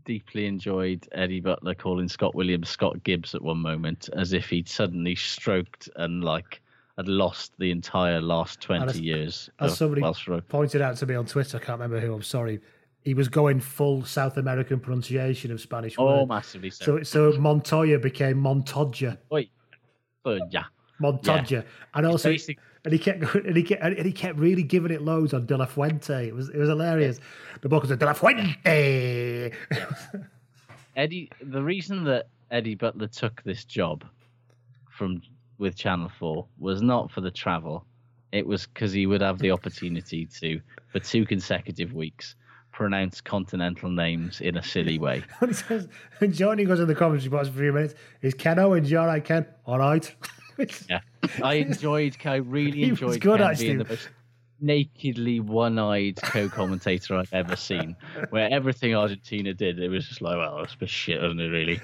Speaker 3: deeply enjoyed Eddie Butler calling Scott Williams Scott Gibbs at one moment, as if he'd suddenly stroked and like had lost the entire last twenty
Speaker 2: as-
Speaker 3: years
Speaker 2: As somebody
Speaker 3: Welsh
Speaker 2: pointed out to me on Twitter, I can't remember who. I'm sorry. He was going full South American pronunciation of Spanish
Speaker 3: Oh,
Speaker 2: words.
Speaker 3: massively so.
Speaker 2: So, so Montoya became Montoya.
Speaker 3: Oi, yeah,
Speaker 2: Montoya,
Speaker 3: Yeah.
Speaker 2: and also,
Speaker 3: basic-
Speaker 2: and he kept going- and he kept and he kept really giving it loads on De La Fuente. It was it was hilarious. The book was De La Fuente.
Speaker 3: Eddie. The reason that Eddie Butler took this job from with Channel Four was not for the travel. It was because he would have the opportunity to, for two consecutive weeks, pronounce continental names in a silly way.
Speaker 2: and he says, and Johnny goes in the commentary box for a few minutes. Is Ken Owens? All right, Ken? All right.
Speaker 3: Yeah, I enjoyed. I really enjoyed
Speaker 2: good,
Speaker 3: Ken
Speaker 2: actually.
Speaker 3: being the most nakedly one-eyed co-commentator I've ever seen. Where everything Argentina did, it was just like, well, that's a bit shit, isn't it? Really?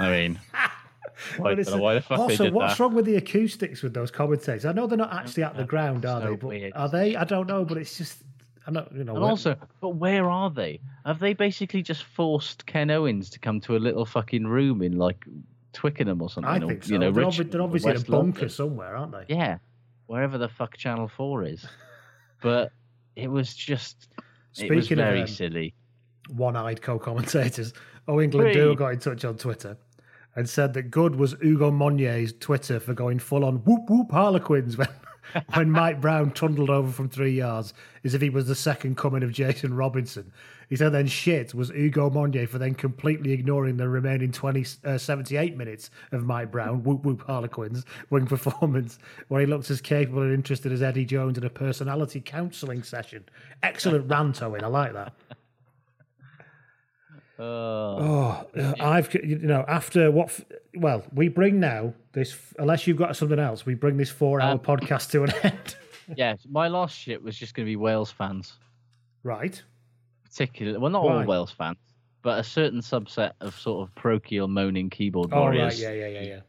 Speaker 3: I mean, why,
Speaker 2: it's-
Speaker 3: why the fuck
Speaker 2: also, what's
Speaker 3: that?
Speaker 2: wrong with the acoustics with those commentators? I know they're not actually at the ground, are
Speaker 3: so
Speaker 2: they? But
Speaker 3: weird.
Speaker 2: are they? I don't know, but it's just I'm not. You know.
Speaker 3: And
Speaker 2: where-
Speaker 3: also, but where are they? Have they basically just forced Ken Owens to come to a little fucking room in like Twickenham or something?
Speaker 2: I
Speaker 3: or,
Speaker 2: think so.
Speaker 3: You know,
Speaker 2: they're,
Speaker 3: Richmond
Speaker 2: obvi- they're obviously in a bunker
Speaker 3: London.
Speaker 2: somewhere, aren't they?
Speaker 3: Yeah, wherever the fuck Channel Four is. But it was just, it was
Speaker 2: Speaking of,
Speaker 3: very
Speaker 2: um,
Speaker 3: silly.
Speaker 2: one-eyed co-commentators. Oh, England do got in touch on Twitter and said that good was Hugo Monye's Twitter for going full on whoop whoop Harlequins when when Mike Brown trundled over from three yards as if he was the second coming of Jason Robinson. He said then shit was Hugo Monye for then completely ignoring the remaining 20, uh, 78 minutes of Mike Brown, whoop whoop Harlequins, wing performance, where he looked as capable and interested as Eddie Jones in a personality counselling session. Excellent rant, Owen. I like that. Oh, uh, I've you know after what? Well, we bring now this unless you've got something else. We bring this four-hour
Speaker 3: Um,
Speaker 2: podcast to an end,
Speaker 3: yeah, my last shit was just going to be Wales fans,
Speaker 2: right?
Speaker 3: particularly. Well, not
Speaker 2: Why?
Speaker 3: all Wales fans, but a certain subset of sort of parochial moaning keyboard
Speaker 2: Oh,
Speaker 3: warriors.
Speaker 2: right, yeah, yeah, yeah, yeah.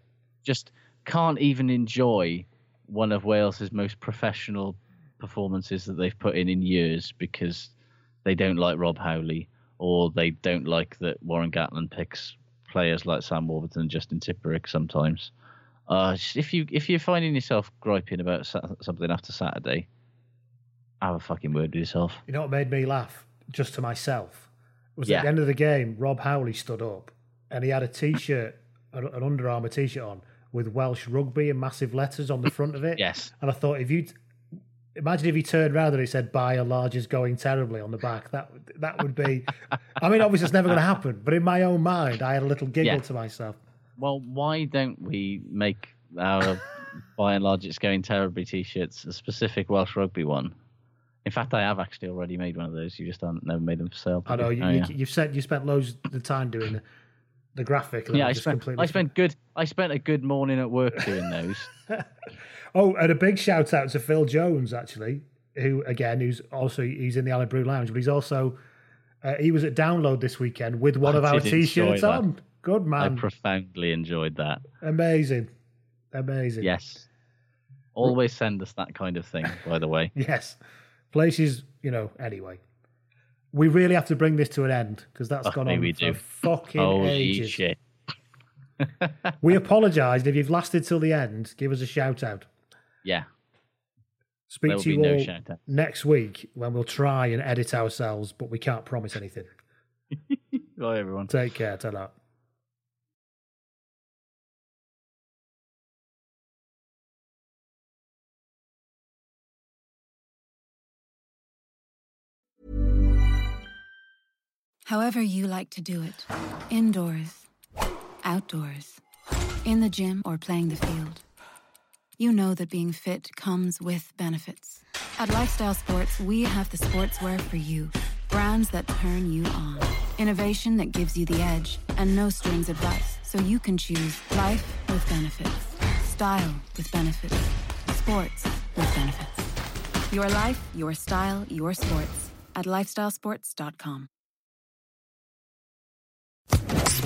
Speaker 3: just can't even enjoy one of Wales's most professional performances that they've put in in years because they don't like Rob Howley or they don't like that Warren Gatland picks players like Sam Warburton and Justin Tipuric sometimes. Uh, if you if you're finding yourself griping about something after Saturday, have a fucking word with yourself.
Speaker 2: You know what made me laugh just to myself was
Speaker 3: Yeah.
Speaker 2: at the end of the game. Rob Howley stood up and he had a t-shirt, an an Under Armour t-shirt on with Welsh rugby and massive letters on the front of it.
Speaker 3: Yes.
Speaker 2: And I thought if you imagine if he turned around and he said "By and large is going terribly" on the back, that would- that would be. I mean, obviously it's never going to happen, but in my own mind, I had a little giggle
Speaker 3: Yeah.
Speaker 2: to myself.
Speaker 3: Well, why don't we make our by and large it's going terribly t-shirts a specific Welsh rugby one? In fact, I have actually already made one of those. You just haven't never made them for sale.
Speaker 2: I know you,
Speaker 3: Oh,
Speaker 2: you,
Speaker 3: yeah.
Speaker 2: you've said you spent loads of time doing the, graphic. and
Speaker 3: yeah,
Speaker 2: just
Speaker 3: spent I spent good I spent a good morning at work doing those.
Speaker 2: Oh, and a big shout out to Phil Jones, actually, who again, who's also he's in the Aled Brew Lounge, but he's also uh, he was at Download this weekend with one
Speaker 3: I
Speaker 2: of our t-shirts on. Good man.
Speaker 3: I profoundly enjoyed that.
Speaker 2: amazing, amazing.
Speaker 3: Yes. Always send us that kind of thing, by the way.
Speaker 2: yes. Places, you know. Anyway, we really have to bring this to an end because that's
Speaker 3: Oh,
Speaker 2: gone on
Speaker 3: we
Speaker 2: for
Speaker 3: do.
Speaker 2: fucking
Speaker 3: Holy
Speaker 2: ages.
Speaker 3: shit.
Speaker 2: We apologise if you've lasted till the end. Give us a shout out.
Speaker 3: Yeah.
Speaker 2: Speak to you
Speaker 3: be no
Speaker 2: all next week when we'll try and edit ourselves, but we can't promise anything.
Speaker 3: Bye everyone.
Speaker 2: Take care. Ta-ra.
Speaker 1: However, you like to do it indoors, outdoors, in the gym, or playing the field. You know that being fit comes with benefits. At Lifestyle Sports, we have the sportswear for you. Brands that turn you on. Innovation that gives you the edge. And no strings advice, so you can choose life with benefits. Style with benefits. Sports with benefits. Your life, your style, your sports. At lifestylesports.com.